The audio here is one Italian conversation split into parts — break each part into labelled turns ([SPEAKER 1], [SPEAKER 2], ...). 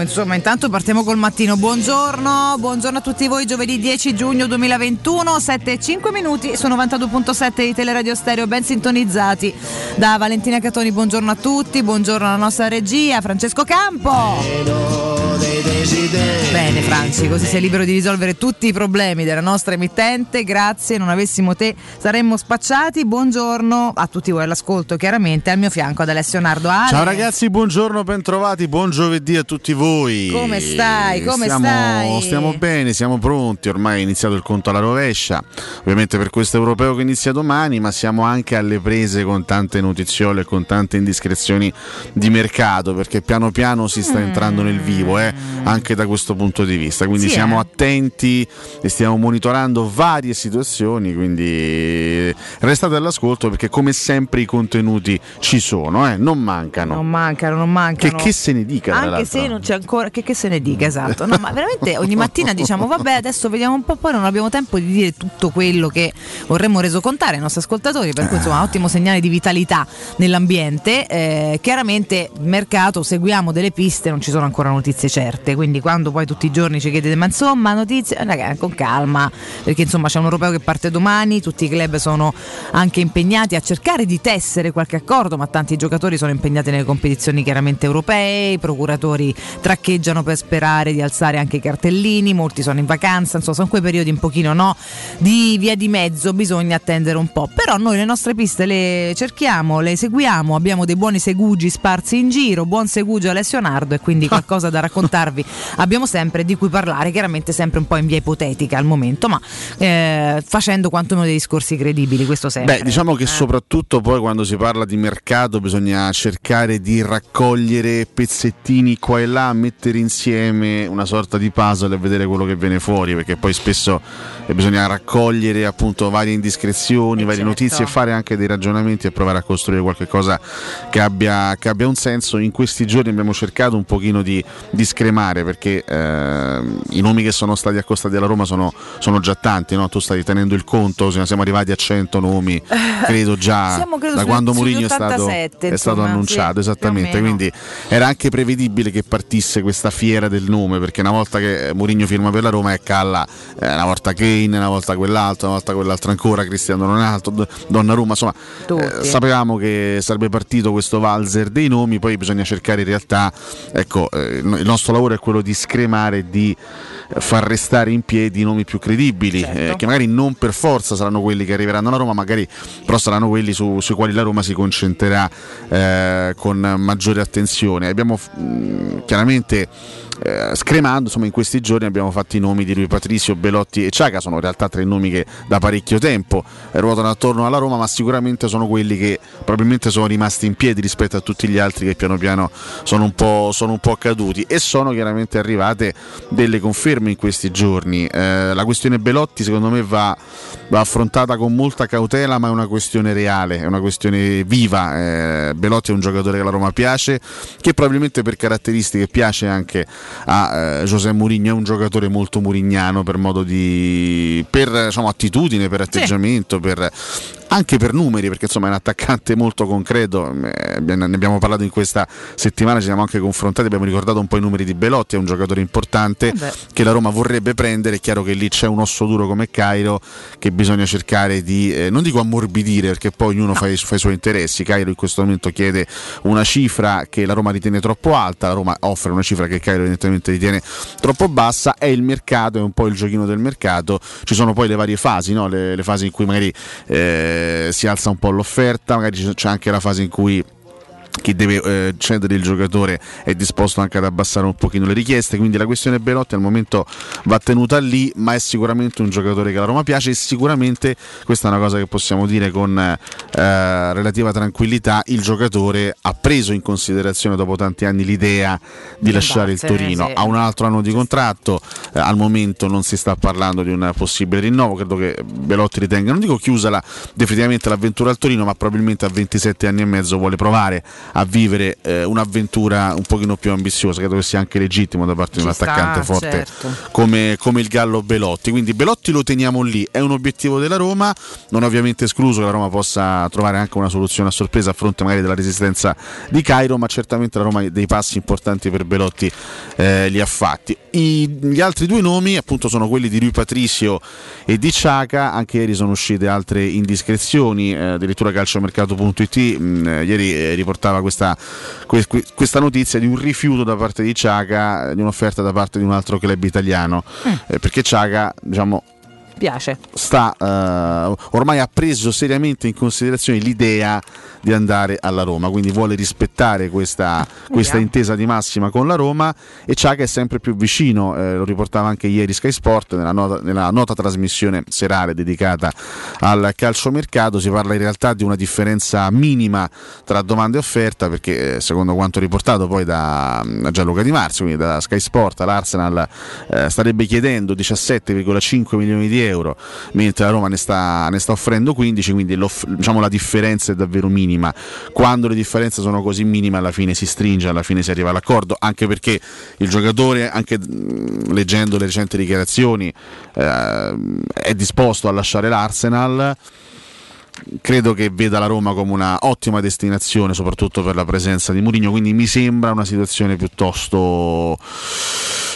[SPEAKER 1] Insomma, intanto partiamo col mattino. Buongiorno, buongiorno a tutti voi. Giovedì 10 giugno 2021, 7 e 5 minuti su 92.7 di Teleradio Stereo, ben sintonizzati da Valentina Catoni. Buongiorno a tutti, buongiorno alla nostra regia, Francesco Campo.
[SPEAKER 2] Desideri.
[SPEAKER 1] Bene, Franci, così sei libero di risolvere tutti i problemi della nostra emittente. Grazie, non avessimo te saremmo spacciati. Buongiorno a tutti voi all'ascolto, chiaramente al mio fianco ad Alessio Nardo Ale.
[SPEAKER 3] Ciao ragazzi, buongiorno, bentrovati, buon giovedì a tutti voi.
[SPEAKER 1] Come stai? Come
[SPEAKER 3] stiamo,
[SPEAKER 1] stai?
[SPEAKER 3] Stiamo bene, siamo pronti, ormai è iniziato il conto alla rovescia, ovviamente per questo europeo che inizia domani, ma siamo anche alle prese con tante notiziole e con tante indiscrezioni di mercato, perché piano piano si sta entrando nel vivo, eh, anche da questo punto di vista. Quindi
[SPEAKER 1] Sì,
[SPEAKER 3] siamo
[SPEAKER 1] eh.
[SPEAKER 3] attenti e stiamo monitorando varie situazioni, quindi restate all'ascolto perché come sempre i contenuti ci sono, eh, non mancano.
[SPEAKER 1] Non mancano, non
[SPEAKER 3] Che,
[SPEAKER 1] mancano.
[SPEAKER 3] che se ne dica?
[SPEAKER 1] Anche se non c'è ancora, che, che se ne dica, esatto. No, ma veramente ogni mattina diciamo, vabbè, adesso vediamo un po', poi non abbiamo tempo di dire tutto quello che vorremmo reso contare ai nostri ascoltatori, per cui insomma, ottimo segnale di vitalità nell'ambiente. Eh, chiaramente, mercato, seguiamo delle piste, non ci sono ancora notizie certe, quindi quando poi tutti i giorni ci chiedete, ma insomma, notizie, eh, con calma, perché insomma c'è un europeo che parte domani, tutti i club sono anche impegnati a cercare di tessere qualche accordo, ma tanti giocatori sono impegnati nelle competizioni chiaramente europee, i procuratori traccheggiano per sperare di alzare anche i cartellini, molti sono in vacanza, insomma sono quei periodi un pochino no, di via di mezzo, bisogna attendere un po', però noi le nostre piste le cerchiamo, le seguiamo, abbiamo dei buoni segugi sparsi in giro, buon segugio Alessio Nardo e quindi qualcosa da raccontarvi abbiamo sempre di cui parlare, chiaramente sempre un po' in via ipotetica al momento, ma eh, facendo quantomeno dei discorsi credibili, questo sempre.
[SPEAKER 3] Beh, diciamo che
[SPEAKER 1] Eh.
[SPEAKER 3] soprattutto poi quando si parla di mercato bisogna cercare di raccogliere pezzettini qua e là, mettere insieme una sorta di puzzle e vedere quello che viene fuori, perché poi spesso eh, bisogna raccogliere appunto varie indiscrezioni,
[SPEAKER 1] Eh,
[SPEAKER 3] varie
[SPEAKER 1] certo.
[SPEAKER 3] notizie e fare anche dei ragionamenti e provare a costruire qualche cosa che abbia, che abbia un senso. In questi giorni abbiamo cercato un pochino di, di scremare perché ehm, i nomi che sono stati accostati alla Roma sono, sono già tanti, no? tu stai tenendo il conto, siamo arrivati a 100 nomi, credo già
[SPEAKER 1] Siamo, credo,
[SPEAKER 3] da quando Mourinho è stato,
[SPEAKER 1] 87,
[SPEAKER 3] è stato annunciato,
[SPEAKER 1] sì,
[SPEAKER 3] esattamente, quindi era anche prevedibile che partisse questa fiera del nome, perché una volta che Mourinho firma per la Roma è Calla, eh, una volta Kane, una volta quell'altro, una volta quell'altro ancora, Cristiano Ronaldo, D- Donnarumma, insomma eh, sapevamo che sarebbe partito questo valzer dei nomi, poi bisogna cercare in realtà, ecco, eh, il nostro lavoro è quello di scremare, di far restare in piedi i nomi più credibili,
[SPEAKER 1] Certo.
[SPEAKER 3] eh, che magari non per forza saranno quelli che arriveranno alla Roma, magari però saranno quelli su- sui quali la Roma si concentrerà eh, con maggiore attenzione. Abbiamo mh, chiaramente eh, scremando, insomma, in questi giorni abbiamo fatto i nomi di Rui Patricio, Belotti e Ciaga, sono in realtà tre nomi che da parecchio tempo eh, ruotano attorno alla Roma, ma sicuramente sono quelli che probabilmente sono rimasti in piedi rispetto a tutti gli altri che piano piano sono un po', sono un po caduti e sono chiaramente arrivate delle conferme in questi giorni. Eh, la questione Belotti secondo me va, va affrontata con molta cautela, ma è una questione reale, è una questione viva. Eh, Belotti è un giocatore che la Roma piace, che probabilmente per caratteristiche piace anche a eh, José Mourinho, è un giocatore molto murignano per modo di per diciamo, attitudine, per atteggiamento, sì. per anche per numeri, perché insomma è un attaccante molto concreto, eh, ne abbiamo parlato in questa settimana, ci siamo anche confrontati, abbiamo ricordato un po' i numeri di Belotti, è un giocatore importante eh che la Roma vorrebbe prendere, è chiaro che lì c'è un osso duro come Cairo che bisogna cercare di, eh, non dico ammorbidire, perché poi ognuno no. fa, i, fa, i, suoi interessi, Cairo in questo momento chiede una cifra che la Roma ritiene troppo alta, la Roma offre una cifra che Cairo evidentemente ritiene troppo bassa, è il mercato, è un po' il giochino del mercato, ci sono poi le varie fasi, no? le, le, fasi in cui magari... Eh, si alza un po' l'offerta, magari c'è anche la fase in cui chi deve eh, cedere il giocatore è disposto anche ad abbassare un pochino le richieste. Quindi la questione Belotti al momento va tenuta lì ma è sicuramente un giocatore che alla Roma piace e sicuramente questa è una cosa che possiamo dire con eh, relativa tranquillità. Il giocatore ha preso in considerazione dopo tanti anni l'idea di lasciare il Torino. ha un altro anno di contratto. Eh, al momento non si sta parlando di un possibile rinnovo. Credo che Belotti ritenga non dico chiusa la, definitivamente l'avventura al Torino ma probabilmente a 27 anni e mezzo vuole provare a vivere eh, un'avventura un pochino più ambiziosa, credo che sia anche legittimo da parte Ci di un sta, attaccante forte certo. come, come, il Gallo Belotti. Quindi Belotti lo teniamo lì, è un obiettivo della Roma, non ovviamente escluso che la Roma possa trovare anche una soluzione a sorpresa a fronte magari della resistenza di Cairo, ma certamente la Roma dei passi importanti per Belotti eh, li ha fatti. I, gli altri due nomi appunto sono quelli di Rui Patricio e di Ciaca, anche ieri sono uscite altre indiscrezioni, eh, addirittura calciomercato.it mh, mm, eh, ieri eh, riportava questa, questa, notizia di un rifiuto da parte di Ciaga di un'offerta da parte di un altro club italiano. Eh, perché Ciaga diciamo
[SPEAKER 1] piace.
[SPEAKER 3] Sta, uh, ormai ha preso seriamente in considerazione l'idea di andare alla Roma, quindi vuole rispettare questa, questa intesa di massima con la Roma e Ciaga è sempre più vicino, eh, lo riportava anche ieri Sky Sport nella nota, nella nota trasmissione serale dedicata al calciomercato, si parla in realtà di una differenza minima tra domanda e offerta perché eh, secondo quanto riportato poi da, da Gianluca Di Marzio, quindi da Sky Sport l'Arsenal eh, starebbe chiedendo 17,5 milioni di euro mentre la Roma ne sta, ne sta offrendo 15, quindi diciamo, la differenza è davvero minima. Quando le differenze sono così minime alla fine si stringe, alla fine si arriva all'accordo, anche perché il giocatore, anche leggendo le recenti dichiarazioni, eh, è disposto a lasciare l'Arsenal credo che veda la Roma come una ottima destinazione, soprattutto per la presenza di Mourinho, quindi mi sembra una situazione piuttosto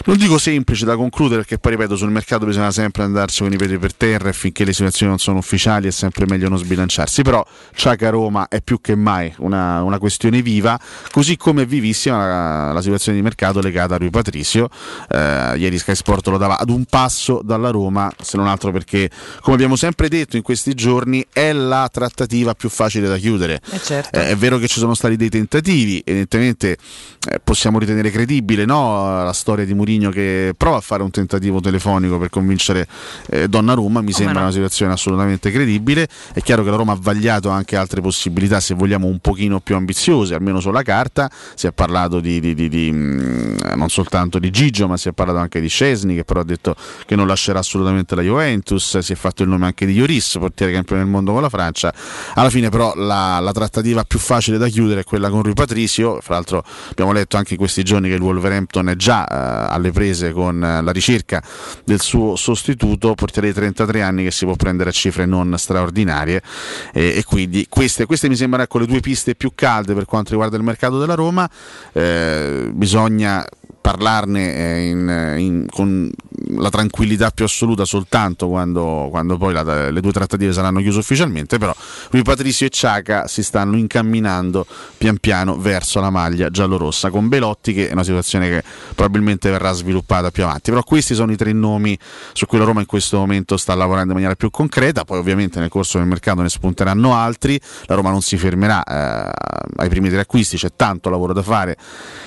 [SPEAKER 3] non dico semplice da concludere perché poi ripeto sul mercato bisogna sempre andarci con i piedi per terra e finché le situazioni non sono ufficiali è sempre meglio non sbilanciarsi però Ciaca Roma è più che mai una, una questione viva così come è vivissima la, la, situazione di mercato legata a Rui Patricio eh, ieri Sky Sport lo dava ad un passo dalla Roma se non altro perché come abbiamo sempre detto in questi giorni è la trattativa più facile da chiudere
[SPEAKER 1] eh certo.
[SPEAKER 3] eh, è vero che ci sono stati dei tentativi evidentemente eh, possiamo ritenere credibile no? la storia di Mourinho Mourinho che prova a fare un tentativo telefonico per convincere eh, Donnarumma, mi sembra no. una situazione assolutamente credibile. È chiaro che la Roma ha vagliato anche altre possibilità, se vogliamo, un pochino più ambiziose, almeno sulla carta. Si è parlato di, di, di, di mm, non soltanto di Gigio, ma si è parlato anche di Scesni, che però ha detto che non lascerà assolutamente la Juventus. Si è fatto il nome anche di Ioris, portiere campione del mondo con la Francia. Alla fine, però, la, la trattativa più facile da chiudere è quella con Rui Patricio. Fra l'altro, abbiamo letto anche in questi giorni che il Wolverhampton è già eh, alle prese con la ricerca del suo sostituto, portiere di 33 anni che si può prendere a cifre non straordinarie e, e quindi queste, queste, mi sembrano ecco, le due piste più calde per quanto riguarda il mercato della Roma. Eh, bisogna parlarne eh, in, in, con la tranquillità più assoluta soltanto quando, quando poi la, le due trattative saranno chiuse ufficialmente, però Rui Patricio e Ciaca si stanno incamminando pian piano verso la maglia giallorossa con Belotti che è una situazione che probabilmente verrà sviluppata più avanti, però questi sono i tre nomi su cui la Roma in questo momento sta lavorando in maniera più concreta, poi ovviamente nel corso del mercato ne spunteranno altri, la Roma non si fermerà eh, ai primi tre acquisti, c'è tanto lavoro da fare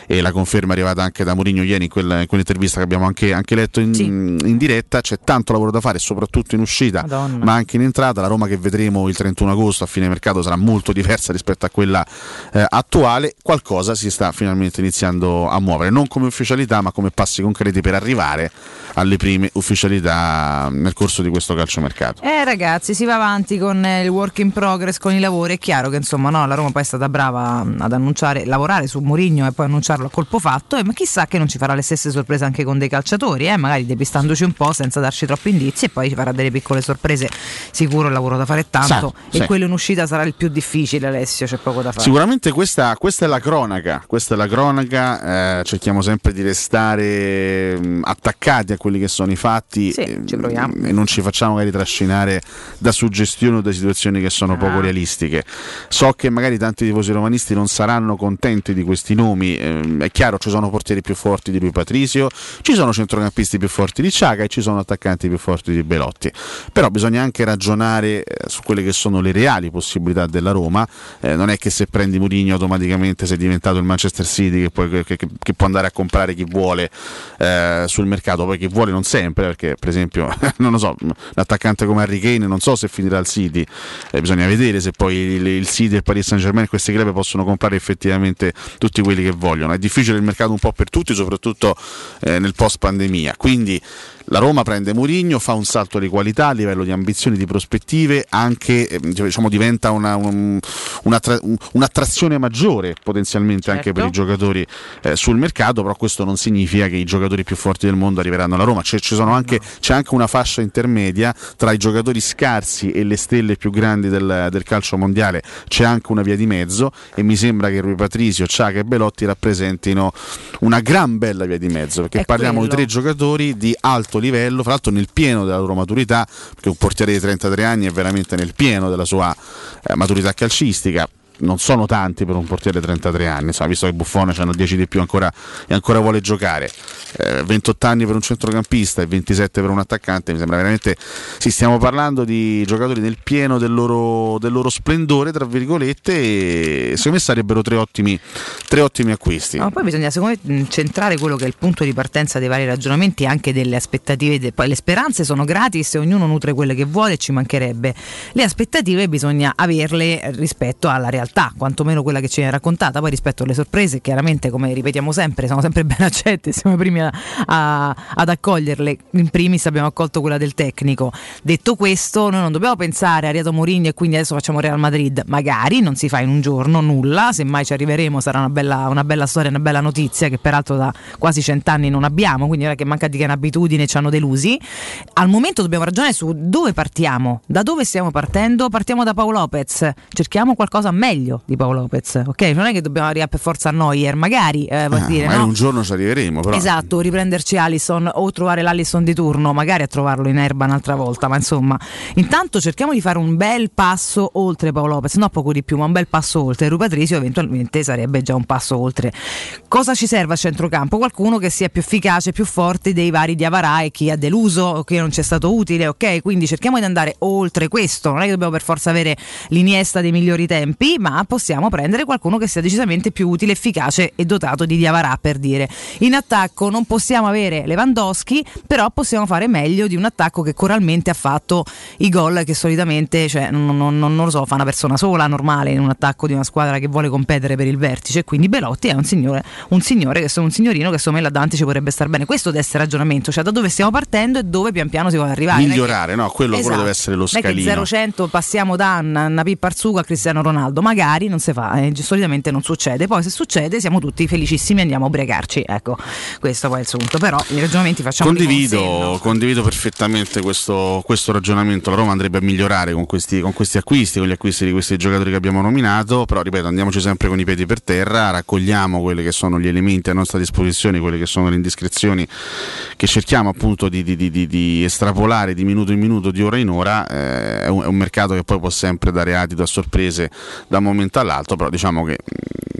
[SPEAKER 3] e la conferma è arrivata anche da Mourinho ieri in, quella, in quell'intervista che abbiamo anche, anche letto in, sì. in diretta, c'è tanto lavoro da fare, soprattutto in uscita,
[SPEAKER 1] Madonna.
[SPEAKER 3] ma anche in entrata. La Roma che vedremo il 31 agosto a fine mercato sarà molto diversa rispetto a quella eh, attuale. Qualcosa si sta finalmente iniziando a muovere, non come ufficialità, ma come passi concreti per arrivare alle prime ufficialità nel corso di questo calciomercato.
[SPEAKER 1] Eh ragazzi, si va avanti con eh, il work in progress, con i lavori. È chiaro che insomma no, la Roma poi è stata brava mm, ad annunciare, lavorare su Mourinho e poi annunciarlo a colpo fatto. E ma chissà che non ci farà le stesse sorprese anche con dei calciatori, eh? magari depistandoci un po' senza darci troppi indizi e poi ci farà delle piccole sorprese. Sicuro il lavoro da fare è tanto.
[SPEAKER 3] Sì,
[SPEAKER 1] e
[SPEAKER 3] sì.
[SPEAKER 1] quello in uscita sarà il più difficile, Alessio, c'è poco da fare.
[SPEAKER 3] Sicuramente questa, questa è la cronaca, questa è la cronaca, eh, cerchiamo sempre di restare mh, attaccati a quelli che sono i fatti
[SPEAKER 1] Sì,
[SPEAKER 3] eh,
[SPEAKER 1] ci proviamo.
[SPEAKER 3] e non ci facciamo magari trascinare da suggestioni o da situazioni che sono poco
[SPEAKER 1] Ah.
[SPEAKER 3] realistiche. So che magari tanti tifosi romanisti non saranno contenti di questi nomi, ehm, è chiaro ci sono portieri più forti di lui Patrizio, ci sono centrocampisti più forti di Ciaga e ci sono attaccanti più forti di Belotti, però bisogna anche ragionare eh, su quelle che sono le reali possibilità della Roma, eh, non è che se prendi Mourinho automaticamente sei diventato il Manchester City che, puoi- che- che- che può andare a comprare chi vuole eh, sul mercato, poi chi vuole non sempre, perché per esempio non lo so, l'attaccante come Harry Kane non so se finirà al City, eh, bisogna vedere se poi il, il City e il Paris Saint Germain questi club possono comprare effettivamente tutti quelli che vogliono. È difficile il mercato un po' per tutti, soprattutto eh, nel post pandemia. Quindi la Roma prende Mourinho, fa un salto di qualità a livello di ambizioni, di prospettive, anche eh, diciamo, diventa una- un- un'attra- un- un'attrazione maggiore potenzialmente anche
[SPEAKER 1] Certo.
[SPEAKER 3] per i giocatori eh, sul mercato, però questo non significa che i giocatori più forti del mondo arriveranno alla Roma, c'è, ci sono anche, c'è anche una fascia intermedia tra i giocatori scarsi e le stelle più grandi del, del calcio mondiale, c'è anche una via di mezzo e mi sembra che Rui Patrizio, Ciaca e Belotti rappresentino una gran bella via di mezzo, perché
[SPEAKER 1] È
[SPEAKER 3] parliamo di
[SPEAKER 1] quello.
[SPEAKER 3] tre giocatori di alto livello, fra l'altro nel pieno della loro maturità, perché un portiere di 33 anni è veramente nel pieno della sua eh, maturità calcistica. Non sono tanti per un portiere di 33 anni, insomma, visto che Buffone hanno 10 di più ancora, e ancora vuole giocare. Eh, 28 anni per un centrocampista e 27 per un attaccante, mi sembra veramente. Sì, stiamo parlando di giocatori nel pieno del loro, del loro splendore, tra virgolette, e secondo me sarebbero tre ottimi, tre ottimi acquisti.
[SPEAKER 1] Ma poi bisogna secondo me centrare quello che è il punto di partenza dei vari ragionamenti e anche delle aspettative. de- poi le speranze sono gratis ognuno nutre quelle che vuole ci mancherebbe. Le aspettative bisogna averle rispetto alla realtà, quantomeno quella che ci viene raccontata. Poi rispetto alle sorprese, chiaramente come ripetiamo sempre, sono sempre ben accette, siamo i primi a- a- ad accoglierle. In primis abbiamo accolto quella del tecnico. Detto questo, noi non dobbiamo pensare a Riato Mourinho e quindi adesso facciamo Real Madrid. Magari non si fa in un giorno nulla, semmai ci arriveremo sarà una bella, una bella storia, una bella notizia che peraltro da quasi cent'anni non abbiamo, quindi ora che manca di che un'abitudine ci hanno delusi. Al momento dobbiamo ragionare su dove partiamo, da dove stiamo partendo. Partiamo da Paolo Lopez, cerchiamo qualcosa meglio di Paolo Lopez, ok? Non è che dobbiamo arrivare per forza a Neuer, magari, eh, vuol
[SPEAKER 3] Ah,
[SPEAKER 1] dire,
[SPEAKER 3] magari
[SPEAKER 1] no?
[SPEAKER 3] un giorno ci arriveremo, però.
[SPEAKER 1] Esatto, riprenderci Allison o trovare l'Allison di turno, magari a trovarlo in erba un'altra volta, ma insomma, intanto cerchiamo di fare un bel passo oltre Paolo Lopez, no poco di più, ma un bel passo oltre. Rui Patrizio eventualmente sarebbe già un passo oltre. Cosa ci serve a centrocampo? Qualcuno che sia più efficace, più forte dei vari Diavarà e chi ha deluso o chi non ci è stato utile, ok? Quindi cerchiamo di andare oltre questo, non è che dobbiamo per forza avere l'iniesta dei migliori tempi, ma possiamo prendere qualcuno che sia decisamente più utile, efficace e dotato di Diavarà per dire. In attacco non possiamo avere Lewandowski, però possiamo fare meglio di un attacco che coralmente ha fatto i gol che solitamente, cioè, non, non- non- lo so, fa una persona sola, normale, in un attacco di una squadra che vuole competere per il vertice. Quindi Belotti è un signore, un signore che sono un signorino che secondo me là davanti ci potrebbe stare bene. Questo deve essere il ragionamento, cioè da dove stiamo partendo e dove pian piano si vuole arrivare. È che-
[SPEAKER 3] Migliorare, no? Quello, quello
[SPEAKER 1] Esatto.
[SPEAKER 3] deve essere lo
[SPEAKER 1] Non è che
[SPEAKER 3] scalino.
[SPEAKER 1] 0-100 passiamo da una Pippa Arzuga a Cristiano Ronaldo, magari non si fa, eh, solitamente non succede. Poi se succede siamo tutti felicissimi e andiamo a ubriacarci. Ecco, questo poi è il sunto. Però i ragionamenti facciamo
[SPEAKER 3] Condivido, condivido perfettamente questo, questo ragionamento. La Roma andrebbe a migliorare con questi, con questi acquisti, con gli acquisti di questi giocatori che abbiamo nominato. Però, ripeto, andiamoci sempre con i piedi per terra, raccogliamo quelli che sono gli elementi a nostra disposizione, quelle che sono le indiscrezioni che cerchiamo appunto di, di- di- di- di estrapolare di minuto in minuto, di ora in ora. Eh, è, un, è un mercato che poi può sempre dare adito a sorprese da momento all'altro, però diciamo che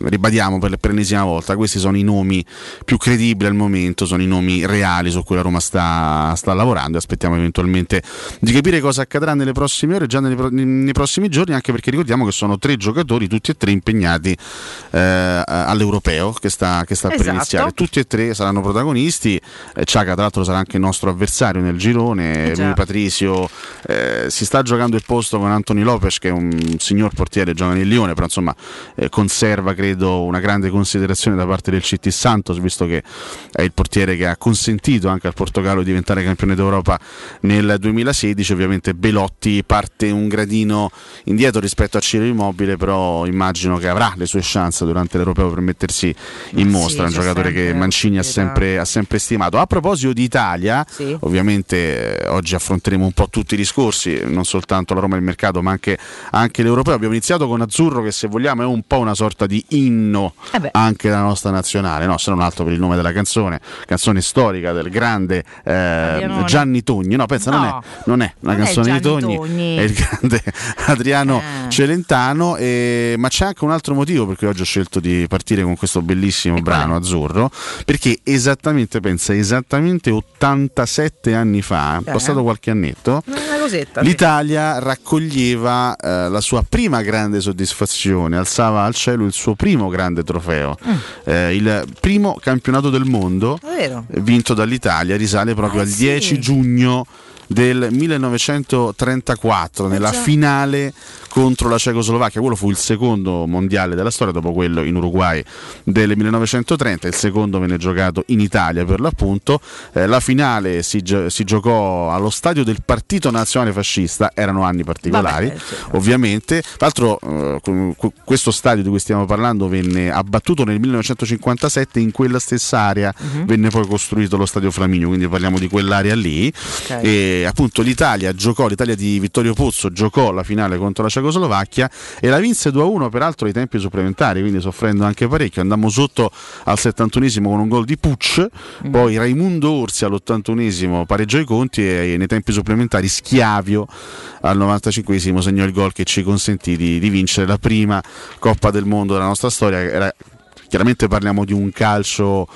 [SPEAKER 3] ribadiamo per, l'ennesima volta, questi sono i nomi più credibili al momento, sono i nomi reali su cui la Roma sta, sta lavorando e aspettiamo eventualmente di capire cosa accadrà nelle prossime ore, già nei, nei, prossimi giorni, anche perché ricordiamo che sono tre giocatori, tutti e tre impegnati eh, all'europeo che sta, che sta
[SPEAKER 1] esatto.
[SPEAKER 3] per iniziare, tutti e tre saranno protagonisti, eh, Ciaca tra l'altro sarà anche il nostro avversario nel girone,
[SPEAKER 1] eh
[SPEAKER 3] lui Patrizio eh, si sta giocando il posto con Anthony Lopez che è un signor portiere, gioca nel Lione, però insomma eh, conserva credo credo una grande considerazione da parte del CT Santos, visto che è il portiere che ha consentito anche al Portogallo di diventare campione d'Europa nel 2016. Ovviamente Belotti parte un gradino indietro rispetto a Ciro Immobile, però immagino che avrà le sue chance durante l'Europeo per mettersi in mostra. Sì, un giocatore che Mancini ha sempre, ha sempre, stimato. A proposito di Italia, sì. ovviamente eh, oggi affronteremo un po' tutti i discorsi, non soltanto la Roma e il mercato, ma anche, anche l'Europeo. Abbiamo iniziato con Azzurro, che se vogliamo è un po' una sorta di inno eh anche della nostra nazionale, no, se non altro per il nome della canzone, canzone storica del grande eh, Gianni Togni, no, pensa, no. non, è, non è una non canzone di Togni, Togni, è il grande Adriano eh. Celentano, e, ma c'è anche un altro motivo per cui oggi ho scelto di partire con questo bellissimo e brano azzurro, perché esattamente, pensa, esattamente 87 anni fa, è passato qualche annetto,
[SPEAKER 1] cosetta,
[SPEAKER 3] l'Italia sì. raccoglieva eh, la sua prima grande soddisfazione, alzava al cielo il suo primo grande trofeo, mm. eh, il primo campionato del mondo vinto dall'Italia risale proprio ah, al 10 sì. giugno del 1934 nella finale contro la Cecoslovacchia. Quello fu il secondo mondiale della storia, dopo quello in Uruguay del 1930. Il secondo venne giocato in Italia per l'appunto. Eh, la finale si, gi- si, giocò allo stadio del Partito Nazionale Fascista. Erano anni particolari, Vabbè, certo. ovviamente. Tra l'altro, eh, questo stadio di cui stiamo parlando venne abbattuto nel 1957. In quella stessa area uh-huh. venne poi costruito lo stadio Flaminio, quindi parliamo di quell'area lì. Okay. E appunto l'Italia giocò, l'Italia di Vittorio Pozzo giocò la finale contro la Cecoslovacchia e la vinse 2-1 peraltro ai tempi supplementari, quindi soffrendo anche parecchio. Andammo sotto al 71esimo con un gol di Pucci, mm. poi Raimundo Orsi all'81esimo pareggiò i conti e nei tempi supplementari Schiavio al 95esimo segnò il gol che ci consentì di, di vincere la prima Coppa del Mondo della nostra storia. Era, chiaramente parliamo di un calcio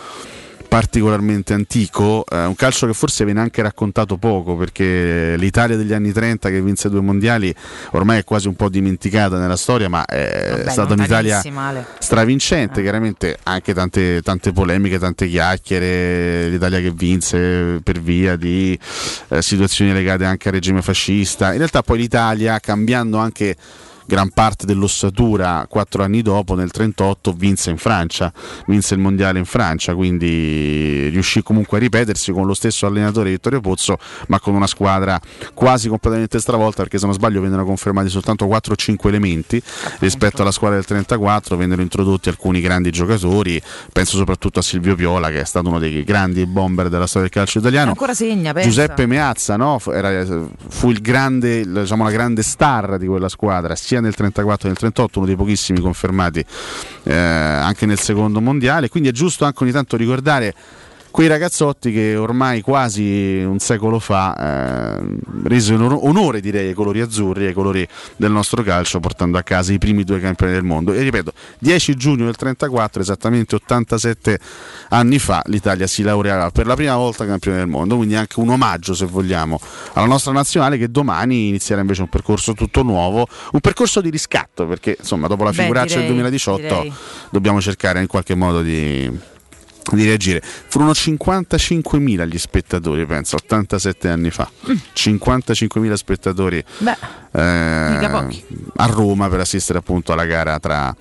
[SPEAKER 3] particolarmente antico, eh, un calcio che forse viene anche raccontato poco perché l'Italia degli anni 30 che vinse due mondiali ormai è quasi un po' dimenticata nella storia, ma è Vabbè, stata un'Italia stravincente, eh. chiaramente anche tante, tante, polemiche, tante chiacchiere, l'Italia che vinse per via di eh, situazioni legate anche al regime fascista, in realtà poi l'Italia cambiando anche gran parte dell'ossatura quattro anni dopo, nel 1938, vinse in Francia, vinse il mondiale in Francia, quindi riuscì comunque a ripetersi con lo stesso allenatore Vittorio Pozzo, ma con una squadra quasi completamente stravolta, perché se non sbaglio vennero confermati soltanto 4 o 5 elementi rispetto alla squadra del 34, vennero introdotti alcuni grandi giocatori, penso soprattutto a Silvio Piola, che è stato uno dei grandi bomber della storia del calcio italiano.
[SPEAKER 1] Ancora segna, pensa.
[SPEAKER 3] Giuseppe Meazza no? Era, fu il grande, diciamo, la grande star di quella squadra, sia nel 34 e nel 38, uno dei pochissimi confermati eh, anche nel secondo mondiale, quindi è giusto anche ogni tanto ricordare quei ragazzotti che ormai quasi un secolo fa eh, resero onore direi ai colori azzurri, ai colori del nostro calcio, portando a casa i primi due campioni del mondo. E ripeto, 10 giugno del 34, esattamente 87 anni fa, l'Italia si laureava per la prima volta campione del mondo, quindi anche un omaggio, se vogliamo, alla nostra nazionale che domani inizierà invece un percorso tutto nuovo, un percorso di riscatto, perché insomma dopo la figuraccia del 2018 direi. dobbiamo cercare in qualche modo di di reagire. Furono 55.000 gli spettatori, penso, 87 anni fa. Mm. 55.000 spettatori eh, a Roma per assistere appunto alla gara tra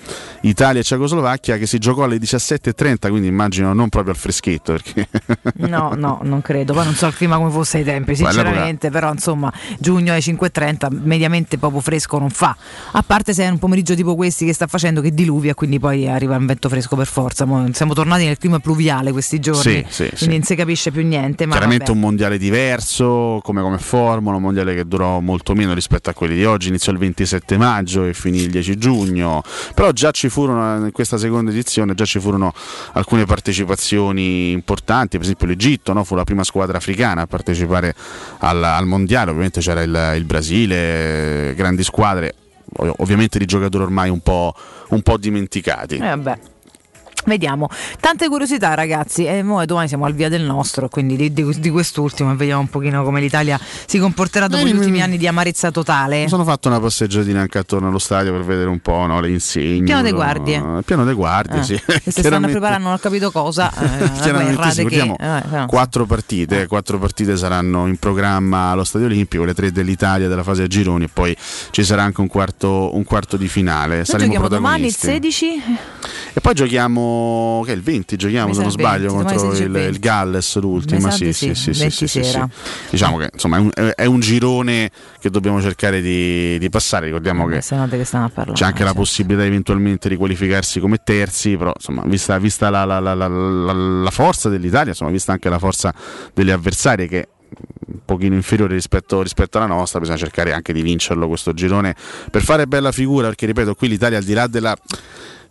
[SPEAKER 3] Italia e Cecoslovacchia che si giocò alle 17.30, quindi immagino non proprio al freschetto. Perché...
[SPEAKER 1] no, no, non credo. Poi non so il clima come fosse ai tempi, sinceramente, però insomma giugno alle 5.30 mediamente proprio fresco non fa. A parte se è un pomeriggio tipo questi che sta facendo che diluvia, quindi poi arriva un vento fresco per forza. siamo tornati nel clima pluviale pluviale questi giorni, sì, sì, quindi non si capisce più niente. Ma
[SPEAKER 3] Chiaramente
[SPEAKER 1] vabbè.
[SPEAKER 3] un mondiale diverso come, come formula, un mondiale che durò molto meno rispetto a quelli di oggi, iniziò il 27 maggio e finì il 10 giugno, però già ci furono in questa seconda edizione, già ci furono alcune partecipazioni importanti, per esempio l'Egitto no? fu la prima squadra africana a partecipare al, al mondiale, ovviamente c'era il, il Brasile, grandi squadre ovviamente di giocatori ormai un po', un po dimenticati.
[SPEAKER 1] Eh. Vediamo, tante curiosità ragazzi e noi domani siamo al via del nostro, quindi di, di, di quest'ultimo e vediamo un pochino come l'Italia si comporterà dopo
[SPEAKER 3] Eh,
[SPEAKER 1] gli ultimi
[SPEAKER 3] mi-
[SPEAKER 1] anni di amarezza totale.
[SPEAKER 3] Mi sono fatto una passeggiatina anche attorno allo stadio per vedere un po' no, le insegne.
[SPEAKER 1] Piano
[SPEAKER 3] no,
[SPEAKER 1] guardie.
[SPEAKER 3] Il piano dei guardie,
[SPEAKER 1] Eh,
[SPEAKER 3] sì.
[SPEAKER 1] si stanno preparando, non ho capito cosa, eh,
[SPEAKER 3] Chiaramente sì,
[SPEAKER 1] che, eh, no.
[SPEAKER 3] quattro partite, quattro partite saranno in programma allo Stadio Olimpico, le tre dell'Italia della fase a gironi e poi ci sarà anche un quarto, un quarto di finale.
[SPEAKER 1] Noi
[SPEAKER 3] Saremo
[SPEAKER 1] giochiamo domani il
[SPEAKER 3] protagonisti.
[SPEAKER 1] 16
[SPEAKER 3] E poi giochiamo, che è il 20, giochiamo se non
[SPEAKER 1] sa il 20,
[SPEAKER 3] sbaglio contro
[SPEAKER 1] 16
[SPEAKER 3] il,
[SPEAKER 1] 20.
[SPEAKER 3] il Galles, l'ultima. Sì, sì,
[SPEAKER 1] sì,
[SPEAKER 3] sì, sì,
[SPEAKER 1] 20
[SPEAKER 3] sì. Diciamo che insomma è un, è un girone che dobbiamo cercare di, di passare. Ricordiamo che
[SPEAKER 1] parlare.
[SPEAKER 3] c'è anche la
[SPEAKER 1] cioè.
[SPEAKER 3] possibilità eventualmente di qualificarsi come terzi, però insomma, vista, vista la, la- la- la- la- la forza dell'Italia, insomma, vista anche la forza delle avversarie che un pochino inferiore rispetto, rispetto alla nostra, bisogna cercare anche di vincerlo questo girone per fare bella figura, perché ripeto, qui l'Italia al di là della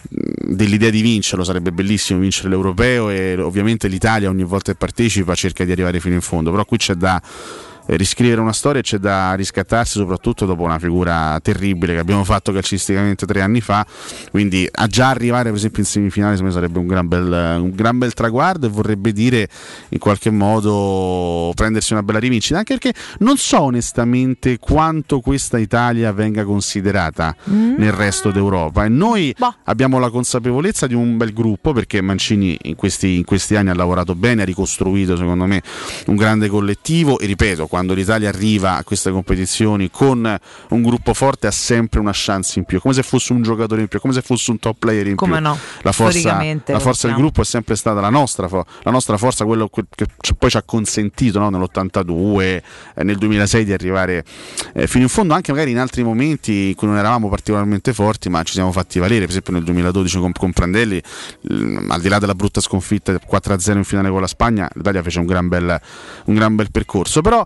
[SPEAKER 3] dell'idea di vincerlo sarebbe bellissimo vincere l'europeo e ovviamente l'Italia ogni volta che partecipa cerca di arrivare fino in fondo però qui c'è da riscrivere una storia c'è da riscattarsi soprattutto dopo una figura terribile che abbiamo fatto calcisticamente tre anni fa. Quindi a già arrivare per esempio in semifinale secondo me sarebbe un gran bel, un gran bel traguardo e vorrebbe dire in qualche modo prendersi una bella rivincita. Anche perché non so onestamente quanto questa Italia venga considerata nel resto d'Europa. E noi
[SPEAKER 1] Boh.
[SPEAKER 3] abbiamo la consapevolezza di un bel gruppo perché Mancini in questi, in questi anni ha lavorato bene, ha ricostruito secondo me un grande collettivo. E ripeto, quando l'Italia arriva a queste competizioni con un gruppo forte ha sempre una chance in più, come se fosse un giocatore in più, come se fosse un top player in
[SPEAKER 1] Come
[SPEAKER 3] più.
[SPEAKER 1] no,
[SPEAKER 3] La forza, la forza del gruppo è sempre stata la nostra, la nostra forza, quello che poi ci ha consentito no, nell'82, eh, nel 2006 di arrivare eh, fino in fondo, anche magari in altri momenti in cui non eravamo particolarmente forti, ma ci siamo fatti valere, per esempio nel 2012 con, con Prandelli, al di là della brutta sconfitta 4-0 in finale con la Spagna, l'Italia fece un gran bel, un gran bel percorso, però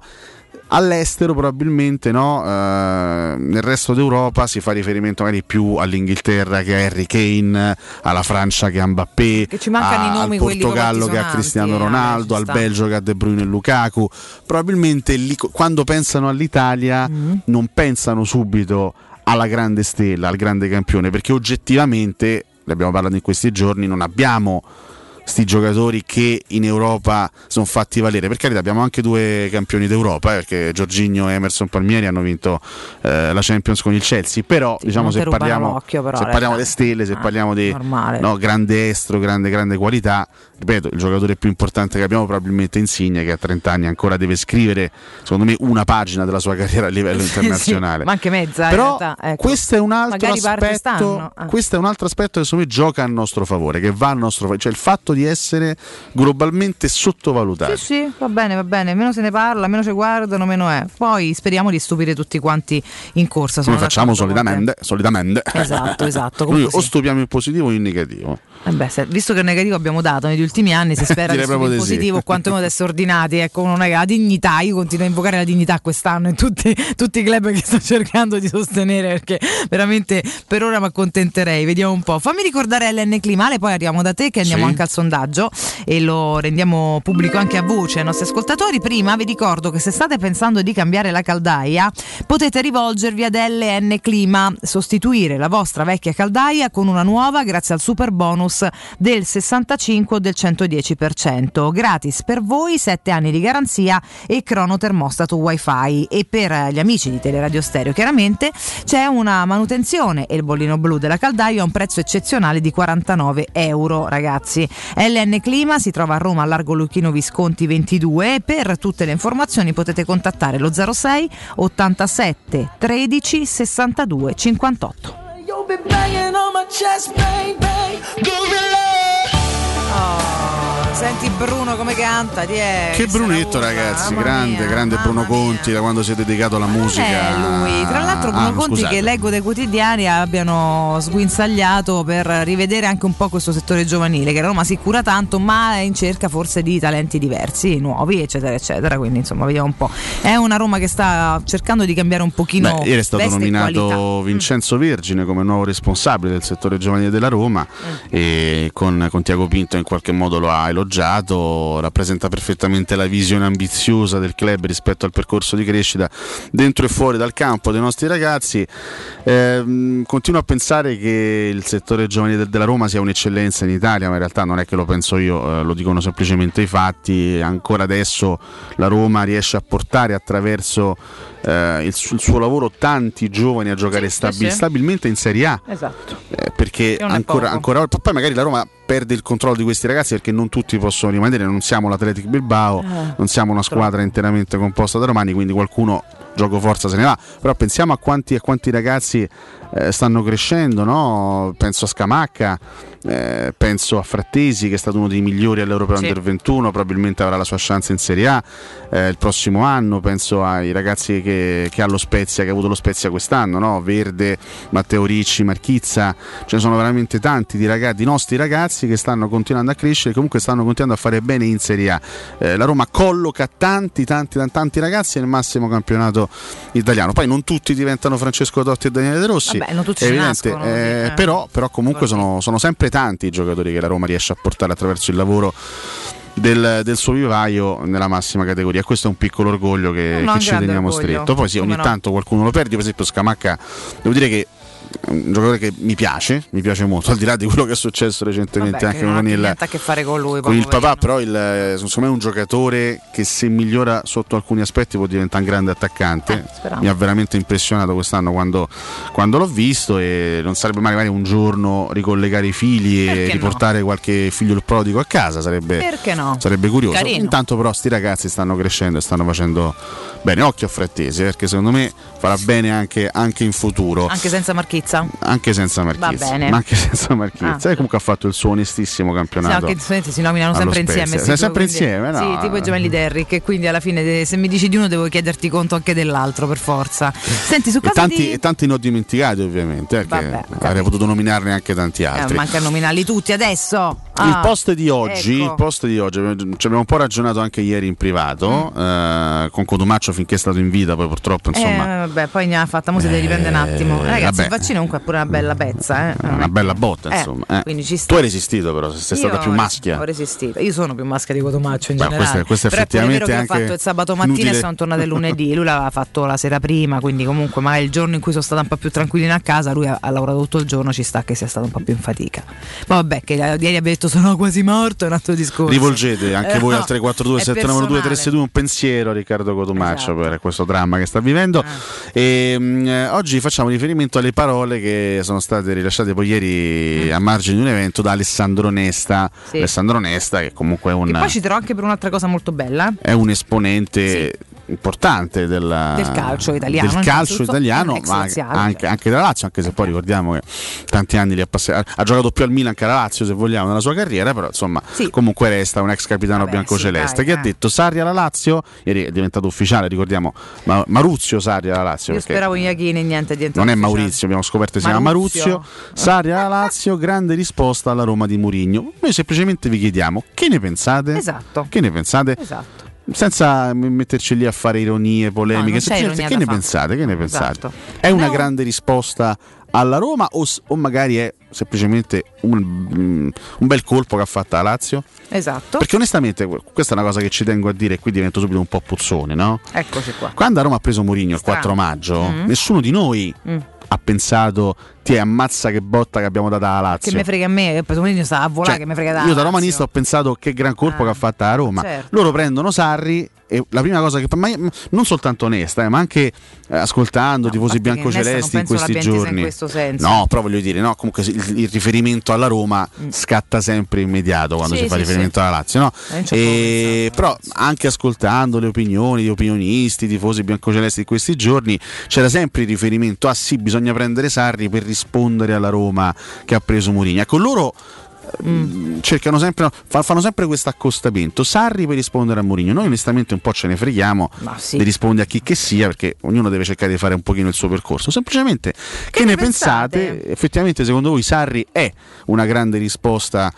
[SPEAKER 3] all'estero probabilmente no, eh, nel resto d'Europa si fa riferimento magari più all'Inghilterra che a Harry Kane, alla Francia che a Mbappé,
[SPEAKER 1] Che ci
[SPEAKER 3] a- al Portogallo che a Cristiano
[SPEAKER 1] eh,
[SPEAKER 3] Ronaldo,
[SPEAKER 1] vabbè,
[SPEAKER 3] al. Belgio che a De Bruyne e Lukaku. Probabilmente lì, quando pensano all'Italia
[SPEAKER 1] Mm.
[SPEAKER 3] non pensano subito alla grande stella, al grande campione, perché oggettivamente, ne abbiamo parlato in questi giorni, non abbiamo sti giocatori che in Europa sono fatti valere. Per carità, abbiamo anche due campioni d'Europa, eh, perché Giorginio e Emerson Palmieri hanno vinto eh, la Champions con il Chelsea. Però, diciamo,
[SPEAKER 1] non
[SPEAKER 3] se parliamo,
[SPEAKER 1] però,
[SPEAKER 3] se parliamo
[SPEAKER 1] realtà.
[SPEAKER 3] delle stelle, se
[SPEAKER 1] Ah,
[SPEAKER 3] parliamo di no, grande estro, grande, grande qualità, ripeto, il giocatore più importante che abbiamo probabilmente Insigne, che a 30 anni ancora deve scrivere, secondo me, una pagina della sua carriera a livello
[SPEAKER 1] Sì,
[SPEAKER 3] internazionale.
[SPEAKER 1] ma anche mezza,
[SPEAKER 3] Però
[SPEAKER 1] ecco.
[SPEAKER 3] questo è aspetto.
[SPEAKER 1] ah.
[SPEAKER 3] Questo è un altro aspetto che secondo me gioca a nostro favore, che va a nostro favore, cioè il fatto di essere globalmente sottovalutati.
[SPEAKER 1] Sì, sì, va bene, va bene. Meno se ne parla, meno ci guardano, meno è. Poi speriamo di stupire tutti quanti in corsa.
[SPEAKER 3] Come facciamo solitamente, solitamente.
[SPEAKER 1] Esatto, esatto,
[SPEAKER 3] o stupiamo in positivo o in negativo.
[SPEAKER 1] Eh beh, se- visto che il negativo abbiamo dato negli ultimi anni, si spera che sia
[SPEAKER 3] sì.
[SPEAKER 1] positivo o quantomeno di essere ordinati. Ecco, non è la dignità, io continuo a invocare la dignità quest'anno in tutti, tutti i club che sto cercando di sostenere perché veramente per ora mi accontenterei. Vediamo un po'. Fammi ricordare LN Climale, poi arriviamo da te che andiamo
[SPEAKER 3] Sì.
[SPEAKER 1] anche al sondaggio e lo rendiamo pubblico anche a voce ai nostri ascoltatori. Prima vi ricordo che se state pensando di cambiare la caldaia, potete rivolgervi ad LN Clima, sostituire la vostra vecchia caldaia con una nuova grazie al super bonus del 65 o del 110%. Gratis per voi 7 anni di garanzia e crono termostato wifi e per gli amici di Teleradio Stereo chiaramente c'è una manutenzione e il bollino blu della caldaia a un prezzo eccezionale di 49 euro ragazzi. LN Clima si trova a Roma a Largo Luchino Visconti 22 e per tutte le informazioni potete contattare lo 06 87 13 62 58. Senti Bruno come canta, ti è
[SPEAKER 3] Che Brunetto, ragazzi, grande, grande Bruno Conti da quando si è dedicato alla musica.
[SPEAKER 1] Lui. Tra l'altro Bruno
[SPEAKER 3] Ah,
[SPEAKER 1] Conti
[SPEAKER 3] scusate.
[SPEAKER 1] che leggo dai quotidiani abbiano sguinzagliato per rivedere anche un po' questo settore giovanile che la Roma si cura tanto ma è in cerca forse di talenti diversi, nuovi eccetera eccetera, quindi insomma vediamo un po'. È una Roma che sta cercando di cambiare un pochino
[SPEAKER 3] Beh, ieri è stato nominato
[SPEAKER 1] qualità.
[SPEAKER 3] Vincenzo Vergine come nuovo responsabile del settore giovanile della Roma
[SPEAKER 1] Mm.
[SPEAKER 3] e con, con Tiago Pinto in qualche modo lo ha elogiato. Appoggiato, rappresenta perfettamente la visione ambiziosa del club rispetto al percorso di crescita dentro e fuori dal campo dei nostri ragazzi. Eh, continuo a pensare che il settore giovanile della Roma sia un'eccellenza in Italia, ma in realtà non è che lo penso io, eh, lo dicono semplicemente i fatti. Ancora adesso la Roma riesce a portare attraverso eh, il, su- il suo lavoro tanti giovani a giocare
[SPEAKER 1] Sì,
[SPEAKER 3] stabi-
[SPEAKER 1] sì,
[SPEAKER 3] stabilmente in Serie A.
[SPEAKER 1] Esatto.
[SPEAKER 3] Eh, perché ancora, ancora poi magari la Roma perde il controllo di questi ragazzi perché non tutti possono rimanere, non siamo l'Atletic Bilbao,
[SPEAKER 1] Eh,
[SPEAKER 3] non siamo una squadra interamente composta da romani, quindi qualcuno gioco forza se ne va, però pensiamo a quanti, a quanti ragazzi eh, stanno crescendo, no? penso a Scamacca, eh, penso a Frattesi che è stato uno dei migliori all'Europeo
[SPEAKER 1] Sì.
[SPEAKER 3] Under 21, probabilmente avrà la sua chance in Serie A eh, il prossimo anno, penso ai ragazzi che, che ha lo Spezia, che ha avuto lo Spezia quest'anno, no? Verde, Matteo Ricci, Marchizza, ce ne sono veramente tanti di, ragazzi, di nostri ragazzi che stanno continuando a crescere e comunque stanno continuando a fare bene in Serie A. Eh, la Roma colloca tanti, tanti, tanti, ragazzi nel massimo campionato italiano. Poi non tutti diventano Francesco Totti e Daniele De Rossi,
[SPEAKER 1] Vabbè, non tutti
[SPEAKER 3] è evidente,
[SPEAKER 1] nascono,
[SPEAKER 3] eh,
[SPEAKER 1] eh.
[SPEAKER 3] però, però comunque sono, sono sempre tanti i giocatori che la Roma riesce a portare attraverso il lavoro del, del suo vivaio nella massima categoria. Questo è un piccolo orgoglio che,
[SPEAKER 1] No,
[SPEAKER 3] che ci teniamo
[SPEAKER 1] orgoglio.
[SPEAKER 3] stretto. Poi sì, ogni
[SPEAKER 1] no.
[SPEAKER 3] tanto qualcuno lo perde, per esempio Scamacca, devo dire che un giocatore che mi piace, mi piace molto, al di là di quello che è successo recentemente
[SPEAKER 1] Vabbè,
[SPEAKER 3] anche con il,
[SPEAKER 1] a che fare con lui.
[SPEAKER 3] con il papà, però il, secondo me è un giocatore che se migliora sotto alcuni aspetti può diventare un grande attaccante.
[SPEAKER 1] Eh.
[SPEAKER 3] Mi ha veramente impressionato quest'anno quando, quando l'ho visto e non sarebbe male magari un giorno ricollegare i fili
[SPEAKER 1] Perché
[SPEAKER 3] e
[SPEAKER 1] no?
[SPEAKER 3] riportare qualche figlio il prodigo a casa, sarebbe,
[SPEAKER 1] no?
[SPEAKER 3] sarebbe curioso.
[SPEAKER 1] Carino.
[SPEAKER 3] Intanto però sti ragazzi stanno crescendo e stanno facendo bene. Occhio a Frattesi, eh, perché secondo me farà bene anche, anche in futuro.
[SPEAKER 1] Anche senza marchizza?
[SPEAKER 3] Anche senza Marchizza,
[SPEAKER 1] bene.
[SPEAKER 3] ma anche senza Marchizza,
[SPEAKER 1] Ah.
[SPEAKER 3] e comunque ha fatto il suo onestissimo
[SPEAKER 1] Sì,
[SPEAKER 3] campionato.
[SPEAKER 1] anche si nominano sempre
[SPEAKER 3] Spezia.
[SPEAKER 1] insieme. Sì,
[SPEAKER 3] sempre
[SPEAKER 1] quindi-
[SPEAKER 3] insieme, no?
[SPEAKER 1] Sì, tipo i gemelli Derrick. E quindi alla fine, de- se mi dici di uno, devo chiederti conto anche dell'altro, per forza. Senti, su
[SPEAKER 3] E
[SPEAKER 1] cosa
[SPEAKER 3] tanti,
[SPEAKER 1] di...
[SPEAKER 3] e tanti ne ho dimenticati ovviamente, eh, perché
[SPEAKER 1] Vabbè, capito.
[SPEAKER 3] avrei potuto nominarne anche tanti
[SPEAKER 1] Eh,
[SPEAKER 3] altri.
[SPEAKER 1] manca a nominarli tutti adesso.
[SPEAKER 3] il
[SPEAKER 1] Ah,
[SPEAKER 3] post di oggi,
[SPEAKER 1] ecco.
[SPEAKER 3] il post di oggi, ci abbiamo un po' ragionato anche ieri in privato
[SPEAKER 1] Mm.
[SPEAKER 3] eh, con Cotumaccio finché è stato in vita, poi purtroppo insomma
[SPEAKER 1] Eh, vabbè, poi ne ha fatta, mo si deve
[SPEAKER 3] Eh,
[SPEAKER 1] riprendere un attimo. Ragazzi,
[SPEAKER 3] vabbè.
[SPEAKER 1] il vaccino comunque è pure una bella pezza. Eh.
[SPEAKER 3] è una bella botta
[SPEAKER 1] Eh,
[SPEAKER 3] insomma. eh. Tu hai resistito però, sei stata più maschia.
[SPEAKER 1] Ho resistito. Io sono più maschia di Cotomaccio in
[SPEAKER 3] Beh,
[SPEAKER 1] generale.
[SPEAKER 3] questo è- questo è
[SPEAKER 1] Però è pure vero
[SPEAKER 3] effettivamente
[SPEAKER 1] che ho fatto il sabato mattina
[SPEAKER 3] inutile.
[SPEAKER 1] e sono tornata il lunedì. Lui l'aveva fatto la sera prima, quindi comunque magari il giorno in cui sono stata un po' più tranquillina a casa, lui ha, ha lavorato tutto il giorno, ci sta che sia stato un po' più in fatica. Ma vabbè, che ieri abbia detto sono quasi morto, è un altro discorso.
[SPEAKER 3] Rivolgete anche
[SPEAKER 1] Eh,
[SPEAKER 3] voi
[SPEAKER 1] no,
[SPEAKER 3] al 342
[SPEAKER 1] è
[SPEAKER 3] 792
[SPEAKER 1] personale.
[SPEAKER 3] 362 un pensiero a Riccardo Cotumaccio
[SPEAKER 1] Esatto.
[SPEAKER 3] per questo dramma che sta vivendo. E, mh, eh, oggi facciamo riferimento alle parole che sono state rilasciate poi ieri a margine di un evento da Alessandro Nesta.
[SPEAKER 1] Sì.
[SPEAKER 3] Alessandro Nesta che comunque è un,
[SPEAKER 1] Che poi citerò anche per un'altra cosa molto bella.
[SPEAKER 3] è un esponente importante della-
[SPEAKER 1] Del calcio italiano,
[SPEAKER 3] del calcio italiano, ma anche, anche- della Lazio, anche se poi ricordiamo che tanti anni li ha passati. Ha, giocato più al Milan che alla Lazio, se vogliamo, nella sua carriera, però insomma,
[SPEAKER 1] Sì.
[SPEAKER 3] comunque resta un ex capitano
[SPEAKER 1] Vabbè,
[SPEAKER 3] biancoceleste
[SPEAKER 1] sì,
[SPEAKER 3] che ha
[SPEAKER 1] eh.
[SPEAKER 3] detto Sarri alla Lazio, ieri è diventato ufficiale, ricordiamo Ma- Maruzio Sarri alla Lazio.
[SPEAKER 1] Io
[SPEAKER 3] perché
[SPEAKER 1] speravo in Iachini e niente di
[SPEAKER 3] non è Maurizio, abbiamo scoperto che si chiama
[SPEAKER 1] Maruzio.
[SPEAKER 3] Maruzio. Sarri alla Lazio, grande risposta alla Roma di Murigno. Noi semplicemente vi chiediamo che ne pensate?
[SPEAKER 1] Esatto.
[SPEAKER 3] Che ne pensate?
[SPEAKER 1] Esatto.
[SPEAKER 3] Senza metterci lì a fare ironie, polemiche,
[SPEAKER 1] No, ironia
[SPEAKER 3] che ne pensate? Che ne pensate?
[SPEAKER 1] Esatto.
[SPEAKER 3] È una
[SPEAKER 1] No.
[SPEAKER 3] grande risposta alla Roma o, o magari è semplicemente un, mm, un bel colpo che ha fatto la Lazio?
[SPEAKER 1] Esatto.
[SPEAKER 3] Perché onestamente que- questa è una cosa che ci tengo a dire e qui divento subito un po' puzzone, no?
[SPEAKER 1] Eccoci qua.
[SPEAKER 3] Quando a Roma ha preso Mourinho il
[SPEAKER 1] Strano.
[SPEAKER 3] 4 maggio,
[SPEAKER 1] Mm.
[SPEAKER 3] nessuno di noi
[SPEAKER 1] Mm.
[SPEAKER 3] ha pensato ti ammazza che botta che abbiamo data alla Lazio.
[SPEAKER 1] Che me frega a me, preso Mourinho sta a volare
[SPEAKER 3] Cioè,
[SPEAKER 1] che me frega da
[SPEAKER 3] io da romanista ho pensato che gran colpo
[SPEAKER 1] Ah,
[SPEAKER 3] che ha fatto la Roma.
[SPEAKER 1] certo.
[SPEAKER 3] Loro prendono Sarri e la prima cosa che ma non soltanto onesta, eh, ma anche eh, ascoltando
[SPEAKER 1] No,
[SPEAKER 3] tifosi
[SPEAKER 1] a che
[SPEAKER 3] biancocelesti in questi giorni.
[SPEAKER 1] in questo senso.
[SPEAKER 3] No, però voglio dire, no, comunque il, il riferimento alla Roma scatta sempre immediato quando
[SPEAKER 1] Mm. Sì,
[SPEAKER 3] si fa
[SPEAKER 1] sì,
[SPEAKER 3] riferimento alla Lazio, no?
[SPEAKER 1] Eh, avevo
[SPEAKER 3] E, però anche ascoltando le opinioni di opinionisti, tifosi biancocelesti di questi giorni, c'era sempre il riferimento a sì, bisogna prendere Sarri per rispondere alla Roma che ha preso Mourinho. Ecco, loro mm, cercano sempre fa- fanno sempre questo accostamento Sarri per rispondere a Mourinho noi onestamente un po' ce ne freghiamo
[SPEAKER 1] sì.
[SPEAKER 3] di rispondere a chi che sia perché ognuno deve cercare di fare un pochino il suo percorso semplicemente che,
[SPEAKER 1] ne
[SPEAKER 3] ne pensate?
[SPEAKER 1] pensate?
[SPEAKER 3] effettivamente secondo voi Sarri è una grande risposta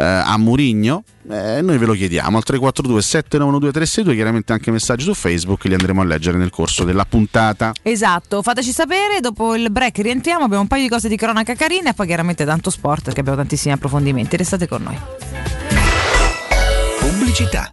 [SPEAKER 3] eh, a Mourinho Eh, noi ve lo chiediamo al 342 792 362 chiaramente anche messaggi su Facebook li andremo a leggere nel corso della puntata
[SPEAKER 1] Esatto, fateci sapere, dopo il break rientriamo, abbiamo un paio di cose di cronaca carine e poi chiaramente tanto sport perché abbiamo tantissimi approfondimenti. Restate con noi.
[SPEAKER 4] pubblicità.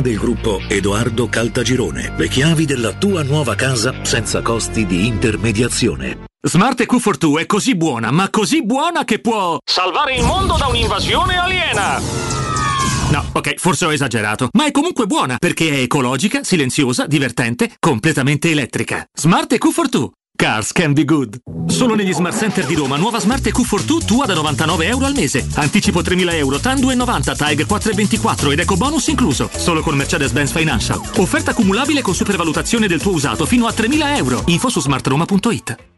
[SPEAKER 5] del gruppo Edoardo Caltagirone. Le chiavi della tua nuova casa senza costi di intermediazione.
[SPEAKER 6] Smart EQ42 è così buona, ma così buona che può salvare il mondo da un'invasione aliena. No, ok, forse ho esagerato, ma è comunque buona perché è ecologica, silenziosa, divertente, completamente elettrica. Smart EQ42. Cars can be good. Solo negli Smart Center di Roma, nuova Smart EQ42 tua da 99 euro al mese. Anticipo 3.000 euro, TAN 2,90, TAG 4,24 ed eco bonus incluso. Solo con Mercedes-Benz Financial. Offerta cumulabile con supervalutazione del tuo usato fino a 3.000 euro. Info su smartroma.it.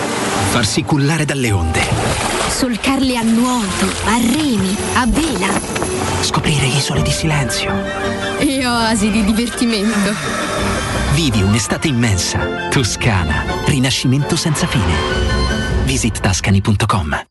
[SPEAKER 7] Farsi cullare dalle onde.
[SPEAKER 8] Solcarle a nuoto, a remi, a vela.
[SPEAKER 7] Scoprire isole di silenzio.
[SPEAKER 8] E oasi di divertimento.
[SPEAKER 7] Vivi un'estate immensa. Toscana. Rinascimento senza fine. Visit tascani.com.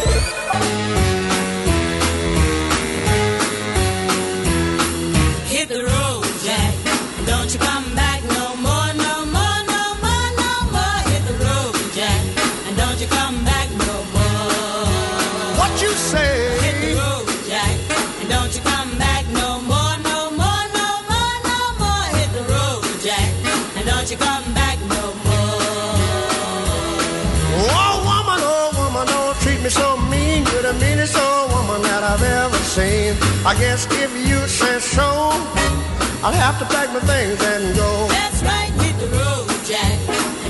[SPEAKER 9] The meanest old woman that I've ever seen. I guess if you say so, I'll have to pack my things and go. That's right, hit the road, Jack.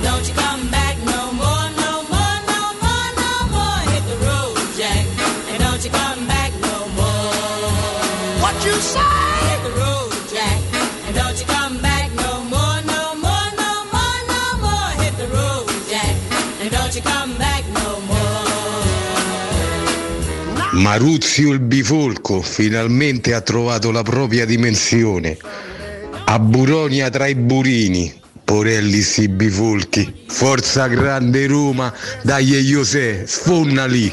[SPEAKER 10] Maruzio il bifolco finalmente ha trovato la propria dimensione. A Buronia tra i burini. Porelli si bifolchi. Forza grande Roma, dai José, sfonna lì.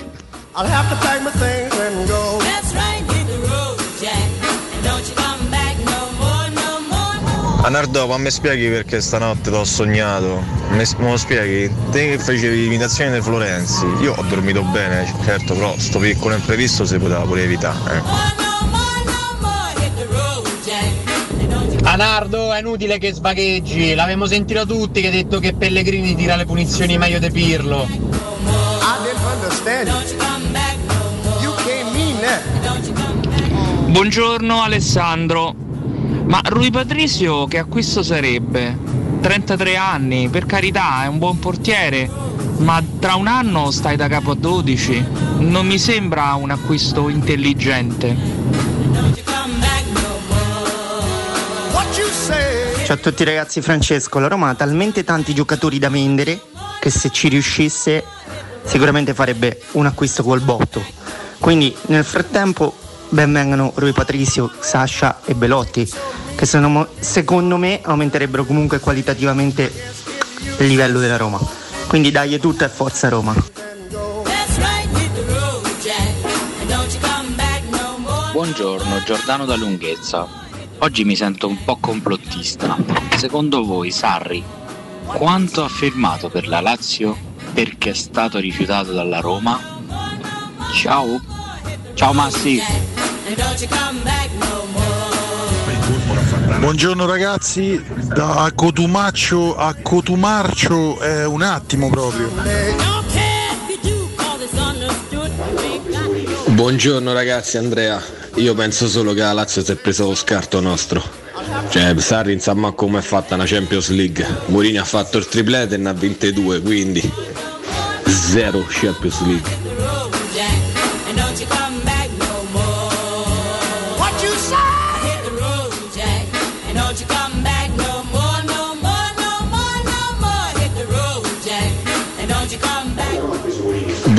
[SPEAKER 11] Anardò, ma mi spieghi perché stanotte t'ho sognato? Me, me lo spieghi? Te che facevi l'imitazione dei Florenzi. Io ho dormito bene, certo, però sto piccolo imprevisto si poteva pure evitare. eh.
[SPEAKER 12] Anardo, è inutile che svagheggi, l'avevamo sentito tutti che hai detto che Pellegrini tira le punizioni meglio di Pirlo.
[SPEAKER 13] Buongiorno Alessandro, ma Rui Patricio che acquisto sarebbe? 33 anni, per carità, è un buon portiere, ma tra un anno stai da capo a 12. Non mi sembra un acquisto intelligente.
[SPEAKER 14] Ciao a tutti ragazzi, Francesco. La Roma ha talmente tanti giocatori da vendere che se ci riuscisse sicuramente farebbe un acquisto col botto. Quindi nel frattempo ben vengano Rui Patricio, Sasha e Belotti, che secondo me aumenterebbero comunque qualitativamente il livello della Roma. Quindi dai tutto e forza Roma.
[SPEAKER 15] Buongiorno, Giordano da Lunghezza. Oggi mi sento un po' complottista. Secondo voi Sarri quanto ha firmato per la Lazio perché è stato rifiutato dalla Roma? Ciao. Ciao Massi.
[SPEAKER 16] Buongiorno ragazzi, da Cotumaccio a Cotumarcio è un attimo proprio.
[SPEAKER 11] Buongiorno ragazzi, Andrea. Io penso solo che la Lazio si è preso lo scarto nostro. Cioè, Sarri manco come è fatta una Champions League. Mourinho ha fatto il triplete e ne ha vinte due, quindi zero Champions League.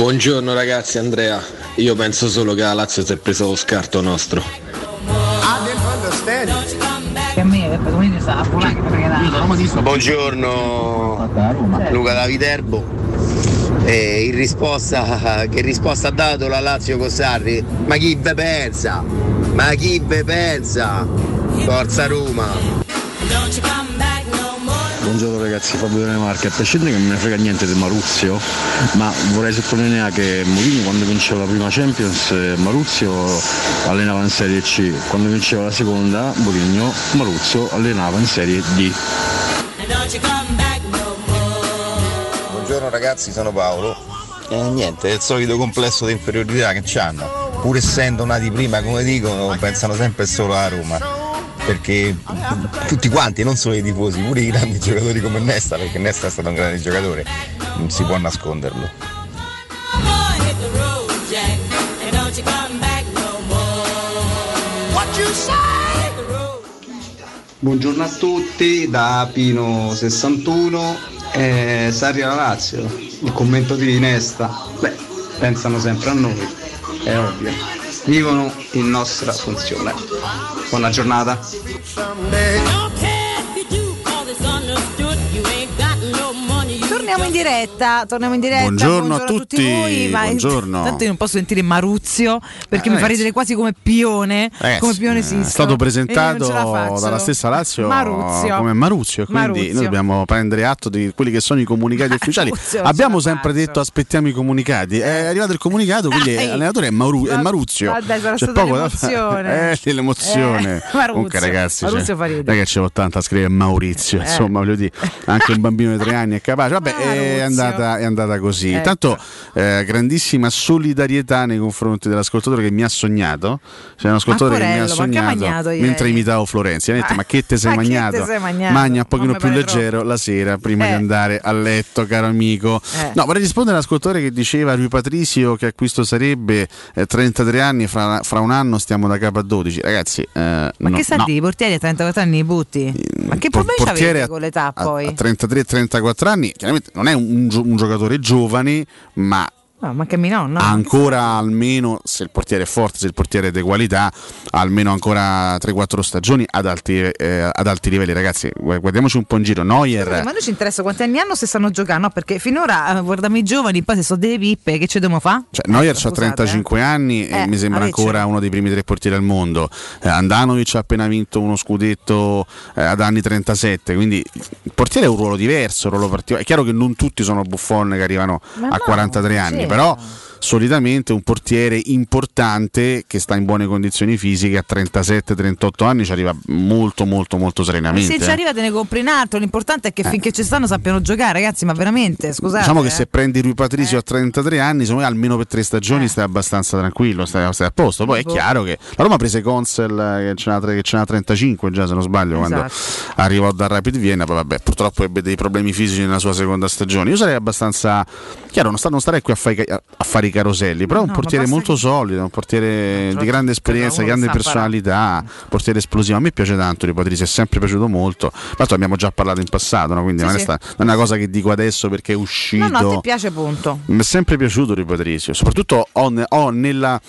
[SPEAKER 11] Buongiorno ragazzi, Andrea. Io penso solo che la Lazio si è preso lo scarto nostro.
[SPEAKER 1] Frega
[SPEAKER 17] Buongiorno Luca da Viterbo. E in risposta, che risposta ha dato la Lazio con Sarri? Ma chi ve pensa? Ma chi ve pensa? Forza Roma!
[SPEAKER 18] Buongiorno ragazzi, Fabio delle Marche. A prescindere che non me ne frega niente di Maruzio, ma vorrei sottolineare che Mourinho quando vinceva la prima Champions eh, Maruzio allenava in Serie C, quando vinceva la seconda Mourinho Maruzio allenava in Serie D.
[SPEAKER 19] Buongiorno ragazzi, sono Paolo. E niente, è il solito complesso di inferiorità che hanno. Pur essendo nati prima, come dicono, pensano sempre solo a Roma. Perché tutti quanti, non solo i tifosi, pure i grandi giocatori come Nesta, perché Nesta è stato un grande giocatore, non si può nasconderlo.
[SPEAKER 20] Buongiorno a tutti da Pino 61 e Sarri alla Lazio. Il commento di Nesta. Beh, pensano sempre a noi, è ovvio. Vivono in nostra funzione. Buona giornata.
[SPEAKER 1] Torniamo in diretta, torniamo in diretta.
[SPEAKER 3] Buongiorno a tutti,
[SPEAKER 1] voi, ma
[SPEAKER 3] buongiorno.
[SPEAKER 1] Tanto io non posso sentire Maruzio perché
[SPEAKER 3] Eh,
[SPEAKER 1] mi fa
[SPEAKER 3] ragazzi.
[SPEAKER 1] ridere quasi come pione,
[SPEAKER 3] Ragazzi,
[SPEAKER 1] come pione
[SPEAKER 3] eh,
[SPEAKER 1] Sisto.
[SPEAKER 3] è stato presentato
[SPEAKER 1] faccio.
[SPEAKER 3] dalla stessa Lazio
[SPEAKER 1] Maruzio.
[SPEAKER 3] come Maruzio, quindi
[SPEAKER 1] Maruzio.
[SPEAKER 3] noi dobbiamo prendere atto di quelli che sono i comunicati ufficiali.
[SPEAKER 1] Maruzio,
[SPEAKER 3] Abbiamo sempre detto aspettiamo i comunicati. È arrivato il comunicato, quindi
[SPEAKER 1] Dai.
[SPEAKER 3] l'allenatore è, Mauru- è Maruzio.
[SPEAKER 1] Ah, dai, sarà
[SPEAKER 3] C'è
[SPEAKER 1] stata
[SPEAKER 3] poco da
[SPEAKER 1] l'emozione.
[SPEAKER 3] fare. Eh, l'emozione.
[SPEAKER 1] Eh, Maruzio.
[SPEAKER 3] Comunque ragazzi,
[SPEAKER 1] Maruzio
[SPEAKER 3] cioè,
[SPEAKER 1] fa ridere.
[SPEAKER 3] non è che c'è 80 a scrivere Maurizio,
[SPEAKER 1] Eh.
[SPEAKER 3] insomma, voglio dire, anche un bambino di tre anni è capace. Vabbè, è andata, è andata così.
[SPEAKER 1] Ecco.
[SPEAKER 3] Intanto eh, grandissima solidarietà nei confronti dell'ascoltatore che mi ha sognato. C'è un ascoltatore che mi ha
[SPEAKER 1] porello, ha
[SPEAKER 3] sognato
[SPEAKER 1] ieri?
[SPEAKER 3] mentre imitavo Florenzi. Mi ha detto, ma che te sei
[SPEAKER 1] Ma te
[SPEAKER 3] magnato?
[SPEAKER 1] sei magnato?
[SPEAKER 3] Magna un pochino più leggero la sera prima di
[SPEAKER 1] Eh.
[SPEAKER 3] andare a letto, caro amico.
[SPEAKER 1] Eh.
[SPEAKER 3] No, vorrei rispondere all'ascoltatore che diceva Rui Patrizio che acquisto sarebbe eh, 33 anni, fra, fra un anno stiamo da capo a 12. Ragazzi, eh,
[SPEAKER 1] Ma
[SPEAKER 3] no,
[SPEAKER 1] che sa
[SPEAKER 3] no.
[SPEAKER 1] di portieri a 34 anni li butti? Ma che problemi
[SPEAKER 3] portiere
[SPEAKER 1] avete
[SPEAKER 3] a-
[SPEAKER 1] con l'età
[SPEAKER 3] a,
[SPEAKER 1] poi?
[SPEAKER 3] a 33-34 anni, chiaramente non è un, un giocatore giovane, ma
[SPEAKER 1] No, ma che mi no,
[SPEAKER 3] ancora almeno, se il portiere è forte, se il portiere è di qualità, almeno ancora 3-4 stagioni ad alti, eh, ad alti livelli. Ragazzi, gu- guardiamoci un po' in giro. Neuer.
[SPEAKER 1] Ma a noi ci interessa quanti anni hanno se stanno giocando, no? Perché finora eh, guardiamo i giovani, poi se sono delle pippe, che ci dobbiamo fare?
[SPEAKER 3] Cioè, Neuer ha
[SPEAKER 1] Scusate,
[SPEAKER 3] 35 anni e
[SPEAKER 1] Eh,
[SPEAKER 3] mi sembra ancora uno dei primi tre portieri al mondo. Eh, Andanovic ha appena vinto uno scudetto eh, ad anni 37, quindi il portiere è un ruolo diverso, un ruolo particolare. È chiaro che non tutti sono buffon che arrivano
[SPEAKER 1] Ma
[SPEAKER 3] a
[SPEAKER 1] no,
[SPEAKER 3] 43 anni,
[SPEAKER 1] sì.
[SPEAKER 3] Però solitamente un portiere importante che sta in buone condizioni fisiche a 37-38 anni ci arriva molto molto molto serenamente.
[SPEAKER 1] se ci
[SPEAKER 3] eh.
[SPEAKER 1] arriva te ne compri un altro, l'importante è che finché ci stanno sappiano giocare, ragazzi, ma veramente, scusate.
[SPEAKER 3] Diciamo che
[SPEAKER 1] eh.
[SPEAKER 3] se prendi Rui Patrizio a 33 anni, secondo me almeno per tre stagioni stai abbastanza tranquillo, stai, stai a posto. Poi è
[SPEAKER 1] Boh.
[SPEAKER 3] chiaro che la Roma prese Consel eh, che ce n'ha, tre- che ce n'ha 35 già se non sbaglio quando
[SPEAKER 1] Esatto.
[SPEAKER 3] arrivò dal Rapid Vienna, poi vabbè purtroppo ebbe dei problemi fisici nella sua seconda stagione. Io sarei abbastanza chiaro, non, sta- non starei qui a fare, i ca- a fare i caroselli, però è un
[SPEAKER 1] ma
[SPEAKER 3] portiere molto solido, un portiere di grande esperienza, di grande personalità, portiere esplosivo. A me piace tanto Rui Patrizio, è sempre piaciuto molto. Tra l'altro abbiamo già parlato in passato, no? quindi
[SPEAKER 1] Sì,
[SPEAKER 3] non, è
[SPEAKER 1] sì.
[SPEAKER 3] sta- non è una cosa che dico adesso perché è uscito.
[SPEAKER 1] No, no, te piace punto.
[SPEAKER 3] Mi è sempre piaciuto Patrizio, soprattutto ho, ho nella-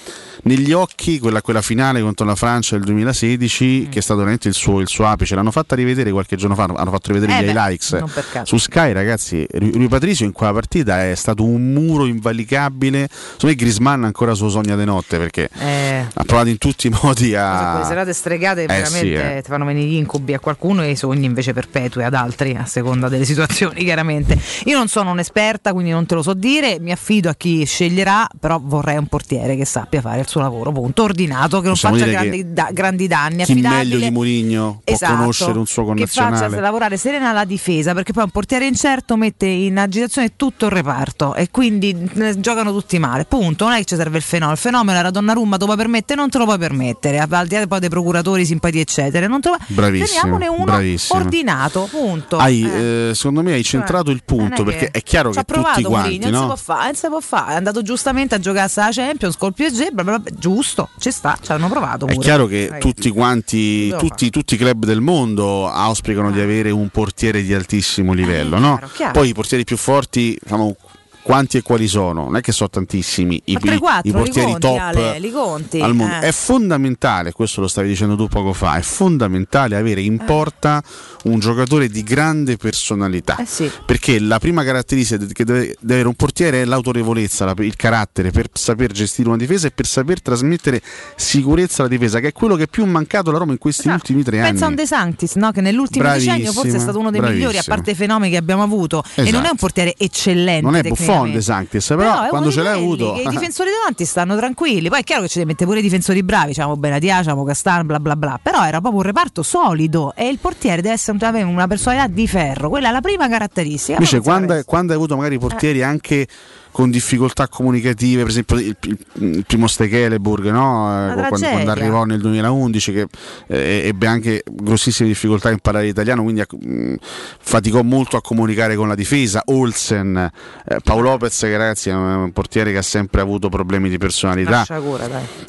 [SPEAKER 3] negli occhi quella, quella finale contro la Francia del 2016
[SPEAKER 1] Mm.
[SPEAKER 3] che è stato veramente il suo, il suo apice. L'hanno fatta rivedere qualche giorno fa, hanno fatto rivedere
[SPEAKER 1] Eh
[SPEAKER 3] gli
[SPEAKER 1] beh,
[SPEAKER 3] highlights su Sky, ragazzi. Rui in quella partita è stato un muro invalicabile. Secondo me Grisman ancora suo sogno di notte perché
[SPEAKER 1] Eh,
[SPEAKER 3] ha provato in tutti i modi a.
[SPEAKER 1] quelle serate stregate
[SPEAKER 3] Eh,
[SPEAKER 1] veramente
[SPEAKER 3] sì, eh.
[SPEAKER 1] ti fanno venire gli incubi a qualcuno e i sogni invece perpetui ad altri a seconda delle situazioni chiaramente io non sono un'esperta quindi non te lo so dire mi affido a chi sceglierà però vorrei un portiere che sappia fare il suo lavoro punto ordinato che non
[SPEAKER 3] Possiamo
[SPEAKER 1] faccia grandi, da- grandi danni
[SPEAKER 3] Chi meglio di Mourinho può
[SPEAKER 1] Esatto,
[SPEAKER 3] conoscere un suo
[SPEAKER 1] che faccia
[SPEAKER 3] connazionale?
[SPEAKER 1] lavorare serena la difesa perché poi un portiere incerto mette in agitazione tutto il reparto e quindi eh, giocano tutti male punto non è che ci serve il fenomeno il fenomeno era Donnarumma te lo puoi permettere non te lo puoi permettere al di là poi dei procuratori simpatia eccetera non te lo teniamone uno
[SPEAKER 3] bravissimo.
[SPEAKER 1] ordinato punto
[SPEAKER 3] Hai,
[SPEAKER 1] Eh.
[SPEAKER 3] eh, secondo me hai centrato il punto
[SPEAKER 1] Non
[SPEAKER 3] perché
[SPEAKER 1] che-
[SPEAKER 3] è chiaro che tutti quanti
[SPEAKER 1] Mourinho, non si
[SPEAKER 3] no?
[SPEAKER 1] può fare, non si può fare. È andato giustamente a giocare a Champions col PSG, bla bla bla, giusto, ci sta, ci hanno provato.
[SPEAKER 3] È
[SPEAKER 1] pure.
[SPEAKER 3] chiaro che
[SPEAKER 1] Ragazzi.
[SPEAKER 3] tutti quanti,
[SPEAKER 1] Devo
[SPEAKER 3] tutti, tutti i club del mondo auspicano di avere un portiere di altissimo livello, no?
[SPEAKER 1] Eh, chiaro, chiaro.
[SPEAKER 3] Poi i portieri più forti, diciamo, quanti e quali sono? Non è che sono tantissimi i,
[SPEAKER 1] Ma
[SPEAKER 3] i-
[SPEAKER 1] 3-4,
[SPEAKER 3] i portieri
[SPEAKER 1] conti,
[SPEAKER 3] top
[SPEAKER 1] Ale, conti,
[SPEAKER 3] al mondo.
[SPEAKER 1] eh.
[SPEAKER 3] È fondamentale, questo lo stavi dicendo tu poco fa, è fondamentale avere in porta un giocatore di grande personalità.
[SPEAKER 1] Eh sì.
[SPEAKER 3] Perché la prima caratteristica che deve, deve avere un portiere è l'autorevolezza, la- il carattere per saper gestire una difesa e per saper trasmettere sicurezza alla difesa, che è quello che è più mancato alla Roma in questi ultimi tre
[SPEAKER 1] Esatto. Pensa a un
[SPEAKER 3] anni.
[SPEAKER 1] De Sanctis, no? che nell'ultimo decennio forse è stato uno dei migliori, a parte i fenomeni che abbiamo avuto. E
[SPEAKER 3] Esatto.
[SPEAKER 1] non è un portiere eccellente.
[SPEAKER 3] Non è Buffon De Sanctis, però,
[SPEAKER 1] è
[SPEAKER 3] quando ce l'hai avuto.
[SPEAKER 1] I difensori davanti stanno tranquilli. Poi è chiaro che ci devi mettere pure i difensori bravi, diciamo Benatia, diciamo Castan, bla bla bla. Però era proprio un reparto solido e il portiere deve essere avere una personalità di ferro. Quella è la prima caratteristica.
[SPEAKER 3] Invece, quando, quando hai avuto magari portieri anche con difficoltà comunicative, per esempio il, il- il primo Stekelenburg, no? Eh, quando, quando arrivò nel 2011, che eh, ebbe anche grossissime difficoltà a imparare l'italiano, quindi mh, faticò molto a comunicare con la difesa. Olsen, eh, Paolo Lopez, che ragazzi è un portiere che ha sempre avuto problemi di personalità.
[SPEAKER 1] Dai.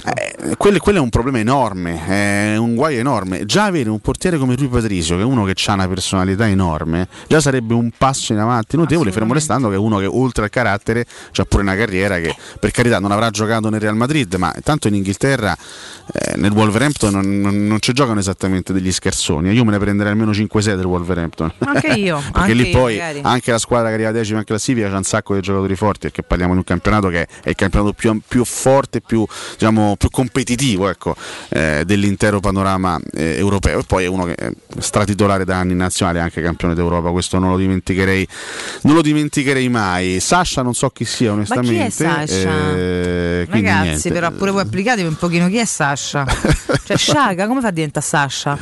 [SPEAKER 3] Eh, quello, quello è un problema enorme, è un guaio enorme. Già avere un portiere come Rui Patrizio, che è uno che ha una personalità enorme, già sarebbe un passo in avanti notevole, fermo restando che è uno che oltre al carattere c'ha pure una carriera che per carità non avrà giocato nel Real Madrid, ma tanto in Inghilterra eh, nel Wolverhampton non, non, non ci giocano esattamente degli scherzoni. Io me ne prenderei almeno 5-6 del Wolverhampton.
[SPEAKER 1] Anche io,
[SPEAKER 3] perché
[SPEAKER 1] anche
[SPEAKER 3] lì
[SPEAKER 1] io,
[SPEAKER 3] poi
[SPEAKER 1] magari.
[SPEAKER 3] anche la squadra che arriva decima in classifica c'ha un sacco di giocatori forti, perché parliamo di un campionato che è il campionato più, più forte, più, diciamo, più competitivo ecco, eh, dell'intero panorama eh, europeo. E poi è uno che è stratitolare da anni in nazionale, anche campione d'Europa, questo non lo dimenticherei, non lo dimenticherei mai. Sasha non so chi sia onestamente.
[SPEAKER 1] Ma chi è Sasha?
[SPEAKER 3] eh,
[SPEAKER 1] Ragazzi,
[SPEAKER 3] niente.
[SPEAKER 1] però pure voi applicatevi un pochino chi è Sasha. cioè Sciaga, come fa a diventare Sasha?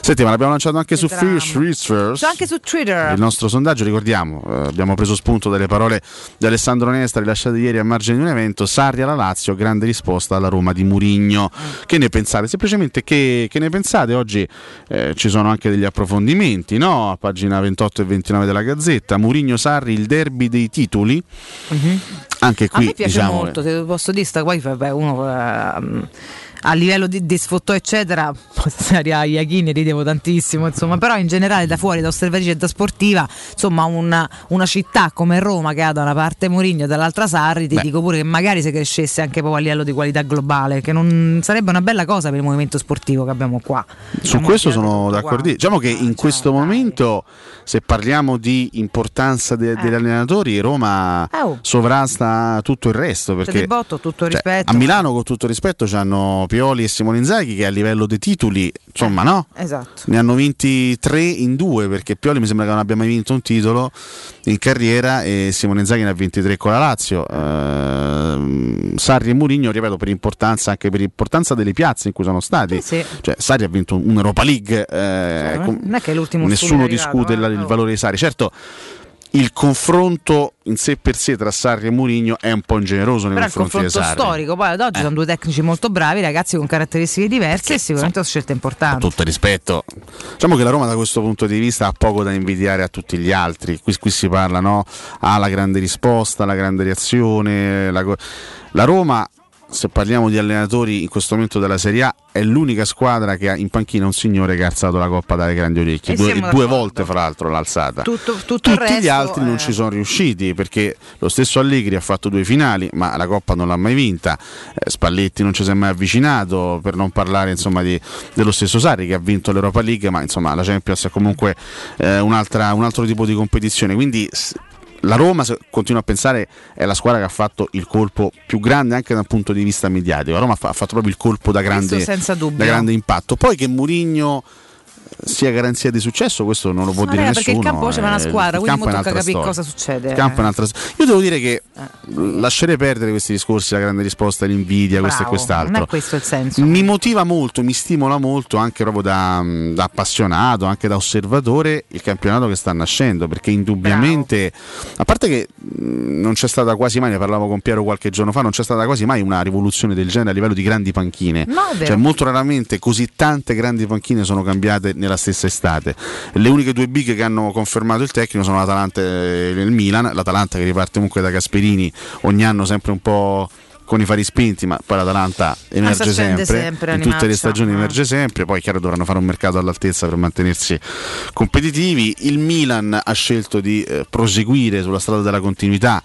[SPEAKER 3] Senti, ma l'abbiamo lanciato anche su
[SPEAKER 1] dramma.
[SPEAKER 3] Fish Research.
[SPEAKER 1] Anche su Twitter.
[SPEAKER 3] Il nostro sondaggio, ricordiamo, eh, abbiamo preso spunto dalle parole di Alessandro Nesta rilasciate ieri a margine di un evento. Sarri alla Lazio, grande risposta alla Roma di Murigno. Che ne pensate? Semplicemente che, che ne pensate? Oggi eh, ci sono anche degli approfondimenti, no? A pagina 28 e 29 della Gazzetta. Murigno Sarri, il derby dei titoli. Anche
[SPEAKER 1] A
[SPEAKER 3] qui
[SPEAKER 1] me piace
[SPEAKER 3] diciamo,
[SPEAKER 1] molto, se posso dire, sta qua vabbè, uno ehm, a livello di, di sfottò eccetera, serie a Iachini ridevo tantissimo, insomma, però in generale da fuori, da osservatrice e da sportiva, insomma una, una città come Roma che ha da una parte Mourinho e dall'altra Sarri, ti
[SPEAKER 3] Beh.
[SPEAKER 1] dico pure che magari se crescesse anche proprio a livello di qualità globale, che non sarebbe una bella cosa per il movimento sportivo che abbiamo qua.
[SPEAKER 3] Su questo sono d'accordo. Diciamo che in questo momento, se parliamo di importanza de- degli allenatori, Roma
[SPEAKER 1] Eh, oh.
[SPEAKER 3] sovrasta tutto il resto. Perché
[SPEAKER 1] del botto, tutto
[SPEAKER 3] cioè, a Milano, con tutto rispetto, hanno Pioli e Simone Inzaghi che a livello dei titoli, insomma, no?
[SPEAKER 1] Esatto.
[SPEAKER 3] Ne hanno vinti tre in due perché Pioli mi sembra che non abbia mai vinto un titolo in carriera e Simone Inzaghi ne ha vinti tre con la Lazio. Ehm, Sarri e Mourinho, ripeto, per importanza anche per importanza delle piazze in cui sono stati.
[SPEAKER 1] sì.
[SPEAKER 3] Cioè, Sarri ha vinto un'Europa League. eh, com-
[SPEAKER 1] non è che è l'ultimo
[SPEAKER 3] nessuno
[SPEAKER 1] arrivato,
[SPEAKER 3] discute
[SPEAKER 1] eh,
[SPEAKER 3] la- il
[SPEAKER 1] oh.
[SPEAKER 3] valore di Sarri. Certo, il confronto in sé per sé tra Sarri e Mourinho è un po' ingeneroso nei
[SPEAKER 1] Però il
[SPEAKER 3] confronti di
[SPEAKER 1] confronto storico, poi ad oggi
[SPEAKER 3] Eh.
[SPEAKER 1] sono due tecnici molto bravi, ragazzi con caratteristiche diverse e sicuramente sono scelte importanti.
[SPEAKER 3] tutto il rispetto. Diciamo che la Roma da questo punto di vista ha poco da invidiare a tutti gli altri. Qui, qui si parla, no? Ha la grande risposta, la grande reazione. La, la Roma, se parliamo di allenatori in questo momento della Serie A, è l'unica squadra che ha in panchina un signore che ha alzato la coppa dalle grandi orecchie. Due, due volte, fra l'altro, l'ha alzata.
[SPEAKER 1] Tutto, tutto
[SPEAKER 3] Tutti
[SPEAKER 1] resto,
[SPEAKER 3] gli altri non
[SPEAKER 1] eh,
[SPEAKER 3] ci sono riusciti perché lo stesso Allegri ha fatto due finali, ma la Coppa non l'ha mai vinta. Eh, Spalletti non ci si è mai avvicinato, per non parlare insomma, di- dello stesso Sarri che ha vinto l'Europa League, ma insomma la Champions è comunque eh, un altro tipo di competizione. Quindi la Roma, continuo a pensare, è la squadra che ha fatto il colpo più grande anche dal punto di vista mediatico. La Roma ha fa- ha fatto proprio il colpo da grande, da grande impatto. Poi che Mourinho sia garanzia di successo, questo non lo può
[SPEAKER 1] Ma
[SPEAKER 3] dire
[SPEAKER 1] raga, perché
[SPEAKER 3] nessuno.
[SPEAKER 1] il campo c'è una
[SPEAKER 3] eh,
[SPEAKER 1] squadra,
[SPEAKER 3] il
[SPEAKER 1] quindi tocca
[SPEAKER 3] un'altra
[SPEAKER 1] capire
[SPEAKER 3] storia.
[SPEAKER 1] cosa succede.
[SPEAKER 3] Il campo è un'altra storia. Io devo dire che lascerei perdere questi discorsi, la grande risposta, l'invidia, questo e
[SPEAKER 1] Bravo,
[SPEAKER 3] quest'altro.
[SPEAKER 1] Non è questo il senso.
[SPEAKER 3] Mi motiva molto, mi stimola molto anche proprio da, da appassionato, anche da osservatore, il campionato che sta nascendo, perché indubbiamente, a parte che non c'è stata quasi mai, ne parlavo con Piero qualche giorno fa, non c'è stata quasi mai una rivoluzione del genere a livello di grandi panchine.
[SPEAKER 1] No,
[SPEAKER 3] cioè molto raramente così tante grandi panchine sono cambiate nella stessa estate. Le uniche due big che hanno confermato il tecnico sono l'Atalanta e il Milan, l'Atalanta che riparte comunque da Gasperini ogni anno sempre un po' con i fari spinti, ma poi l'Atalanta emerge sempre,
[SPEAKER 1] sempre,
[SPEAKER 3] in tutte le stagioni emerge sempre, poi chiaro dovranno fare un mercato all'altezza per mantenersi competitivi. Il Milan ha scelto di eh, proseguire sulla strada della continuità.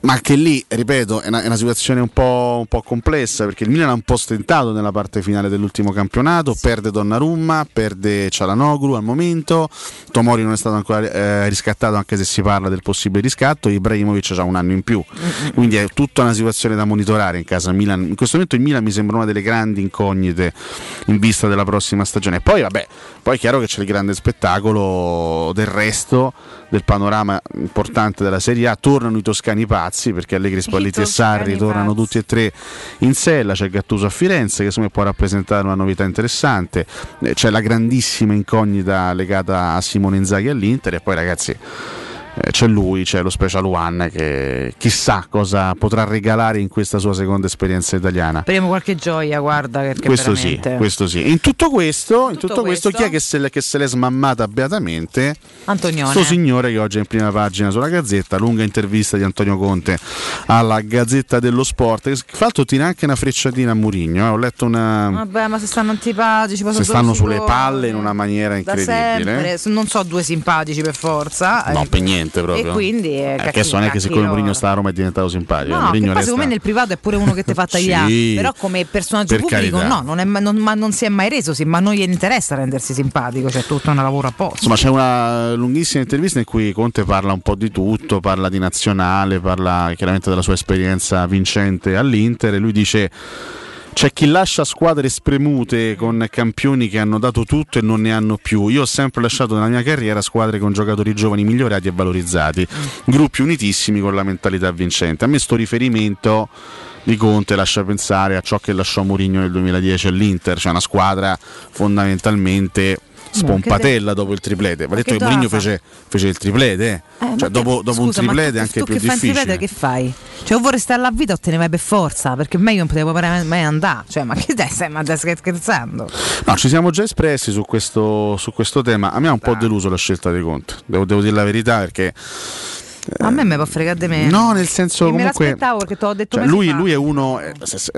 [SPEAKER 3] Ma anche lì, ripeto, è una, è una situazione un po', un po' complessa perché il Milan ha un po' stentato nella parte finale dell'ultimo campionato, perde Donnarumma, perde Cialanoglu al momento, Tomori non è stato ancora eh, riscattato anche se si parla del possibile riscatto, Ibrahimovic ha un anno in più, quindi è tutta una situazione da monitorare in casa Milan. In questo momento il Milan mi sembra una delle grandi incognite in vista della prossima stagione. Poi vabbè, poi è chiaro che c'è il grande spettacolo del resto del panorama importante della Serie A, tornano i toscani pazzi perché Allegri, Spalletti e Sarri tornano tutti e tre in sella, c'è Gattuso a Firenze che secondo me può rappresentare una novità interessante, Eh, c'è la grandissima incognita legata a Simone Inzaghi all'Inter. E poi ragazzi eh, c'è lui, c'è lo Special One che chissà cosa potrà regalare in questa sua seconda esperienza italiana.
[SPEAKER 1] Speriamo qualche gioia, guarda, perché
[SPEAKER 3] Questo sì, questo sì. In tutto questo, in
[SPEAKER 1] Tutto
[SPEAKER 3] tutto questo,
[SPEAKER 1] questo?
[SPEAKER 3] chi è che se, l'è- che se l'è smammata beatamente?
[SPEAKER 1] Antonione.
[SPEAKER 3] Sto signore che oggi è in prima pagina sulla Gazzetta, lunga intervista di Antonio Conte alla Gazzetta dello Sport. che Fra l'altro tira anche una frecciatina a Murigno. eh. Ho letto una.
[SPEAKER 1] Vabbè, ma se stanno antipatici,
[SPEAKER 3] Se stanno sulle palle in una maniera incredibile.
[SPEAKER 1] sempre. Non so due simpatici per forza.
[SPEAKER 3] No,
[SPEAKER 1] eh,
[SPEAKER 3] per niente. Niente proprio.
[SPEAKER 1] E quindi eh,
[SPEAKER 3] Eh,
[SPEAKER 1] cacchi-
[SPEAKER 3] che adesso non è che siccome
[SPEAKER 1] cacchino-
[SPEAKER 3] Mourinho sta a Roma è diventato simpatico.
[SPEAKER 1] No,
[SPEAKER 3] Mourinho resta-
[SPEAKER 1] secondo me nel privato è pure uno che ti fa tagliare.
[SPEAKER 3] Sì.
[SPEAKER 1] Però come personaggio
[SPEAKER 3] Per
[SPEAKER 1] pubblico
[SPEAKER 3] carità.
[SPEAKER 1] no, non, è ma- non- ma non si è mai reso, sì, ma non gli interessa rendersi simpatico, c'è tutto un lavoro apposta.
[SPEAKER 3] Insomma, c'è una lunghissima intervista in cui Conte parla un po' di tutto, parla di nazionale, parla chiaramente della sua esperienza vincente all'Inter e lui dice c'è chi lascia squadre spremute con campioni che hanno dato tutto e non ne hanno più. Io ho sempre lasciato nella mia carriera squadre con giocatori giovani migliorati e valorizzati, gruppi unitissimi con la mentalità vincente. A me sto riferimento di Conte lascia pensare a ciò che lasciò Mourinho nel 2010 all'Inter, cioè una squadra fondamentalmente spompatella dopo il triplete. Va detto
[SPEAKER 1] che
[SPEAKER 3] che Mourinho fece, fece il triplete, eh.
[SPEAKER 1] Eh, ma
[SPEAKER 3] cioè dopo, dopo un
[SPEAKER 1] scusa, ma
[SPEAKER 3] triplete è anche più
[SPEAKER 1] che fai un
[SPEAKER 3] difficile.
[SPEAKER 1] triplete, che fai? Cioè, o vorrei stare alla vita o te ne vai per forza, perché meglio non potevo mai, andare. Cioè, ma che dai, stai, ma stai scherzando?
[SPEAKER 3] No, ci siamo già espressi su questo, su questo tema. A me ha un po' deluso la scelta di Conte, devo, devo dire la verità perché.
[SPEAKER 1] A me mi può fregare di me.
[SPEAKER 3] No, nel senso
[SPEAKER 1] E me
[SPEAKER 3] comunque.
[SPEAKER 1] l'aspettavo perché te l'ho detto
[SPEAKER 3] Cioè, lui, lui è uno. eh, se-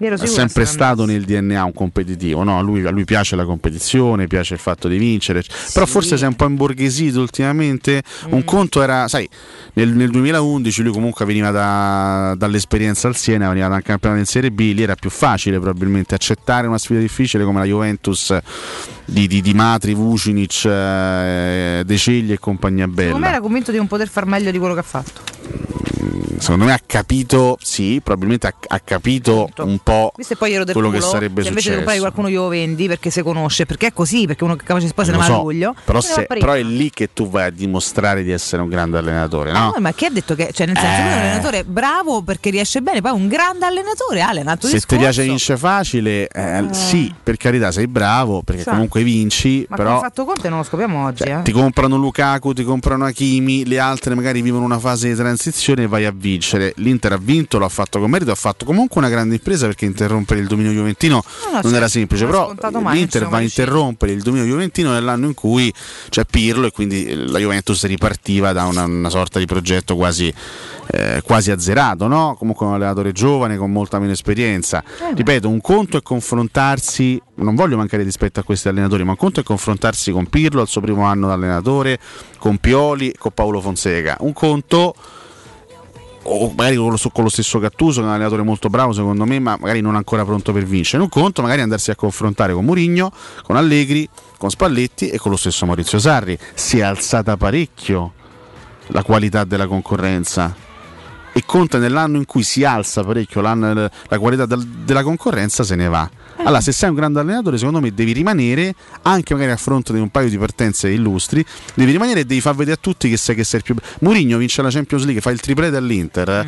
[SPEAKER 1] Ero
[SPEAKER 3] è sempre
[SPEAKER 1] che
[SPEAKER 3] stato nel DNA un competitivo, no? a, lui, a lui piace la competizione, piace il fatto di vincere, però forse si è un po' imborghesito ultimamente.
[SPEAKER 1] Mm.
[SPEAKER 3] Un conto era, sai, nel, nel 2011 lui comunque veniva da- dall'esperienza al Siena, veniva da un campionato in Serie B, lì era più facile probabilmente accettare una sfida difficile come la Juventus di, di, di Matri, Vucinic, eh, De Cegli e compagnia bella.
[SPEAKER 1] era convinto di non poter far meglio di quello che ha fatto.
[SPEAKER 3] Secondo me ha capito, sì, probabilmente ha, ha capito un po'
[SPEAKER 1] che
[SPEAKER 3] quello che
[SPEAKER 1] culo,
[SPEAKER 3] sarebbe
[SPEAKER 1] se invece
[SPEAKER 3] successo.
[SPEAKER 1] comprare qualcuno glielo vendi perché si conosce, perché è così, perché uno che capace poi se ne va a
[SPEAKER 3] so,
[SPEAKER 1] luglio.
[SPEAKER 3] però,
[SPEAKER 1] se
[SPEAKER 3] se- però è lì che tu vai a dimostrare di essere un grande allenatore, no?
[SPEAKER 1] No, ma chi ha detto che, cioè, nel senso, è un
[SPEAKER 3] Eh.
[SPEAKER 1] allenatore bravo perché riesce bene, poi un grande allenatore, un altro
[SPEAKER 3] Se ti
[SPEAKER 1] discorso.
[SPEAKER 3] piace vince facile, eh, sì, per carità sei bravo, perché
[SPEAKER 1] Sa.
[SPEAKER 3] comunque vinci,
[SPEAKER 1] Ma
[SPEAKER 3] però
[SPEAKER 1] ha fatto Conte non lo scopriamo oggi, eh.
[SPEAKER 3] ti comprano Lukaku, ti comprano Hakimi, le altre magari vivono una fase di transizione e vai a vincere. L'Inter ha vinto, l'ha fatto con merito, ha fatto comunque una grande impresa perché interrompere il dominio juventino
[SPEAKER 1] No, no,
[SPEAKER 3] non era semplice, però
[SPEAKER 1] mai,
[SPEAKER 3] l'Inter va a interrompere il dominio juventino nell'anno in cui c'è Pirlo e quindi la Juventus ripartiva da una, una sorta di progetto quasi, eh, quasi azzerato, no? comunque un allenatore giovane con molta meno esperienza.
[SPEAKER 1] Eh,
[SPEAKER 3] Ripeto, un conto è confrontarsi, non voglio mancare rispetto a questi allenatori, ma un conto è confrontarsi con Pirlo al suo primo anno da allenatore, con Pioli, con Paolo Fonseca. Un conto o magari con lo, con lo stesso Gattuso, che è un allenatore molto bravo secondo me, ma magari non ancora pronto per vincere. Un conto magari andarsi a confrontare con Mourinho, con Allegri, con Spalletti e con lo stesso Maurizio Sarri. Si è alzata parecchio la qualità della concorrenza. E Conte nell'anno in cui si alza parecchio la qualità del- della concorrenza se ne va. Allora, se sei un grande allenatore, secondo me devi rimanere, anche magari a fronte di un paio di partenze illustri, devi rimanere e devi far vedere a tutti che sei, che sei il più. Mourinho vince la Champions League, fa il triplete all'Inter, eh,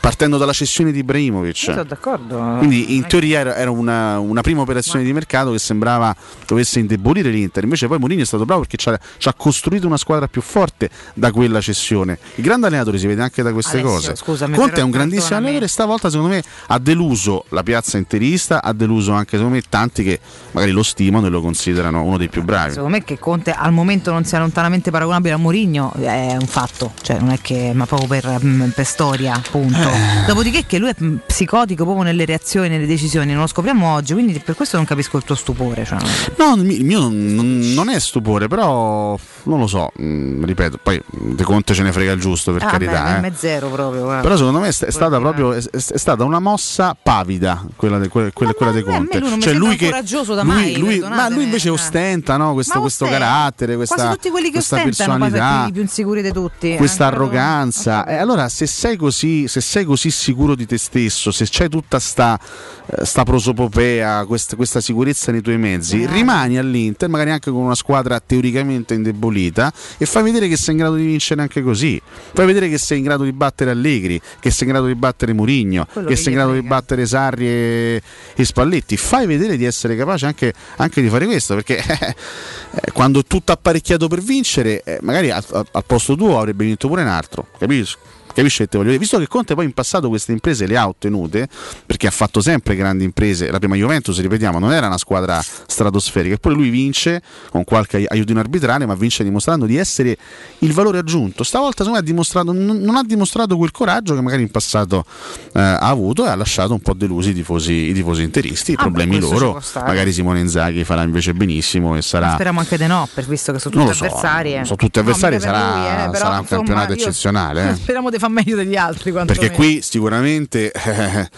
[SPEAKER 3] partendo dalla cessione di Ibrahimovic.
[SPEAKER 1] Io sono d'accordo.
[SPEAKER 3] Quindi in teoria era, era una, una prima operazione di mercato che sembrava dovesse indebolire l'Inter, invece poi Mourinho è stato bravo perché ci ha, ci ha costruito una squadra più forte da quella cessione. Il grande allenatore si vede anche da queste
[SPEAKER 1] Alessio,
[SPEAKER 3] cose.
[SPEAKER 1] scusami,
[SPEAKER 3] Conte è un grandissimo allenatore e stavolta secondo me ha deluso la piazza interista, ha deluso anche secondo me tanti che magari lo stimano e lo considerano uno dei più bravi.
[SPEAKER 1] Secondo me che Conte al momento non sia lontanamente paragonabile a Mourinho è un fatto, cioè non è che ma proprio per, mm, per storia, punto.
[SPEAKER 3] Eh.
[SPEAKER 1] Dopodiché che lui è mm, psicotico proprio nelle reazioni, nelle decisioni, non lo scopriamo oggi, quindi per questo non capisco il tuo stupore. Cioè.
[SPEAKER 3] No, il mio- non, non- è stupore, però non lo so, mm, ripeto, poi De Conte ce ne frega il giusto per
[SPEAKER 1] Ah,
[SPEAKER 3] carità.
[SPEAKER 1] beh,
[SPEAKER 3] eh.
[SPEAKER 1] zero proprio. guarda.
[SPEAKER 3] Però secondo me è, è stata proprio è, è stata una mossa pavida quella, de, quella, quella- quella
[SPEAKER 1] me
[SPEAKER 3] Conte.
[SPEAKER 1] lui
[SPEAKER 3] Cioè, lui che
[SPEAKER 1] coraggioso da
[SPEAKER 3] lui-
[SPEAKER 1] mai,
[SPEAKER 3] lui- ma lui invece
[SPEAKER 1] eh.
[SPEAKER 3] ostenta no? questo, questo carattere, questa,
[SPEAKER 1] Quasi tutti quelli che
[SPEAKER 3] questa personalità.
[SPEAKER 1] quelli più insicuri di tutti.
[SPEAKER 3] Questa
[SPEAKER 1] loro-
[SPEAKER 3] arroganza, e allora se sei, così, se sei così sicuro di te stesso, se c'è tutta sta, eh, sta prosopopea, questa, questa sicurezza nei tuoi mezzi, rimani all'Inter, magari anche con una squadra teoricamente indebolita, e fai vedere che sei in grado di vincere anche così. Fai vedere che sei in grado di battere Allegri, che sei in grado di battere Murigno,
[SPEAKER 1] Quello
[SPEAKER 3] che sei in grado di battere Sarri e, e Spalletti. Fai vedere di essere capace anche, anche di fare questo, perché eh, quando è tutto apparecchiato per vincere, eh, magari al, al- al posto tuo avrebbe vinto pure un altro, capisci? Capisci che te voglio dire? Visto che Conte poi in passato queste imprese le ha ottenute, perché ha fatto sempre grandi imprese, la prima Juventus, ripetiamo, non era una squadra stratosferica, eppure lui vince con qualche aiutino arbitrale, ma vince dimostrando di essere il valore aggiunto. Stavolta secondo me ha dimostrato, non, ha dimostrato quel coraggio che magari in passato eh, ha avuto e ha lasciato un po' delusi i tifosi, i tifosi interisti, i
[SPEAKER 1] Ah,
[SPEAKER 3] problemi loro. Magari Simone Inzaghi farà invece benissimo e sarà...
[SPEAKER 1] Speriamo anche di no, per visto che sono tutti
[SPEAKER 3] so,
[SPEAKER 1] avversari. eh.
[SPEAKER 3] sono tutti
[SPEAKER 1] No,
[SPEAKER 3] avversari,
[SPEAKER 1] per
[SPEAKER 3] sarà,
[SPEAKER 1] lui, eh, però,
[SPEAKER 3] sarà un
[SPEAKER 1] insomma,
[SPEAKER 3] campionato
[SPEAKER 1] io-
[SPEAKER 3] eccezionale. eh.
[SPEAKER 1] Speriamo di meglio degli altri.
[SPEAKER 3] Perché qui sicuramente eh,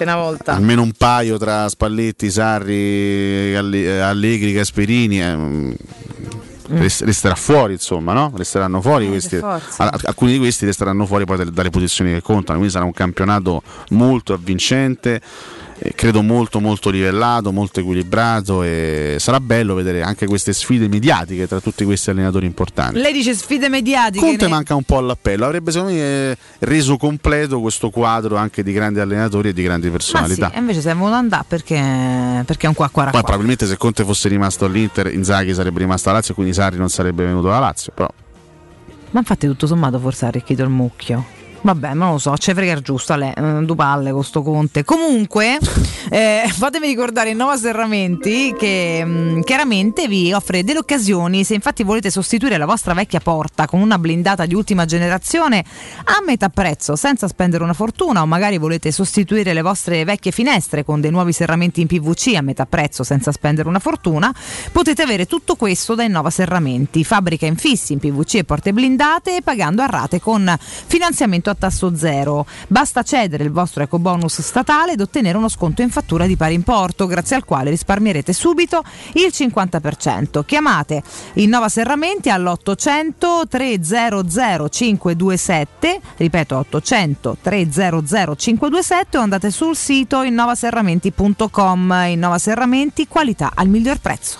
[SPEAKER 1] una volta.
[SPEAKER 3] almeno un paio tra Spalletti, Sarri, eh, Allegri, Gasperini eh, mm, rest- resterà fuori, insomma, no? Resteranno fuori questi.
[SPEAKER 1] Eh.
[SPEAKER 3] Al- alcuni di questi resteranno fuori poi dalle, dalle posizioni che contano, quindi sarà un campionato molto avvincente. Eh, Credo molto molto livellato, molto equilibrato e sarà bello vedere anche queste sfide mediatiche tra tutti questi allenatori importanti.
[SPEAKER 1] Lei dice sfide mediatiche.
[SPEAKER 3] Conte
[SPEAKER 1] ne-
[SPEAKER 3] manca un po' all'appello, avrebbe secondo me eh, reso completo questo quadro anche di grandi allenatori e di grandi
[SPEAKER 1] Ma sì,
[SPEAKER 3] personalità.
[SPEAKER 1] invece se è voluto andare perché, perché è un qua qua
[SPEAKER 3] Poi probabilmente se Conte fosse rimasto all'Inter, Inzaghi sarebbe rimasto a Lazio quindi Sarri non sarebbe venuto alla Lazio. Però
[SPEAKER 1] Ma infatti tutto sommato forse ha arricchito il mucchio. Vabbè, non lo so, c'è frega giusto, Ale, eh, due palle con sto Conte. Comunque, eh, fatemi ricordare Nova Serramenti che mh, chiaramente vi offre delle occasioni se infatti volete sostituire la vostra vecchia porta con una blindata di ultima generazione a metà prezzo, senza spendere una fortuna o magari volete sostituire le vostre vecchie finestre con dei nuovi serramenti in PVC a metà prezzo senza spendere una fortuna, potete avere tutto questo da Innova Serramenti, fabbrica infissi in PVC e porte blindate pagando a rate con finanziamento a tasso zero. Basta cedere il vostro eco bonus statale ed ottenere uno sconto in fattura di pari importo, grazie al quale risparmierete subito il 50%. Chiamate Innova Serramenti all'800 300 527, ripeto 800 300 527 o andate sul sito innovaserramenti.com. Innova Serramenti, qualità al miglior prezzo.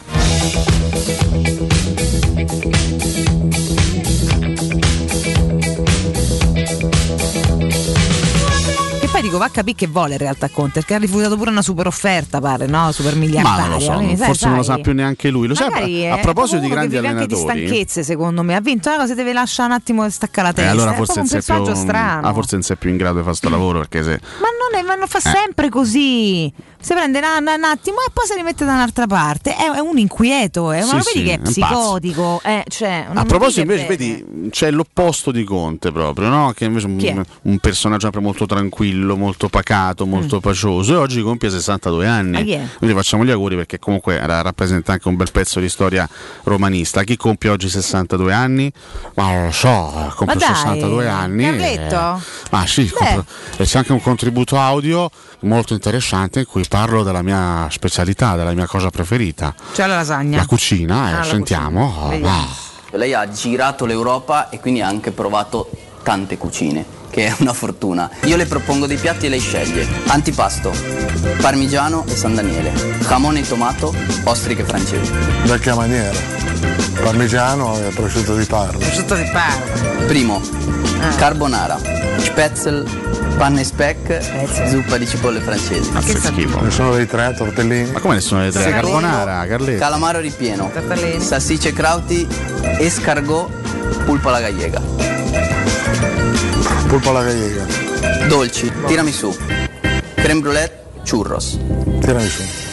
[SPEAKER 1] Dico, va a capire che vuole in realtà Conte, perché ha rifiutato pure una super offerta, pare, no? Super miliardaria.
[SPEAKER 3] Ma non lo so,
[SPEAKER 1] Quindi, sai,
[SPEAKER 3] forse non lo
[SPEAKER 1] sai,
[SPEAKER 3] sa più neanche lui. Lo sa,
[SPEAKER 1] magari
[SPEAKER 3] a
[SPEAKER 1] è
[SPEAKER 3] proposito di grandi
[SPEAKER 1] vive anche di
[SPEAKER 3] allenatori.
[SPEAKER 1] stanchezze, secondo me. Ha vinto una cosa, deve lasciare un attimo staccare la
[SPEAKER 3] eh,
[SPEAKER 1] testa.
[SPEAKER 3] allora
[SPEAKER 1] è
[SPEAKER 3] forse
[SPEAKER 1] proprio un
[SPEAKER 3] non sei più,
[SPEAKER 1] personaggio strano.
[SPEAKER 3] ah, forse non sei più in grado di fare sto lavoro perché se
[SPEAKER 1] Ma non, è, ma non fa sempre così. Si prende una- un attimo e poi si rimette da un'altra parte. È, è un inquieto, è,
[SPEAKER 3] Sì,
[SPEAKER 1] ma
[SPEAKER 3] sì,
[SPEAKER 1] vedi che
[SPEAKER 3] è
[SPEAKER 1] è
[SPEAKER 3] un
[SPEAKER 1] psicotico. eh, cioè,
[SPEAKER 3] A proposito, invece, vedi, c'è l'opposto di Conte proprio, no? Che invece è
[SPEAKER 1] è?
[SPEAKER 3] un, un personaggio sempre molto tranquillo, molto pacato, molto pacioso. E oggi compie 62 anni.
[SPEAKER 1] Mm. Ah, è?
[SPEAKER 3] Quindi facciamo gli auguri perché comunque ra- rappresenta anche un bel pezzo di storia romanista. Chi compie oggi 62 anni? Ma non lo so, compie
[SPEAKER 1] Ma dai,
[SPEAKER 3] 62 anni.
[SPEAKER 1] Carletto?
[SPEAKER 3] eh, ma sì, compro- e c'è anche un contributo audio molto interessante in cui parlo della mia specialità, della mia cosa preferita.
[SPEAKER 1] C'è la lasagna.
[SPEAKER 3] La cucina, eh,
[SPEAKER 1] Ah, la
[SPEAKER 3] sentiamo.
[SPEAKER 1] cucina.
[SPEAKER 3] Ah.
[SPEAKER 21] Lei ha girato l'Europa e quindi ha anche provato tante cucine, che è una fortuna. Io le propongo dei piatti e lei sceglie. Antipasto, parmigiano e San Daniele, jamone e tomato, ostriche francesi.
[SPEAKER 16] Vecchia maniera. Parmigiano e prosciutto di Parma.
[SPEAKER 1] Prosciutto di Parma.
[SPEAKER 21] Primo,
[SPEAKER 1] Ah.
[SPEAKER 21] carbonara, spetzel, panne speck, zuppa di cipolle francesi.
[SPEAKER 16] Ne sono dei tre, tortellini.
[SPEAKER 3] Ma come ne sono le tre?
[SPEAKER 21] Secondo,
[SPEAKER 3] Carbonara, Carletto.
[SPEAKER 21] Calamaro ripieno, salsicce crauti, escargot, pulpa alla gallega.
[SPEAKER 16] Polpo alla gallega.
[SPEAKER 21] Dolci, tiramisù, creme brulee, churros.
[SPEAKER 16] Tiramisù.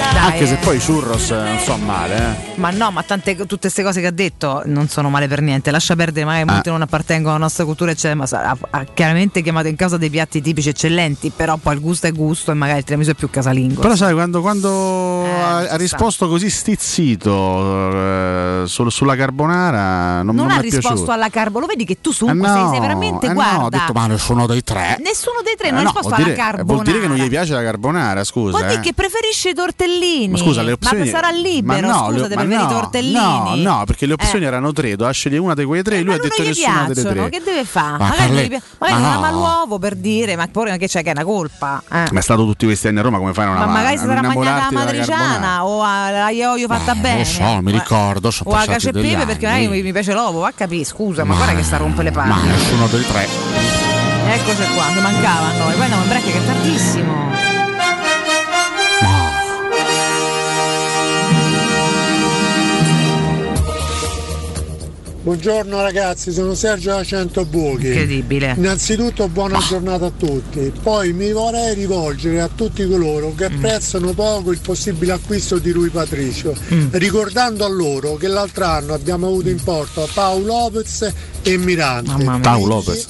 [SPEAKER 3] Anche se poi i churros non so male, eh.
[SPEAKER 1] Ma no, ma tante, tutte queste cose che ha detto non sono male per niente. Lascia perdere, magari molti
[SPEAKER 3] Ah.
[SPEAKER 1] non appartengono alla nostra cultura, eccetera, ma sa- ha, ha chiaramente chiamato in causa dei piatti tipici eccellenti, però poi il gusto è gusto e magari il tiramisù è più casalingo.
[SPEAKER 3] Però sai, quando, quando
[SPEAKER 1] Eh,
[SPEAKER 3] ha, ha risposto così stizzito eh, sul- sulla carbonara, non,
[SPEAKER 1] non ha risposto
[SPEAKER 3] piaciuto.
[SPEAKER 1] alla carbo, lo vedi che tu su
[SPEAKER 3] Eh
[SPEAKER 1] sei,
[SPEAKER 3] no,
[SPEAKER 1] sei veramente
[SPEAKER 3] eh no,
[SPEAKER 1] guarda.
[SPEAKER 3] ho detto ma nessuno dei tre.
[SPEAKER 1] Nessuno dei tre non
[SPEAKER 3] Eh
[SPEAKER 1] ha
[SPEAKER 3] no,
[SPEAKER 1] risposto alla
[SPEAKER 3] dire,
[SPEAKER 1] carbonara.
[SPEAKER 3] vuol dire che non gli piace la carbonara, scusa.
[SPEAKER 1] Vuol dire
[SPEAKER 3] eh.
[SPEAKER 1] che preferisce i tortellini.
[SPEAKER 3] Ma scusa, le opzioni.
[SPEAKER 1] Ma sarà libero,
[SPEAKER 3] ma no,
[SPEAKER 1] scusa,
[SPEAKER 3] le- ma no,
[SPEAKER 1] i tortellini.
[SPEAKER 3] No, no, perché le opzioni
[SPEAKER 1] Eh.
[SPEAKER 3] erano tre, doveva scegliere una di quei tre, lui ha detto
[SPEAKER 1] non
[SPEAKER 3] nessuna delle tre.
[SPEAKER 1] che deve fare?
[SPEAKER 3] Ma
[SPEAKER 1] magari non gli pi- magari
[SPEAKER 3] ma
[SPEAKER 1] non ama
[SPEAKER 3] no.
[SPEAKER 1] l'uovo per dire, ma poi che c'è che è una colpa. eh.
[SPEAKER 3] Ma è stato tutti questi anni a Roma, come fai a non
[SPEAKER 1] Ma
[SPEAKER 3] amare-
[SPEAKER 1] magari si sarà
[SPEAKER 3] non
[SPEAKER 1] mangiata la matriciana o alla ioio fatta
[SPEAKER 3] Non
[SPEAKER 1] bene.
[SPEAKER 3] lo so, mi ricordo, sono
[SPEAKER 1] o a
[SPEAKER 3] passati
[SPEAKER 1] cacio e pepe perché magari mi, piace l'uovo, va a capire, scusa, ma, guarda che sta a rompere le palle.
[SPEAKER 3] Ma nessuno dei tre.
[SPEAKER 1] Eccoci qua, che mancava a noi. Poi andiamo in break che è tardissimo.
[SPEAKER 22] Buongiorno ragazzi, sono Sergio da 100 Buchi.
[SPEAKER 1] Incredibile.
[SPEAKER 22] Innanzitutto buona giornata a tutti. Poi mi vorrei rivolgere a tutti coloro che apprezzano poco il possibile acquisto di Rui Patricio, ricordando a loro che l'altro anno abbiamo avuto in porto Paolo Lopez e Mirante.
[SPEAKER 3] Paolo Lopez.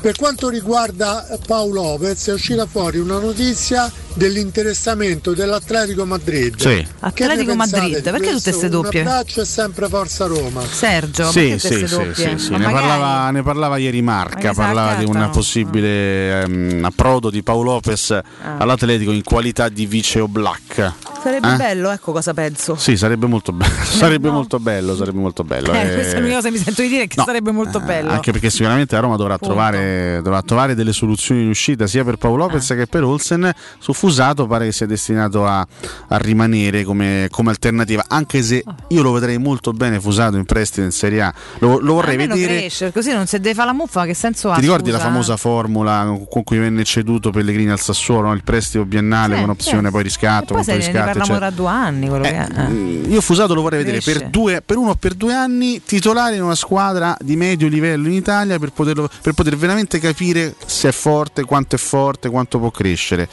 [SPEAKER 22] Per quanto riguarda Paolo Lopez è uscita fuori una notizia dell'interessamento dell'Atletico Madrid.
[SPEAKER 3] Sì.
[SPEAKER 1] Atletico Madrid,
[SPEAKER 22] di
[SPEAKER 1] perché tutte queste doppie?
[SPEAKER 22] Un abbraccio e sempre Forza Roma.
[SPEAKER 1] Sergio,
[SPEAKER 3] Sì,
[SPEAKER 1] perché
[SPEAKER 3] sì,
[SPEAKER 1] queste
[SPEAKER 3] sì, sì, sì. Ne,
[SPEAKER 1] magari-
[SPEAKER 3] parlava, ne parlava ieri Marca,
[SPEAKER 1] Ma
[SPEAKER 3] parlava di un possibile ehm, approdo di Paolo Lopez all'Atletico in qualità di vice Oblak.
[SPEAKER 1] Sarebbe
[SPEAKER 3] Eh?
[SPEAKER 1] bello, ecco cosa penso.
[SPEAKER 3] Sì, sarebbe molto bello, sarebbe molto bello, sarebbe molto bello.
[SPEAKER 1] Eh,
[SPEAKER 3] Eh,
[SPEAKER 1] questa è l'unica cosa che mi sento di dire che sarebbe molto bello.
[SPEAKER 3] Anche perché sicuramente la Roma dovrà trovare, dovrà trovare delle soluzioni in uscita sia per Paolo Lopez
[SPEAKER 1] Eh.
[SPEAKER 3] che per Olsen. Su Fusato pare che sia destinato a, a rimanere come, come alternativa, anche se
[SPEAKER 1] Ah.
[SPEAKER 3] io lo vedrei molto bene Fusato in prestito in Serie A. Lo, lo vorrei vedere.
[SPEAKER 1] cresce, così non se deve fare la muffa, che senso ha?
[SPEAKER 3] Ti ricordi la
[SPEAKER 1] scusa?
[SPEAKER 3] famosa formula con cui venne ceduto Pellegrini al Sassuolo, no? il prestito biennale
[SPEAKER 1] Sì,
[SPEAKER 3] con opzione
[SPEAKER 1] sì.
[SPEAKER 3] poi riscatto,
[SPEAKER 1] Poi
[SPEAKER 3] poi
[SPEAKER 1] ne
[SPEAKER 3] riscatto,
[SPEAKER 1] parliamo tra due anni, quello che eh.
[SPEAKER 3] Mm, Io Fusato lo vorrei vedere per, due, per uno o per due anni titolare in una squadra di medio livello in Italia per, poterlo- per poter veramente capire se è forte, quanto è forte, quanto può crescere.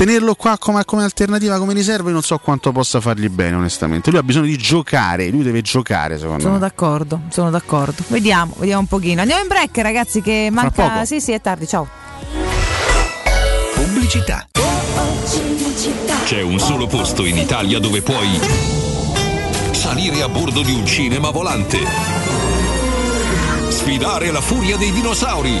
[SPEAKER 3] Tenerlo qua come, come alternativa, come riserva, io non so quanto possa fargli bene, onestamente. Lui ha bisogno di giocare, lui deve giocare, secondo
[SPEAKER 1] Sono
[SPEAKER 3] me.
[SPEAKER 1] d'accordo, sono d'accordo. Vediamo, vediamo un pochino. Andiamo in break, ragazzi, che manca. Sì, sì, è tardi, ciao.
[SPEAKER 23] Pubblicità. C'è un solo posto in Italia dove puoi salire a bordo di un cinema volante, sfidare la furia dei dinosauri,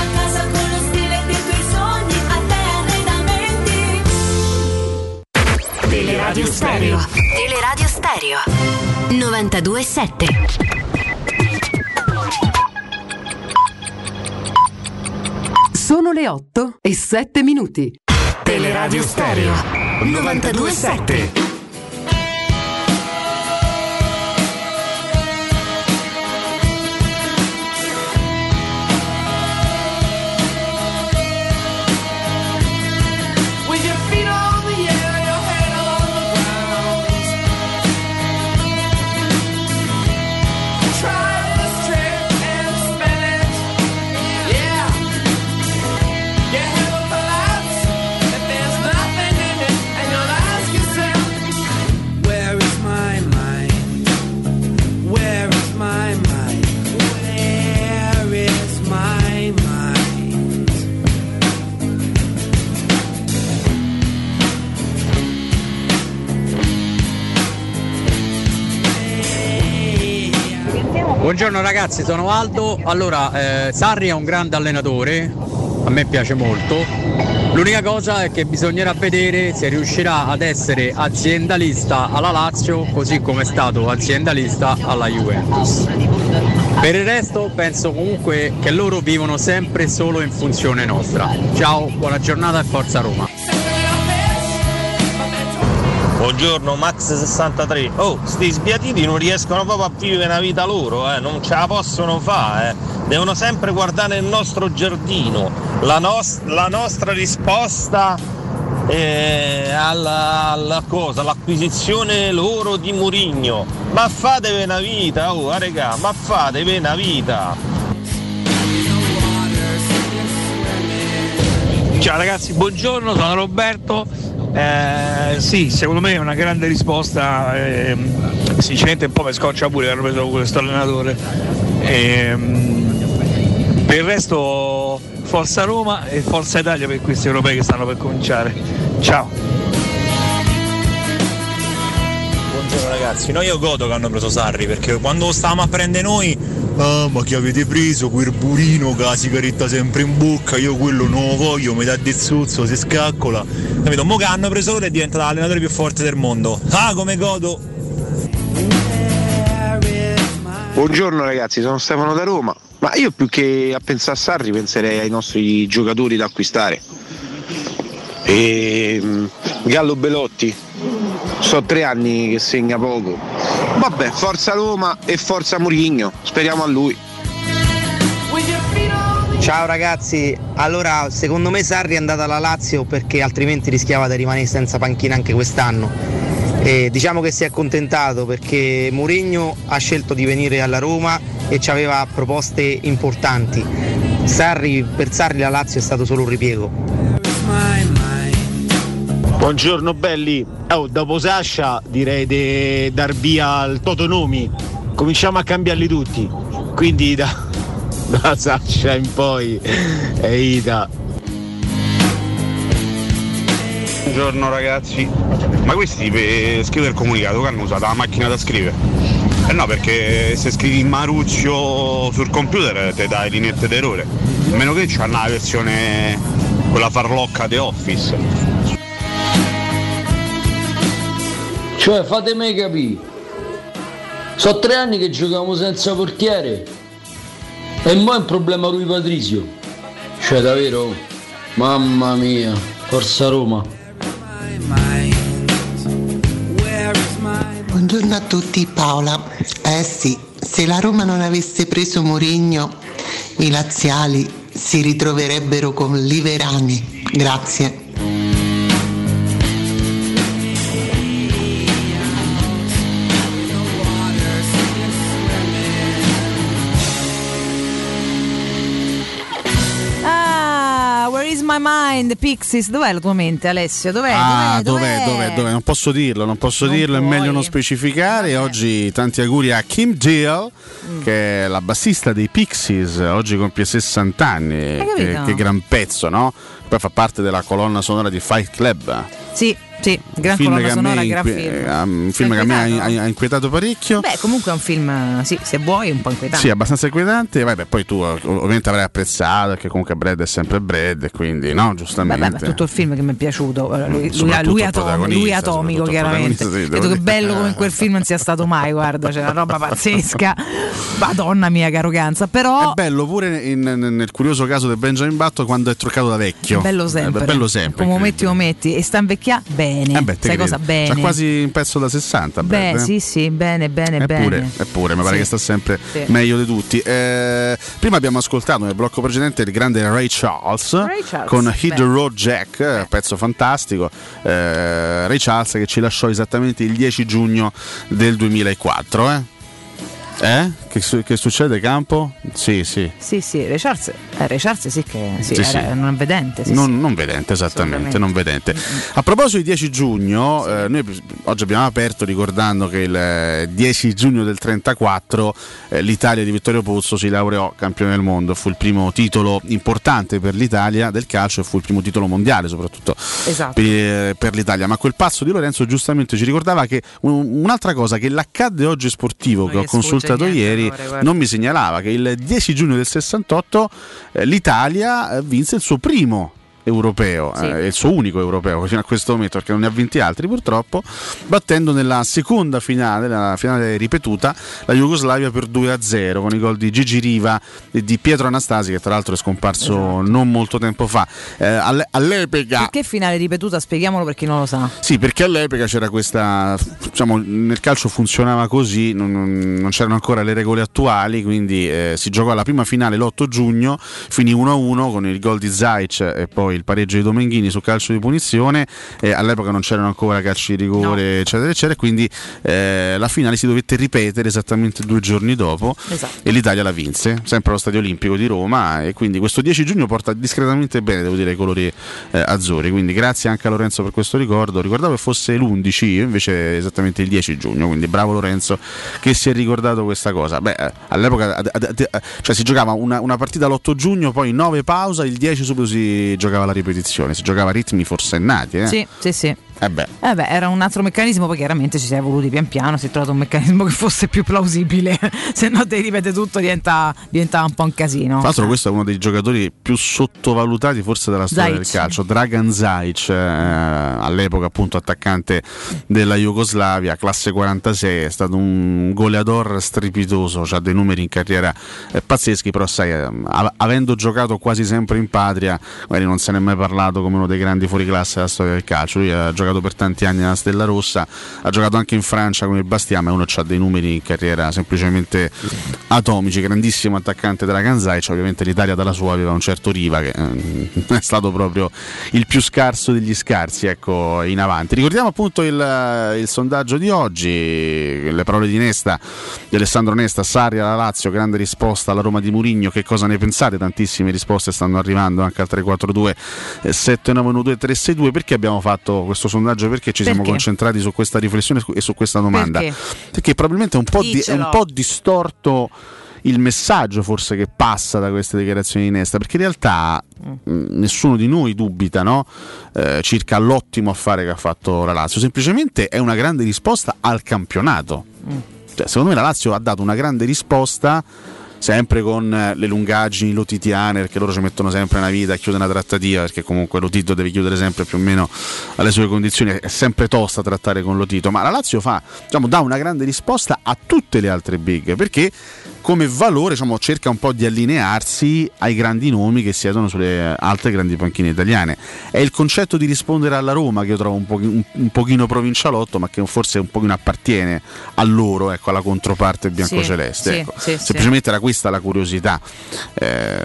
[SPEAKER 8] Teleradio Stereo. Teleradio Stereo. 92.7.
[SPEAKER 24] Sono le 8 e 7 minuti.
[SPEAKER 8] Teleradio Stereo. 92.7.
[SPEAKER 25] Buongiorno ragazzi, sono Aldo. Allora, eh, Sarri è un grande allenatore, a me piace molto. L'unica cosa è che bisognerà vedere se riuscirà ad essere aziendalista alla Lazio così come è stato aziendalista alla Juventus. Per il resto penso comunque che loro vivono sempre solo in funzione nostra. Ciao, buona giornata e forza Roma.
[SPEAKER 26] Buongiorno Max63. Oh, sti sbiaditi non riescono proprio a vivere una vita loro, eh, non ce la possono fare. eh. Devono sempre guardare il nostro giardino. La, nos- la nostra risposta eh, alla, alla cosa, l'acquisizione loro di Murigno. Ma fatevi una vita, oh, ah, regà, ma fatevi una vita.
[SPEAKER 27] Ciao ragazzi, buongiorno, sono Roberto. Eh, sì, secondo me è una grande risposta. ehm, sinceramente un po' mi scoccia pure che hanno preso questo allenatore. Ehm, per il resto Forza Roma e Forza Italia per questi europei che stanno per cominciare. Ciao.
[SPEAKER 28] Buongiorno ragazzi, no io godo che hanno preso Sarri perché quando stavamo a prendere noi, ah ma che avete preso quel burino che ha la sigaretta sempre in bocca, io quello non lo voglio, mi dà del zuzzo, si scaccola, capito? Mo che hanno preso loro è diventato l'allenatore più forte del mondo, ah come godo!
[SPEAKER 29] Buongiorno ragazzi, sono Stefano da Roma. Ma io più che a pensare a Sarri penserei ai nostri giocatori da acquistare. E, mm, Gallo Belotti, so tre anni che segna poco. Vabbè, forza Roma e forza Murigno, speriamo a lui.
[SPEAKER 30] Ciao ragazzi, allora secondo me Sarri è andata alla Lazio perché altrimenti rischiava di rimanere senza panchina anche quest'anno. E diciamo che si è accontentato perché Mourinho ha scelto di venire alla Roma e ci aveva proposte importanti. Sarri, per Sarri la Lazio è stato solo un ripiego.
[SPEAKER 28] Buongiorno belli, oh, dopo Sasha direi di dar via al Totonomi, cominciamo a cambiarli tutti, quindi da, da Sasha in poi è Ida.
[SPEAKER 31] Buongiorno ragazzi, ma questi per scrivere il comunicato che hanno usato la macchina da scrivere? Eh no, perché se scrivi Maruzio sul computer ti dai linette d'errore, a meno che c'hanno la versione quella farlocca di Office.
[SPEAKER 32] Cioè, fatemi capire. Sono tre anni che giochiamo senza portiere. E mo' è un problema lui Patrizio. Cioè, davvero? Mamma mia, forza Roma.
[SPEAKER 33] Buongiorno a tutti, Paola. Eh sì, se la Roma non avesse preso Mourinho, i laziali si ritroverebbero con Liverani. Grazie.
[SPEAKER 1] Mind, Pixies, dov'è la tua mente Alessio? Dov'è?
[SPEAKER 3] Ah,
[SPEAKER 1] dov'è?
[SPEAKER 3] dov'è, dov'è, dov'è? Non posso dirlo, non posso
[SPEAKER 1] Non
[SPEAKER 3] dirlo, è
[SPEAKER 1] puoi.
[SPEAKER 3] meglio non specificare. Oggi tanti auguri a Kim Deal,
[SPEAKER 1] Mm.
[SPEAKER 3] che è la bassista dei Pixies, oggi compie 60 anni. Che, che gran pezzo, no? Poi fa parte della colonna sonora di Fight Club.
[SPEAKER 1] Sì, sì, gran
[SPEAKER 3] film
[SPEAKER 1] colonna sonora, gran film.
[SPEAKER 3] eh, un film che a me ha, ha- inquietato parecchio.
[SPEAKER 1] Beh, comunque è un film, sì, se vuoi, un po' inquietante.
[SPEAKER 3] Sì, abbastanza inquietante. Vabbè, poi tu ov- ovviamente avrai apprezzato perché comunque Brad è sempre Brad, quindi no, giustamente.
[SPEAKER 1] Vabbè, tutto il film che mi è piaciuto, eh, lui, lui,
[SPEAKER 3] Soprattutto
[SPEAKER 1] lui atomico chiaramente.
[SPEAKER 3] sì,
[SPEAKER 1] Vedo che bello come in quel film non sia stato mai, guarda, c'è una roba pazzesca. Madonna mia che arroganza, però
[SPEAKER 3] È bello pure in- nel curioso caso di Benjamin Button quando è truccato da vecchio.
[SPEAKER 1] è bello sempre.
[SPEAKER 3] È bello sempre.
[SPEAKER 1] Come metti o metti e sta invecchiando bene.
[SPEAKER 3] Eh beh,
[SPEAKER 1] Sai cosa bene?
[SPEAKER 3] C'ha quasi un pezzo da 60.
[SPEAKER 1] Beh,
[SPEAKER 3] Brad, eh?
[SPEAKER 1] sì, sì, bene, bene,
[SPEAKER 3] Eppure,
[SPEAKER 1] bene.
[SPEAKER 3] eppure, mi pare
[SPEAKER 1] Sì.
[SPEAKER 3] che sta sempre
[SPEAKER 1] Sì.
[SPEAKER 3] meglio di tutti. Eh, prima abbiamo ascoltato nel blocco precedente il grande Ray Charles,
[SPEAKER 1] Ray Charles,
[SPEAKER 3] con Hit the
[SPEAKER 1] beh.
[SPEAKER 3] Road Jack, eh, pezzo fantastico. Eh, Ray Charles che ci lasciò esattamente il 10 giugno del 2004. Eh? Eh? Che, che succede, Campo? Sì, sì.
[SPEAKER 1] Sì, sì, Ray Charles, eh, Ray Charles sì che sì,
[SPEAKER 3] Sì,
[SPEAKER 1] era
[SPEAKER 3] sì.
[SPEAKER 1] non vedente. Sì,
[SPEAKER 3] non, non vedente, esattamente, non vedente. A proposito di 10 giugno, eh, noi oggi abbiamo aperto ricordando che il eh, 10 giugno del 34 eh, l'Italia di Vittorio Pozzo si laureò campione del mondo, fu il primo titolo importante per l'Italia del calcio e fu il primo titolo mondiale soprattutto
[SPEAKER 1] Esatto.
[SPEAKER 3] per, per l'Italia. Ma quel pazzo di Lorenzo giustamente ci ricordava che un- un'altra cosa che l'accadde oggi sportivo che ho
[SPEAKER 1] gli
[SPEAKER 3] consultato
[SPEAKER 1] niente,
[SPEAKER 3] ieri
[SPEAKER 1] amore,
[SPEAKER 3] non mi segnalava che il 10 giugno del 68 eh, l'Italia eh, vinse il suo primo europeo,
[SPEAKER 1] Sì.
[SPEAKER 3] eh, il suo unico europeo fino a questo momento perché non ne ha vinti altri purtroppo, battendo nella seconda finale, la finale ripetuta, la Jugoslavia per 2-0 con i gol di Gigi Riva e di Pietro Anastasi che tra l'altro è scomparso
[SPEAKER 1] Esatto.
[SPEAKER 3] non molto tempo fa. Eh, alle- all'epoca
[SPEAKER 1] Perché finale ripetuta? Spieghiamolo per chi non lo sa.
[SPEAKER 3] sì, perché all'epoca c'era questa, diciamo, nel calcio funzionava così, non, non- non c'erano ancora le regole attuali, quindi eh, si giocò la prima finale l'8 giugno, finì 1-1 con il gol di Zaic e poi il pareggio di Domenghini su calcio di punizione, eh, all'epoca non c'erano ancora calci di rigore, eccetera, eccetera, quindi eh, la finale si dovette ripetere esattamente due giorni dopo
[SPEAKER 1] Esatto.
[SPEAKER 3] e l'Italia la vinse, sempre allo Stadio Olimpico di Roma e quindi questo 10 giugno porta discretamente bene, devo dire, i colori eh, azzurri, quindi grazie anche a Lorenzo per questo ricordo, ricordavo che fosse l'11, io invece esattamente il 10 giugno, quindi bravo Lorenzo che si è ricordato questa cosa. Beh, eh, all'epoca ad- ad- ad- cioè, si giocava una, una partita l'8 giugno, poi 9 pausa, il 10 subito si giocava la ripetizione, si giocava a ritmi forsennati. Eh?
[SPEAKER 1] Sì, sì, sì.
[SPEAKER 3] Eh beh.
[SPEAKER 1] Eh beh, era un altro meccanismo, poi chiaramente ci si è evoluti pian piano, si è trovato un meccanismo che fosse più plausibile, se no te ripete tutto diventa, diventa un po' un casino.
[SPEAKER 3] Tra l'altro questo è uno dei giocatori più sottovalutati forse della storia
[SPEAKER 1] Zaic.
[SPEAKER 3] del calcio, Dragan Zaic, eh, all'epoca appunto attaccante della Jugoslavia, classe 46, è stato un goleador strepitoso, ha dei numeri in carriera eh, pazzeschi, però sai, eh, av- avendo giocato quasi sempre in patria, magari non se ne è mai parlato come uno dei grandi fuoriclasse della storia del calcio, lui ha giocato per tanti anni nella Stella Rossa, ha giocato anche in Francia con il Bastiame, uno ha dei numeri in carriera semplicemente atomici, grandissimo attaccante della Ganzai, cioè, ovviamente l'Italia dalla sua aveva un certo Riva che eh, è stato proprio il più scarso degli scarsi ecco, in avanti. Ricordiamo appunto il, il sondaggio di oggi, le parole di Nesta, di Alessandro Nesta, Sarri alla Lazio, grande risposta alla Roma di Murigno, che cosa ne pensate? Tantissime risposte stanno arrivando anche al 342 eh, 7912 362, perché abbiamo fatto questo sondaggio? Perché ci siamo
[SPEAKER 1] Perché?
[SPEAKER 3] concentrati su questa riflessione e su questa domanda?
[SPEAKER 1] Perché?
[SPEAKER 3] Perché probabilmente è un po', di- è un po' distorto il messaggio forse che passa da queste dichiarazioni di Nesta, perché in realtà mh, nessuno di noi dubita no? Eh, circa l'ottimo affare che ha fatto la Lazio, semplicemente è una grande risposta al campionato. Cioè, secondo me la Lazio ha dato una grande risposta sempre con eh, le lungaggini lotitiane perché loro ci mettono sempre una vita a chiudere una trattativa perché comunque Lotito deve chiudere sempre più o meno alle sue condizioni. È sempre tosta trattare con Lotito ma la Lazio fa, diciamo, dà una grande risposta a tutte le altre big perché come valore diciamo, cerca un po' di allinearsi ai grandi nomi che siedono sulle altre grandi panchine italiane è il concetto di rispondere alla Roma che io trovo un, pochi- un- pochino provincialotto ma che forse un pochino appartiene a loro ecco, alla controparte biancoceleste
[SPEAKER 1] sì,
[SPEAKER 3] ecco.
[SPEAKER 1] sì, sì.
[SPEAKER 3] semplicemente era questa la curiosità eh,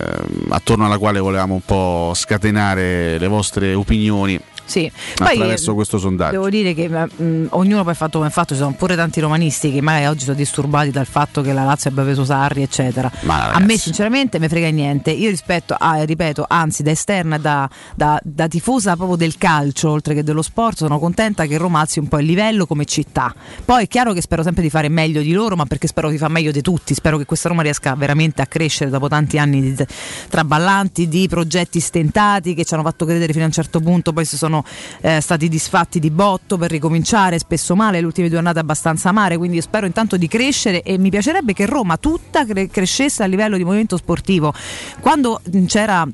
[SPEAKER 3] attorno alla quale volevamo un po' scatenare le vostre opinioni
[SPEAKER 1] Sì. Poi,
[SPEAKER 3] attraverso questo sondaggio.
[SPEAKER 1] Devo dire che mh, ognuno poi ha fatto come ha fatto, ci sono pure tanti romanisti che magari oggi sono disturbati dal fatto che la Lazio abbia preso Sarri, eccetera.
[SPEAKER 3] Ma
[SPEAKER 1] a me sinceramente mi frega niente. Io rispetto, a, ripeto, anzi da esterna, da, da, da tifosa proprio del calcio, oltre che dello sport, sono contenta che Roma alzi un po' il livello come città. Poi è chiaro che spero sempre di fare meglio di loro, ma perché spero di fare meglio di tutti. Spero che questa Roma riesca veramente a crescere dopo tanti anni di traballanti, di progetti stentati che ci hanno fatto credere fino a un certo punto, poi si sono eh, stati disfatti di botto per ricominciare, spesso male, le ultime due annate abbastanza amare, quindi io spero intanto di crescere e mi piacerebbe che Roma tutta cre- crescesse a livello di movimento sportivo. Quando c'era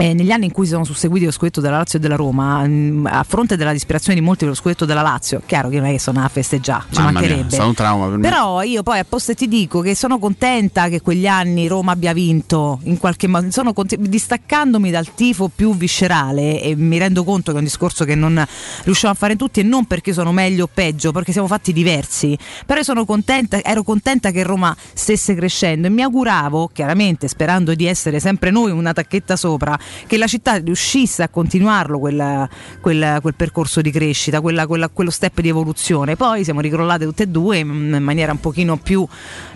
[SPEAKER 1] eh, negli anni in cui si sono susseguiti lo scudetto della Lazio e della Roma, mh, a fronte della disperazione di molti per lo scudetto della Lazio, chiaro che non è che sono a festeggiare, ci
[SPEAKER 3] Mamma mia,
[SPEAKER 1] mancherebbe.
[SPEAKER 3] è stato un trauma per me.
[SPEAKER 1] Però io poi apposta ti dico che sono contenta che quegli anni Roma abbia vinto in qualche modo, sono cont- distaccandomi dal tifo più viscerale e mi rendo conto che è un discorso che non riusciamo a fare tutti e non perché sono meglio o peggio, perché siamo fatti diversi, però sono contenta, ero contenta che Roma stesse crescendo e mi auguravo, chiaramente sperando di essere sempre noi una tacchetta sopra, che la città riuscisse a continuarlo quel, quel- quel percorso di crescita, quella- quella- quello step di evoluzione. Poi siamo ricrollate tutte e due in maniera un pochino più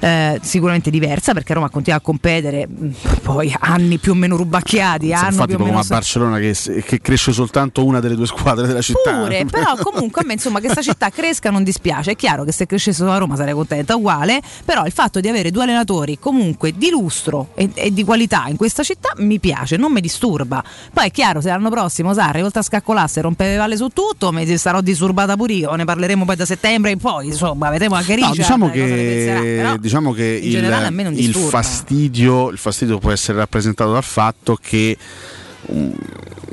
[SPEAKER 1] eh, sicuramente diversa perché Roma continua a competere, mh, poi anni più o meno rubacchiati,
[SPEAKER 3] Sì,
[SPEAKER 1] hanno
[SPEAKER 3] infatti
[SPEAKER 1] più
[SPEAKER 3] come
[SPEAKER 1] meno
[SPEAKER 3] a Barcellona che, che cresce soltanto una delle due squadre della città.
[SPEAKER 1] Pure, però comunque a me insomma che questa città cresca non dispiace. È chiaro che se crescesse la Roma sarei contenta uguale, però il fatto di avere due allenatori comunque di lustro e, e di qualità in questa città mi piace, non mi disturba. Poi è chiaro, se l'anno prossimo Sarri oltre a scaccolasse rompe le palle su tutto, mi sarò disturbata pure io, ne parleremo poi da settembre in poi, insomma, vedremo anche
[SPEAKER 3] No,
[SPEAKER 1] Richard.
[SPEAKER 3] diciamo
[SPEAKER 1] cosa ne
[SPEAKER 3] che, diciamo che il, il fastidio, il fastidio può essere rappresentato dal fatto che um,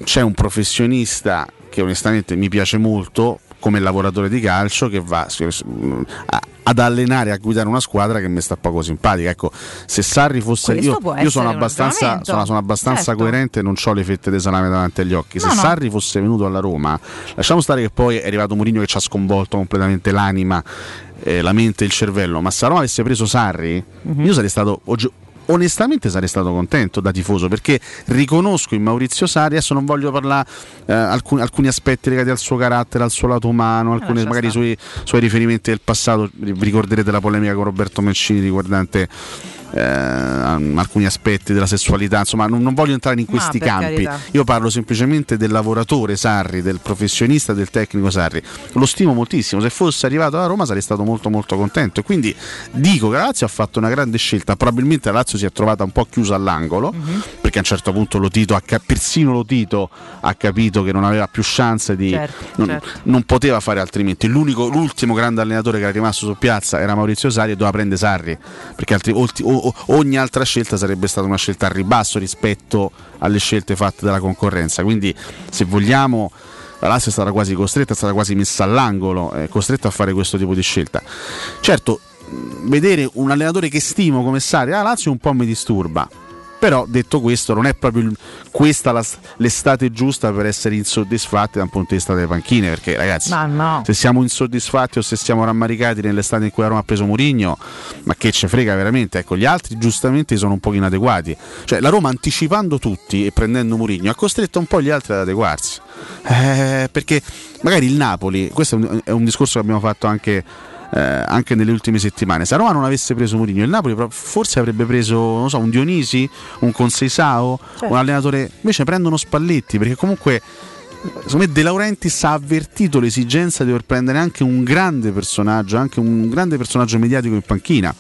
[SPEAKER 3] c'è un professionista che onestamente mi piace molto come lavoratore di calcio che va ad allenare, a guidare una squadra che mi sta poco simpatica. Ecco, se Sarri fosse
[SPEAKER 1] Questo
[SPEAKER 3] io, io sono abbastanza, sono, sono abbastanza
[SPEAKER 1] Certo.
[SPEAKER 3] coerente e non ho le fette di salame davanti agli occhi. Se
[SPEAKER 1] No, no.
[SPEAKER 3] Sarri fosse venuto alla Roma, lasciamo stare che poi è arrivato Mourinho che ci ha sconvolto completamente l'anima, eh, la mente e il cervello, ma se Roma avesse preso Sarri,
[SPEAKER 1] Mhm.
[SPEAKER 3] io sarei stato oggi- onestamente sarei stato contento da tifoso perché riconosco in Maurizio Sarri adesso non voglio parlare eh, alcuni, alcuni aspetti legati al suo carattere al suo lato umano alcuni
[SPEAKER 1] lascia
[SPEAKER 3] magari
[SPEAKER 1] stare.
[SPEAKER 3] sui, suoi riferimenti del passato vi ricorderete la polemica con Roberto Mancini riguardante eh, alcuni aspetti della sessualità insomma non, non voglio entrare in questi campi
[SPEAKER 1] carità.
[SPEAKER 3] io parlo semplicemente del lavoratore Sarri del professionista del tecnico Sarri lo stimo moltissimo se fosse arrivato alla Roma sarei stato molto molto contento e quindi dico che la Lazio ha fatto una grande scelta probabilmente la Lazio si è trovata un po' chiusa all'angolo
[SPEAKER 1] Mhm.
[SPEAKER 3] perché a un certo punto lo Tito ha persino lo Tito ha capito che non aveva più chance di
[SPEAKER 1] Certo,
[SPEAKER 3] non,
[SPEAKER 1] certo.
[SPEAKER 3] non poteva fare altrimenti L'unico- l'ultimo grande allenatore che era rimasto su piazza era Maurizio Sarri e doveva prendere Sarri perché altri- o- ogni altra scelta sarebbe stata una scelta a ribasso rispetto alle scelte fatte dalla concorrenza quindi se vogliamo la Lazio è stata quasi costretta, è stata quasi messa all'angolo, è costretta a fare questo tipo di scelta. Certo, vedere un allenatore che stimo come Sarri alla Lazio un po' mi disturba. Però detto questo, non è proprio questa la- l'estate giusta per essere insoddisfatti da un punto di vista delle panchine, perché ragazzi,
[SPEAKER 1] no.
[SPEAKER 3] se siamo insoddisfatti o se siamo rammaricati nell'estate in cui la Roma ha preso Mourinho, ma che ce frega veramente? Ecco, gli altri giustamente sono un po' inadeguati. Cioè, la Roma anticipando tutti e prendendo Mourinho ha costretto un po' gli altri ad adeguarsi. Eh, perché magari il Napoli, questo è un, è un discorso che abbiamo fatto anche, eh, anche nelle ultime settimane. Se Roma non avesse preso Mourinho, il Napoli forse avrebbe preso non so, un Dionisi, un Conseisao,
[SPEAKER 1] Certo.
[SPEAKER 3] un allenatore. Invece prendono Spalletti perché comunque. Secondo me De Laurentiis ha avvertito l'esigenza di dover prendere anche un grande personaggio, anche un grande personaggio mediatico in panchina.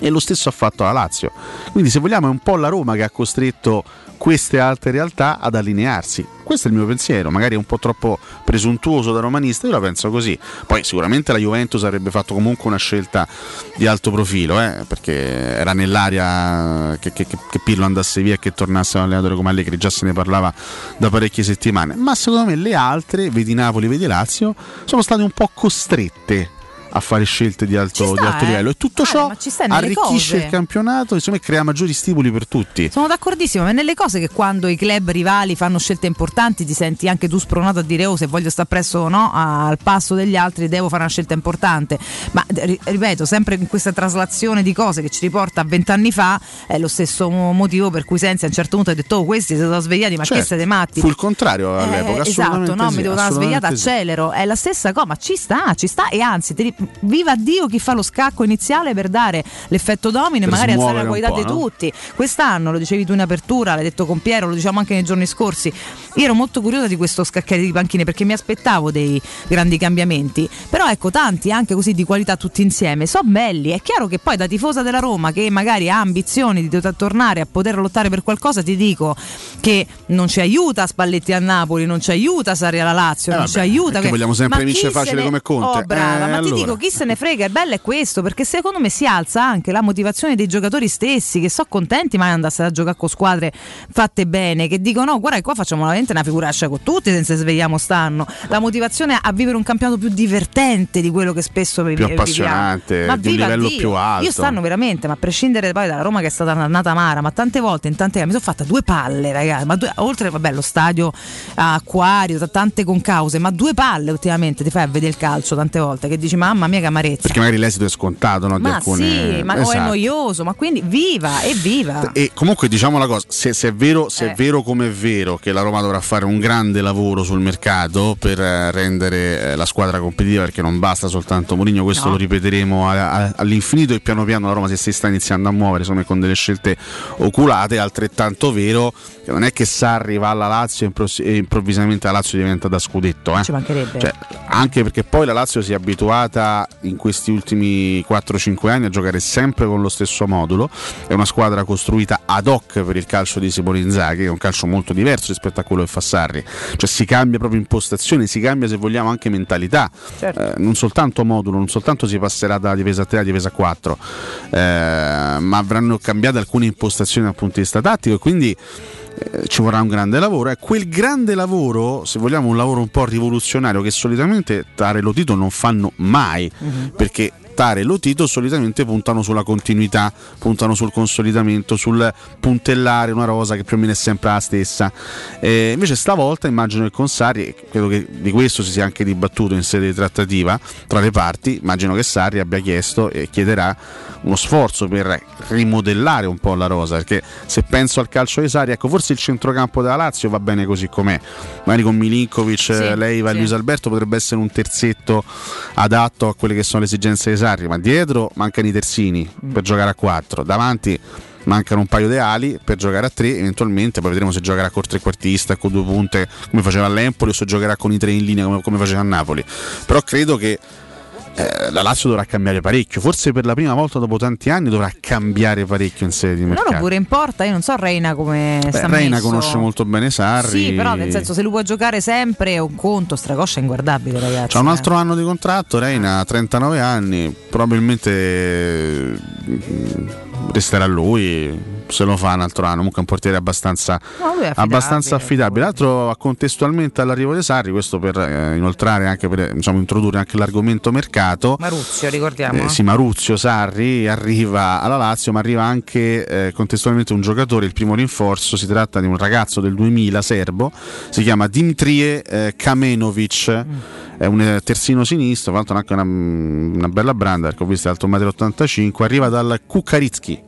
[SPEAKER 3] E lo stesso ha fatto la Lazio. Quindi, se vogliamo, è un po' la Roma che ha costretto queste altre realtà ad allinearsi. Questo è il mio pensiero, magari è un po' troppo presuntuoso da romanista, io la penso così. Poi sicuramente la Juventus avrebbe fatto comunque una scelta di alto profilo, eh, perché era nell'aria che, che- che- Pirlo andasse via e che tornasse un allenatore come Allegri, già se ne parlava da parecchie settimane. Ma secondo me le altre, vedi Napoli, vedi Lazio, sono state un po' costrette a fare scelte di alto,
[SPEAKER 1] sta,
[SPEAKER 3] di alto
[SPEAKER 1] eh.
[SPEAKER 3] livello e tutto
[SPEAKER 1] Ale,
[SPEAKER 3] ciò
[SPEAKER 1] ma ci sta nelle
[SPEAKER 3] arricchisce
[SPEAKER 1] cose.
[SPEAKER 3] il campionato insomma, e crea maggiori stimoli per tutti.
[SPEAKER 1] Sono d'accordissimo, ma nelle cose che quando i club rivali fanno scelte importanti ti senti anche tu spronato a dire oh se voglio stare presso no, al passo degli altri devo fare una scelta importante. Ma ri- ripeto, sempre in questa traslazione di cose che ci riporta a vent'anni fa è lo stesso motivo per cui Sensi a un certo punto ha detto oh questi si sono svegliati ma
[SPEAKER 3] Certo,
[SPEAKER 1] che siete matti?
[SPEAKER 3] Fu il contrario all'epoca,
[SPEAKER 1] Eh,
[SPEAKER 3] assolutamente
[SPEAKER 1] esatto, no,
[SPEAKER 3] sì,
[SPEAKER 1] mi devo dare una svegliata,
[SPEAKER 3] sì.
[SPEAKER 1] accelero. È la stessa cosa, ma ci sta, ci sta. E anzi, ti viva Dio chi fa lo scacco iniziale per dare l'effetto domino e magari alzare la qualità di
[SPEAKER 3] no?
[SPEAKER 1] tutti. Quest'anno, lo dicevi tu in apertura, l'hai detto con Piero, lo diciamo anche nei giorni scorsi, io ero molto curiosa di questo scacchiere di panchine perché mi aspettavo dei grandi cambiamenti, però ecco tanti anche così di qualità tutti insieme, sono belli, è chiaro che poi da tifosa della Roma che magari ha ambizioni di tornare a poter lottare per qualcosa, ti dico che non ci aiuta Spalletti a Napoli, non ci aiuta Sarri alla Lazio,
[SPEAKER 3] Eh,
[SPEAKER 1] non
[SPEAKER 3] vabbè,
[SPEAKER 1] ci aiuta.
[SPEAKER 3] perché vogliamo sempre
[SPEAKER 1] se
[SPEAKER 3] facile
[SPEAKER 1] ne-
[SPEAKER 3] come Conte.
[SPEAKER 1] Oh, brava,
[SPEAKER 3] Eh,
[SPEAKER 1] ma ti
[SPEAKER 3] allora.
[SPEAKER 1] Dico chi se ne frega, il bello è questo, perché secondo me si alza anche la motivazione dei giocatori stessi che sono contenti mai andassero a giocare con squadre fatte bene, che dicono no, guarda che qua facciamo veramente una figuraccia con tutti se se svegliamo stanno. La motivazione a vivere un campionato più divertente di quello che spesso
[SPEAKER 3] Più
[SPEAKER 1] viviamo.
[SPEAKER 3] appassionante,
[SPEAKER 1] Ma
[SPEAKER 3] di un livello
[SPEAKER 1] Dio.
[SPEAKER 3] più alto.
[SPEAKER 1] Io stanno veramente, ma a prescindere poi dalla Roma che è stata un'annata amara, ma tante volte in tante mi sono fatta due palle, ragazzi, ma due- oltre vabbè, lo stadio acquario, tante concause, ma due palle ultimamente ti fai a vedere il calcio tante volte che dici mamma mia che amarezza.
[SPEAKER 3] Perché magari l'esito è scontato, no? di
[SPEAKER 1] Ma
[SPEAKER 3] alcune...
[SPEAKER 1] sì, ma o è
[SPEAKER 3] Esatto.
[SPEAKER 1] noioso, ma quindi viva, evviva.
[SPEAKER 3] E comunque diciamo la cosa, se, se è vero, se
[SPEAKER 1] Eh.
[SPEAKER 3] è vero come è vero che la Roma dovrà fare un grande lavoro sul mercato per eh, rendere eh, la squadra competitiva, perché non basta soltanto Mourinho, questo
[SPEAKER 1] No.
[SPEAKER 3] lo ripeteremo a- a- all'infinito e piano piano la Roma si, si sta iniziando a muovere, insomma, con delle scelte oculate, altrettanto vero che non è che Sarri va alla Lazio e improvvisamente la Lazio diventa da scudetto. Eh.
[SPEAKER 1] Ci mancherebbe.
[SPEAKER 3] Cioè, anche perché poi la Lazio si è abituata in questi ultimi 4-5 anni a giocare sempre con lo stesso modulo. È una squadra costruita ad hoc per il calcio di Simone Inzaghi, che è un calcio molto diverso rispetto a quello che fa Sarri. Cioè si cambia proprio impostazione, si cambia se vogliamo anche mentalità.
[SPEAKER 1] Certo.
[SPEAKER 3] Eh, non soltanto modulo, non soltanto si passerà da difesa 3 a difesa 4, eh, ma avranno cambiato alcune impostazioni dal punto di vista tattico e quindi ci vorrà un grande lavoro. È quel grande lavoro, se vogliamo un lavoro un po' rivoluzionario, che solitamente Tare e Lotito non fanno mai, perché Tare e Lotito solitamente puntano sulla continuità, puntano sul consolidamento, sul puntellare una rosa che più o meno è sempre la stessa. Eh, invece stavolta immagino che con Sarri, e credo che di questo si sia anche dibattuto in sede di trattativa tra le parti, immagino che Sarri abbia chiesto e chiederà uno sforzo per rimodellare un po' la rosa, perché se penso al calcio di Sarri, ecco forse il centrocampo della Lazio va bene così com'è, magari con Milinkovic, eh, Leiva e
[SPEAKER 1] sì.
[SPEAKER 3] Luis Alberto potrebbe essere un terzetto adatto a quelle che sono le esigenze di Sarri, ma dietro mancano i terzini per giocare a 4, davanti mancano un paio di ali per giocare a 3 eventualmente poi vedremo se giocherà col trequartista con due punte come faceva all'Empoli o se giocherà con i tre in linea come, come faceva a Napoli. Però credo che eh, la Lazio dovrà cambiare parecchio forse per la prima volta dopo tanti anni dovrà cambiare parecchio in sede di
[SPEAKER 1] Loro
[SPEAKER 3] mercato
[SPEAKER 1] pure in porta, io non so Reina come
[SPEAKER 3] Beh,
[SPEAKER 1] sta
[SPEAKER 3] Reina
[SPEAKER 1] messo.
[SPEAKER 3] conosce molto bene Sarri
[SPEAKER 1] Sì, però nel senso se lui può giocare sempre è un conto, Stracoscia è inguardabile ragazzi.
[SPEAKER 3] C'ha un
[SPEAKER 1] eh.
[SPEAKER 3] altro anno di contratto, Reina ha 39 anni, probabilmente eh, resterà lui, se lo fa un altro anno, comunque è un portiere abbastanza,
[SPEAKER 1] No, affidabile.
[SPEAKER 3] abbastanza affidabile. L'altro contestualmente all'arrivo di Sarri, questo per eh, inoltrare anche per diciamo, introdurre anche l'argomento mercato.
[SPEAKER 1] Maruzio, ricordiamo.
[SPEAKER 3] Eh, sì, Maruzio Sarri arriva alla Lazio, ma arriva anche eh, contestualmente un giocatore, il primo rinforzo, si tratta di un ragazzo del 2000 serbo, si chiama Dimitrie eh, Kamenovic, è un eh, terzino sinistro, tra l'altro anche una, una bella branda perché ho visto è alto 1,85 m, arriva dal Kukaritski.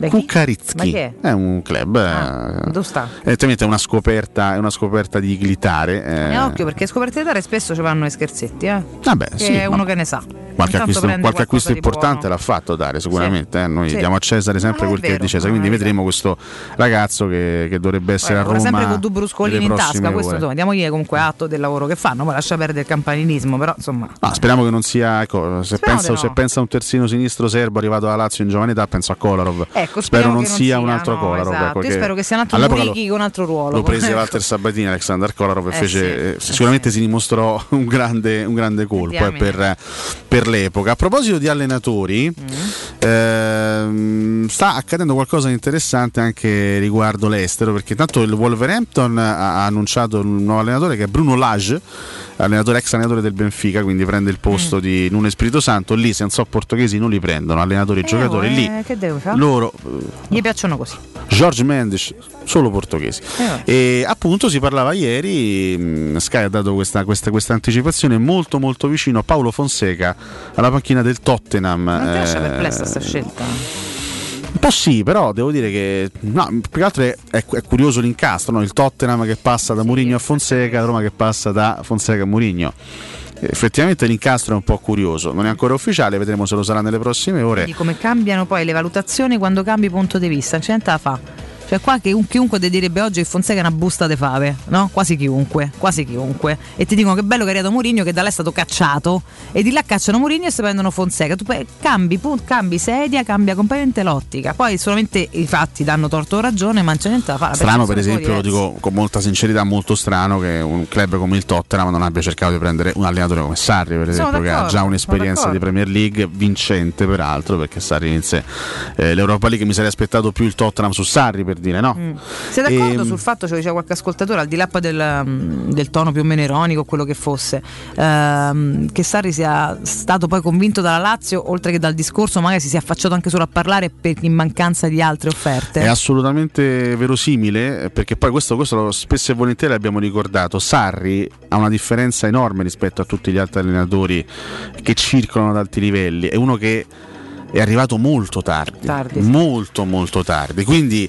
[SPEAKER 1] Da? Ma
[SPEAKER 3] Kukaritski
[SPEAKER 1] chi è?
[SPEAKER 3] un club. eh,
[SPEAKER 1] Dove sta?
[SPEAKER 3] Evidentemente è una scoperta, è una scoperta di Glitare. eh.
[SPEAKER 1] E occhio perché scoperte di dare spesso ci vanno i scherzetti, eh.
[SPEAKER 3] Vabbè,
[SPEAKER 1] che
[SPEAKER 3] sì,
[SPEAKER 1] è
[SPEAKER 3] ma-
[SPEAKER 1] uno che ne sa.
[SPEAKER 3] Qualche acquisto, qualche acquisto importante l'ha fatto dare sicuramente. eh. Noi
[SPEAKER 1] Sì.
[SPEAKER 3] diamo a Cesare sempre quel che è di Cesare. Quindi vedremo questo ragazzo che, che dovrebbe essere
[SPEAKER 1] Guarda,
[SPEAKER 3] a Roma.
[SPEAKER 1] sempre con due bruscolini in tasca, questo insomma, diamogli comunque atto del lavoro che fanno, poi lascia perdere il campanilismo, però insomma.
[SPEAKER 3] No, speriamo che non sia. Ecco, se, pensa,
[SPEAKER 1] no.
[SPEAKER 3] se pensa a un terzino sinistro serbo arrivato alla Lazio in giovane età, penso a Kolarov.
[SPEAKER 1] Ecco,
[SPEAKER 3] Spero
[SPEAKER 1] speriamo
[SPEAKER 3] non
[SPEAKER 1] che non
[SPEAKER 3] sia
[SPEAKER 1] sia,
[SPEAKER 3] un altro
[SPEAKER 1] no,
[SPEAKER 3] Kolarov.
[SPEAKER 1] esatto.
[SPEAKER 3] ecco,
[SPEAKER 1] Io spero che sia un altro Murichi con un altro ruolo.
[SPEAKER 3] Lo prese
[SPEAKER 1] Ecco.
[SPEAKER 3] Walter Sabatini, Alexander Kolarov e
[SPEAKER 1] Eh
[SPEAKER 3] fece,
[SPEAKER 1] sì,
[SPEAKER 3] eh,
[SPEAKER 1] eh
[SPEAKER 3] sicuramente si dimostrò un grande, un grande colpo eh, per, per l'epoca. A proposito di allenatori, ehm, sta accadendo qualcosa di interessante anche riguardo l'estero, perché tanto il Wolverhampton ha ha annunciato un nuovo allenatore che è Bruno Lage, allenatore, ex allenatore del Benfica, quindi prende il posto
[SPEAKER 1] Mm.
[SPEAKER 3] di Nuno Spirito Santo. Lì, se non so portoghesi, non li prendono, allenatori e giocatori.
[SPEAKER 1] Eh,
[SPEAKER 3] Lì
[SPEAKER 1] che deve fare?
[SPEAKER 3] loro
[SPEAKER 1] Gli piacciono così.
[SPEAKER 3] George Mendes, solo portoghesi.
[SPEAKER 1] Eh,
[SPEAKER 3] E appunto si parlava ieri, mh, Sky ha dato questa, questa- questa anticipazione molto molto vicino a Paolo Fonseca alla panchina del Tottenham.
[SPEAKER 1] Non ti lascia
[SPEAKER 3] Eh,
[SPEAKER 1] perplessa questa scelta?
[SPEAKER 3] Po' sì, però devo dire che no, più che altro è, è- è curioso l'incastro, no? il Tottenham che passa da Mourinho a Fonseca, Roma che passa da Fonseca a Mourinho. effettivamente l'incastro è un po' curioso, non è ancora ufficiale, vedremo se lo sarà nelle prossime ore.
[SPEAKER 1] Quindi come cambiano poi le valutazioni quando cambi punto di vista, c'è niente da fa. Cioè qua che un- chiunque ti direbbe oggi che Fonseca è una busta de fave, no? Quasi chiunque, quasi chiunque. E ti dicono che bello che è arrivato Mourinho che da lei è stato cacciato e di là cacciano Mourinho e si prendono Fonseca. Tu cambi, pu- cambi sedia, cambia completamente l'ottica. Poi solamente i fatti danno torto o ragione, ma non c'è niente da fare.
[SPEAKER 3] Strano per esempio, lo dico con molta sincerità, molto strano che un club come il Tottenham non abbia cercato di prendere un allenatore come Sarri, per esempio, che ha già un'esperienza di Premier League vincente peraltro, perché Sarri inizia eh, l'Europa League mi sarei aspettato più il Tottenham su Sarri per dire no.
[SPEAKER 1] Mm. Sei d'accordo
[SPEAKER 3] Ehm,
[SPEAKER 1] sul fatto, cioè c'è qualche ascoltatore, al di là del, mm, del tono più o meno ironico, quello che fosse, ehm, che Sarri sia stato poi convinto dalla Lazio, oltre che dal discorso, magari si sia affacciato anche solo a parlare per in mancanza di altre offerte?
[SPEAKER 3] È assolutamente verosimile perché poi questo, questo spesso e volentieri abbiamo ricordato. Sarri ha una differenza enorme rispetto a tutti gli altri allenatori che circolano ad alti livelli. È uno che è arrivato molto tardi,
[SPEAKER 1] Tardi,
[SPEAKER 3] molto molto tardi. Quindi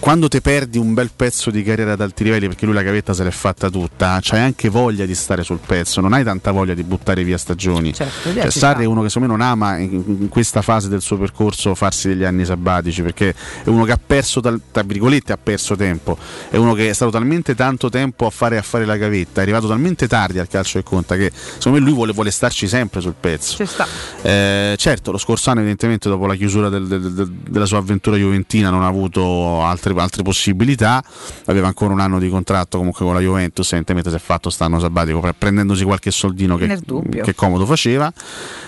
[SPEAKER 3] quando ti perdi un bel pezzo di carriera ad alti livelli perché lui la gavetta se l'è fatta tutta, c'hai anche voglia di stare sul pezzo, non hai tanta voglia di buttare via stagioni.
[SPEAKER 1] Certo,
[SPEAKER 3] Cioè, Sarri è uno che secondo me non ama in, questa fase del suo percorso farsi degli anni sabbatici perché è uno che ha perso, tra virgolette, ha perso tempo. È uno che è stato talmente tanto tempo a fare, a fare la gavetta, è arrivato talmente tardi al calcio che conta che secondo me lui vuole, vuole starci sempre sul pezzo. Eh, certo, lo scorso anno evidentemente dopo la chiusura del- del- del- della sua avventura juventina non ha avuto altre, altre possibilità, aveva ancora un anno di contratto comunque con la Juventus, evidentemente si è fatto stanno sabbatico pre- prendendosi qualche soldino che, che comodo faceva,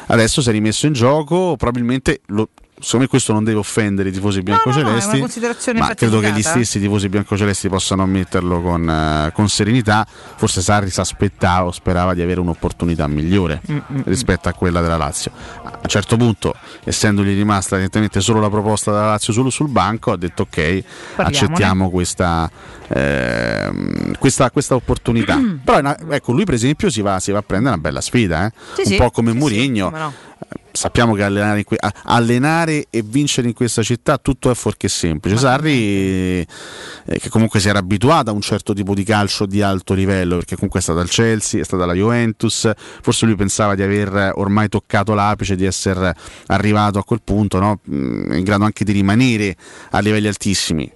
[SPEAKER 3] adesso si è rimesso in gioco, probabilmente lo- Secondo me questo non deve offendere i tifosi
[SPEAKER 1] no, no,
[SPEAKER 3] biancocelesti,
[SPEAKER 1] una considerazione
[SPEAKER 3] ma credo che gli stessi tifosi biancocelesti possano ammetterlo con, eh, con serenità. Forse Sarri si aspettava o sperava di avere un'opportunità migliore
[SPEAKER 1] Mm, mm,
[SPEAKER 3] rispetto a quella della Lazio. A un certo punto, essendogli rimasta evidentemente solo la proposta della Lazio solo sul banco, ha detto ok, accettiamo questa, ehm, questa, questa opportunità. Però ecco, lui per esempio si va, si va a prendere una bella sfida, eh?
[SPEAKER 1] Sì,
[SPEAKER 3] un
[SPEAKER 1] sì,
[SPEAKER 3] po' come
[SPEAKER 1] sì, sì,
[SPEAKER 3] Mourinho.
[SPEAKER 1] come no.
[SPEAKER 3] Sappiamo che allenare, que- allenare e vincere in questa città tutto è fuorché semplice. Sarri, eh, che comunque si era abituato a un certo tipo di calcio di alto livello, perché comunque è stata al Chelsea, è stata alla Juventus, forse lui pensava di aver ormai toccato l'apice, di essere arrivato a quel punto, no? Mm, in grado anche di rimanere a livelli altissimi.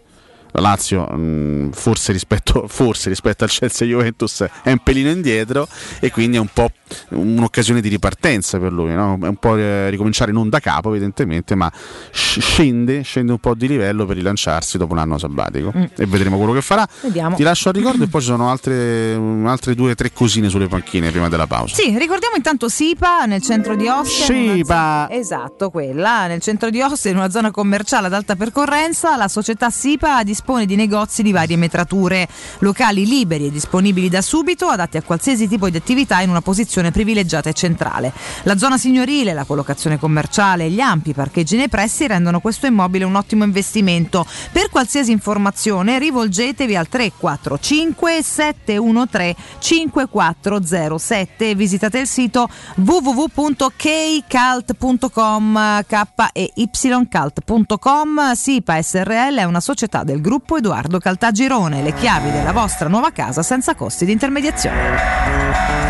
[SPEAKER 3] La Lazio mh, forse, rispetto, forse rispetto al Chelsea e Juventus è un pelino indietro e quindi è un po' un'occasione di ripartenza per lui, no? è un po' eh, ricominciare non da capo evidentemente, ma sc- scende, scende un po' di livello per rilanciarsi dopo un anno sabbatico
[SPEAKER 1] Mm.
[SPEAKER 3] e vedremo quello che farà.
[SPEAKER 1] Vediamo.
[SPEAKER 3] Ti lascio al ricordo e poi ci sono altre, mm, altre due o tre cosine sulle panchine prima della pausa.
[SPEAKER 1] Sì, ricordiamo intanto SIPA nel centro di Ostia.
[SPEAKER 3] SIPA.
[SPEAKER 1] zo- Esatto, quella. Nel centro di Ostia, in una zona commerciale ad alta percorrenza, la società SIPA dispone di negozi di varie metrature, locali liberi e disponibili da subito, adatti a qualsiasi tipo di attività in una posizione privilegiata e centrale. La zona signorile, la collocazione commerciale e gli ampi parcheggi nei pressi rendono questo immobile un ottimo investimento. Per qualsiasi informazione rivolgetevi al 345 713 5407 e visitate il sito www.kcalt.com k e ycalt.com SIPA SRL è una società del gruppo Edoardo Caltagirone le chiavi della vostra nuova casa senza costi di intermediazione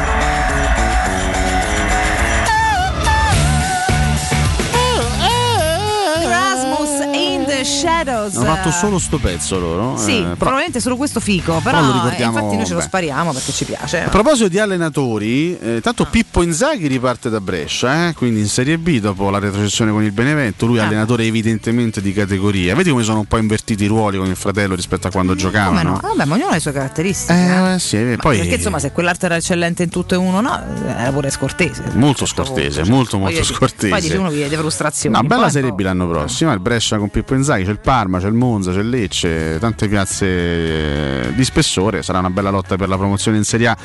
[SPEAKER 1] Shadows
[SPEAKER 3] Hanno fatto solo sto pezzo loro.
[SPEAKER 1] sì,
[SPEAKER 3] eh, però-
[SPEAKER 1] probabilmente solo questo fico, però eh, infatti noi ce lo
[SPEAKER 3] beh.
[SPEAKER 1] spariamo perché ci piace.
[SPEAKER 3] A proposito di allenatori, eh, tanto Pippo Inzaghi riparte da Brescia, eh, quindi in Serie B dopo la retrocessione con il Benevento, lui è
[SPEAKER 1] Ah.
[SPEAKER 3] allenatore evidentemente di categoria. Vedi come sono un po' invertiti i ruoli con il fratello rispetto a quando
[SPEAKER 1] Come
[SPEAKER 3] giocavano?
[SPEAKER 1] no? Vabbè, ma ognuno ha le sue caratteristiche.
[SPEAKER 3] Eh, sì, eh, poi
[SPEAKER 1] Perché insomma, se quell'arte era eccellente in tutto e uno, no, era pure scortese.
[SPEAKER 3] molto scortese, molto molto
[SPEAKER 1] Poi dici-
[SPEAKER 3] scortese.
[SPEAKER 1] Poi dice uno vive di frustrazioni.
[SPEAKER 3] No, bella Serie
[SPEAKER 1] no.
[SPEAKER 3] B l'anno prossimo, il Brescia con Pippo Inzaghi, c'è il Parma, c'è il Monza, c'è il Lecce, tante piazze eh, di spessore, sarà una bella lotta per la promozione in Serie A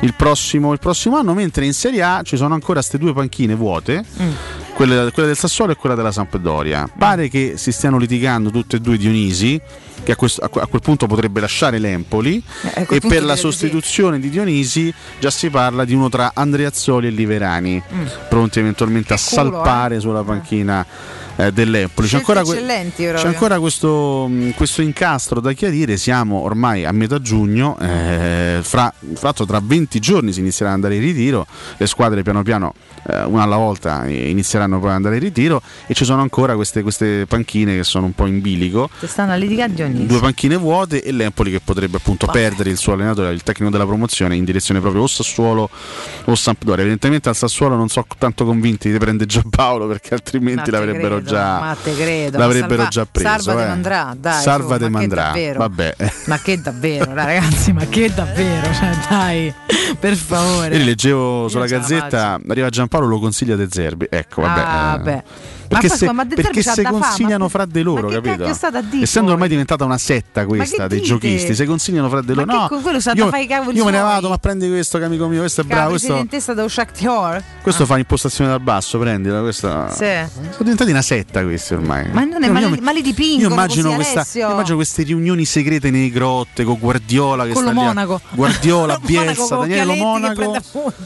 [SPEAKER 3] il prossimo, il prossimo anno, mentre in Serie A ci sono ancora queste due panchine vuote.
[SPEAKER 1] Mm.
[SPEAKER 3] Quella, quella del Sassuolo e quella della Sampdoria. Pare che si stiano litigando tutte e due Dionisi, che a, questo- a que- a quel punto potrebbe lasciare l'Empoli.
[SPEAKER 1] Eh,
[SPEAKER 3] e per la sostituzione di Dionisi già si parla di uno tra Andreazzoli e Liverani,
[SPEAKER 1] Mm.
[SPEAKER 3] pronti eventualmente a
[SPEAKER 1] culo,
[SPEAKER 3] salpare sulla panchina eh, dell'Empoli. C'è ancora, que- c'è ancora questo, mh, questo incastro da chiarire. Siamo ormai a metà giugno. eh, fra, fra tra 20 giorni si inizierà ad andare in ritiro. Le squadre piano piano, eh, una alla volta, eh, inizieranno poi ad andare in ritiro. E ci sono ancora queste, queste panchine che sono un po' in bilico.
[SPEAKER 1] Ci stanno a litigare.
[SPEAKER 3] Due panchine vuote e l'Empoli che potrebbe appunto
[SPEAKER 1] Vabbè.
[SPEAKER 3] perdere il suo allenatore, il tecnico della promozione in direzione proprio o Sassuolo o Sampdoria. Evidentemente al Sassuolo non sono tanto convinti di prendere Giampaolo perché altrimenti
[SPEAKER 1] te
[SPEAKER 3] l'avrebbero già,
[SPEAKER 1] ma te credo,
[SPEAKER 3] l'avrebbero
[SPEAKER 1] ma
[SPEAKER 3] già
[SPEAKER 1] salva-
[SPEAKER 3] preso.
[SPEAKER 1] salva
[SPEAKER 3] eh.
[SPEAKER 1] mandrà, dai,
[SPEAKER 3] Salva
[SPEAKER 1] su, ma che
[SPEAKER 3] mandrà. Vabbè.
[SPEAKER 1] Ma che davvero, ragazzi, ma che davvero? Cioè, dai, per favore.
[SPEAKER 3] Ieri leggevo sulla
[SPEAKER 1] la
[SPEAKER 3] gazzetta, arriva Giampaolo, lo consiglia De Zerbi. Ecco, vabbè.
[SPEAKER 1] Ah,
[SPEAKER 3] eh.
[SPEAKER 1] vabbè.
[SPEAKER 3] Perché
[SPEAKER 1] poi,
[SPEAKER 3] se,
[SPEAKER 1] ma
[SPEAKER 3] perché se consigliano
[SPEAKER 1] ma-
[SPEAKER 3] fra di loro,
[SPEAKER 1] ma
[SPEAKER 3] capito? Essendo ormai diventata una setta questa dei giochisti, se consigliano fra di loro.
[SPEAKER 1] Ma
[SPEAKER 3] No,
[SPEAKER 1] con quello
[SPEAKER 3] io,
[SPEAKER 1] fare i cavoli
[SPEAKER 3] io me ne vado, ma prendi questo che amico mio, questo è bravo, questo,
[SPEAKER 1] dello Shakhtar?
[SPEAKER 3] questo fa impostazione dal basso, prendila. Questa...
[SPEAKER 1] Sì.
[SPEAKER 3] Sono diventati una setta questi ormai.
[SPEAKER 1] Ma non è,
[SPEAKER 3] Io-
[SPEAKER 1] ma,
[SPEAKER 3] io
[SPEAKER 1] li,
[SPEAKER 3] mi-
[SPEAKER 1] ma li dipingono
[SPEAKER 3] Io immagino, questa, io immagino queste riunioni segrete nei grotte con Guardiola che
[SPEAKER 1] Con
[SPEAKER 3] sta
[SPEAKER 1] Monaco.
[SPEAKER 3] Guardiola, Bielsa, Daniele Monaco.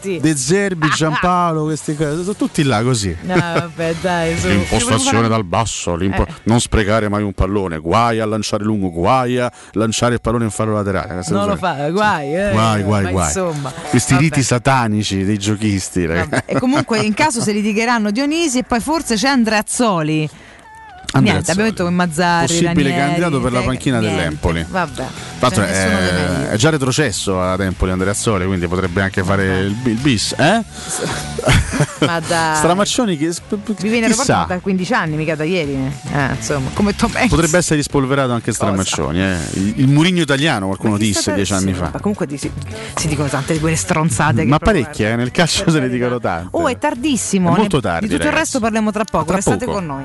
[SPEAKER 3] De Zerbi, Giampaolo, questi sono tutti là così.
[SPEAKER 1] No, vabbè, dai, su.
[SPEAKER 3] L'impostazione dal basso, l'impo-
[SPEAKER 1] Eh.
[SPEAKER 3] non sprecare mai un pallone, guai a lanciare lungo, guai a lanciare il pallone in fallo laterale. Queste
[SPEAKER 1] Non lo fa, guai, eh.
[SPEAKER 3] Guai, guai, guai.
[SPEAKER 1] Insomma,
[SPEAKER 3] Questi
[SPEAKER 1] vabbè.
[SPEAKER 3] riti satanici dei giochisti.
[SPEAKER 1] E comunque in caso si litigheranno Dionisi e poi forse c'è Andreazzoli.
[SPEAKER 3] Andrea
[SPEAKER 1] Niente, abbiamo detto che Mazzari,
[SPEAKER 3] Possibile
[SPEAKER 1] Ranieri,
[SPEAKER 3] candidato per la panchina
[SPEAKER 1] niente.
[SPEAKER 3] dell'Empoli.
[SPEAKER 1] Vabbè.
[SPEAKER 3] L'altro
[SPEAKER 1] Cioè, meglio.
[SPEAKER 3] è, è già retrocesso ad Empoli Andrea Azzoli, quindi potrebbe anche fare il, il bis. Eh?
[SPEAKER 1] Ma dai.
[SPEAKER 3] Stramaccioni che
[SPEAKER 1] Vive in aeroporto da 15 anni, mica da ieri. Eh, insomma, come Tom Hanks.
[SPEAKER 3] Potrebbe essere rispolverato anche Stramaccioni. Eh? Il, il Murigno italiano, qualcuno disse dieci anni fa.
[SPEAKER 1] Ma comunque si, si dicono tante di quelle stronzate.
[SPEAKER 3] Ma parecchie, eh, nel calcio se ne dicono tante.
[SPEAKER 1] Oh, è tardissimo.
[SPEAKER 3] È molto tardi,
[SPEAKER 1] Di tutto il
[SPEAKER 3] ragazzi.
[SPEAKER 1] resto parliamo tra poco.
[SPEAKER 3] tra
[SPEAKER 1] Restate
[SPEAKER 3] poco.
[SPEAKER 1] con noi.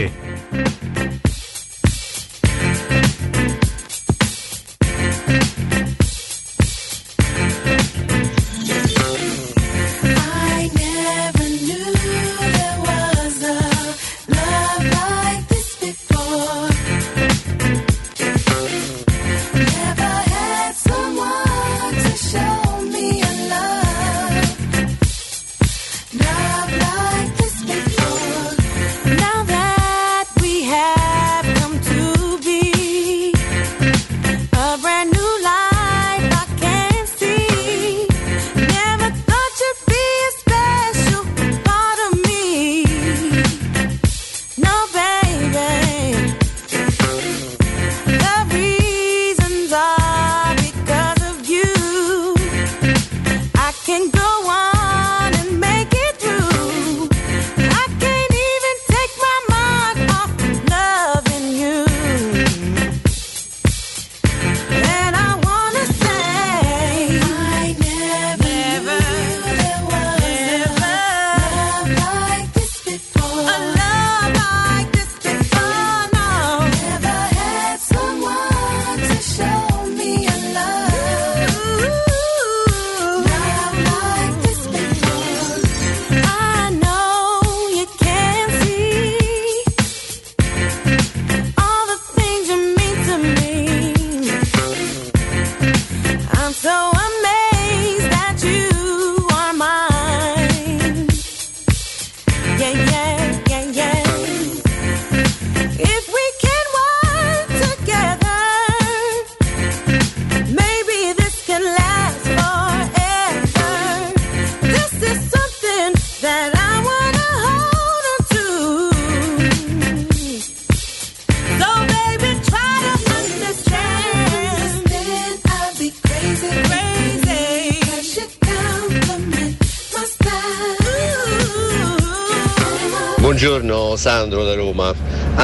[SPEAKER 34] I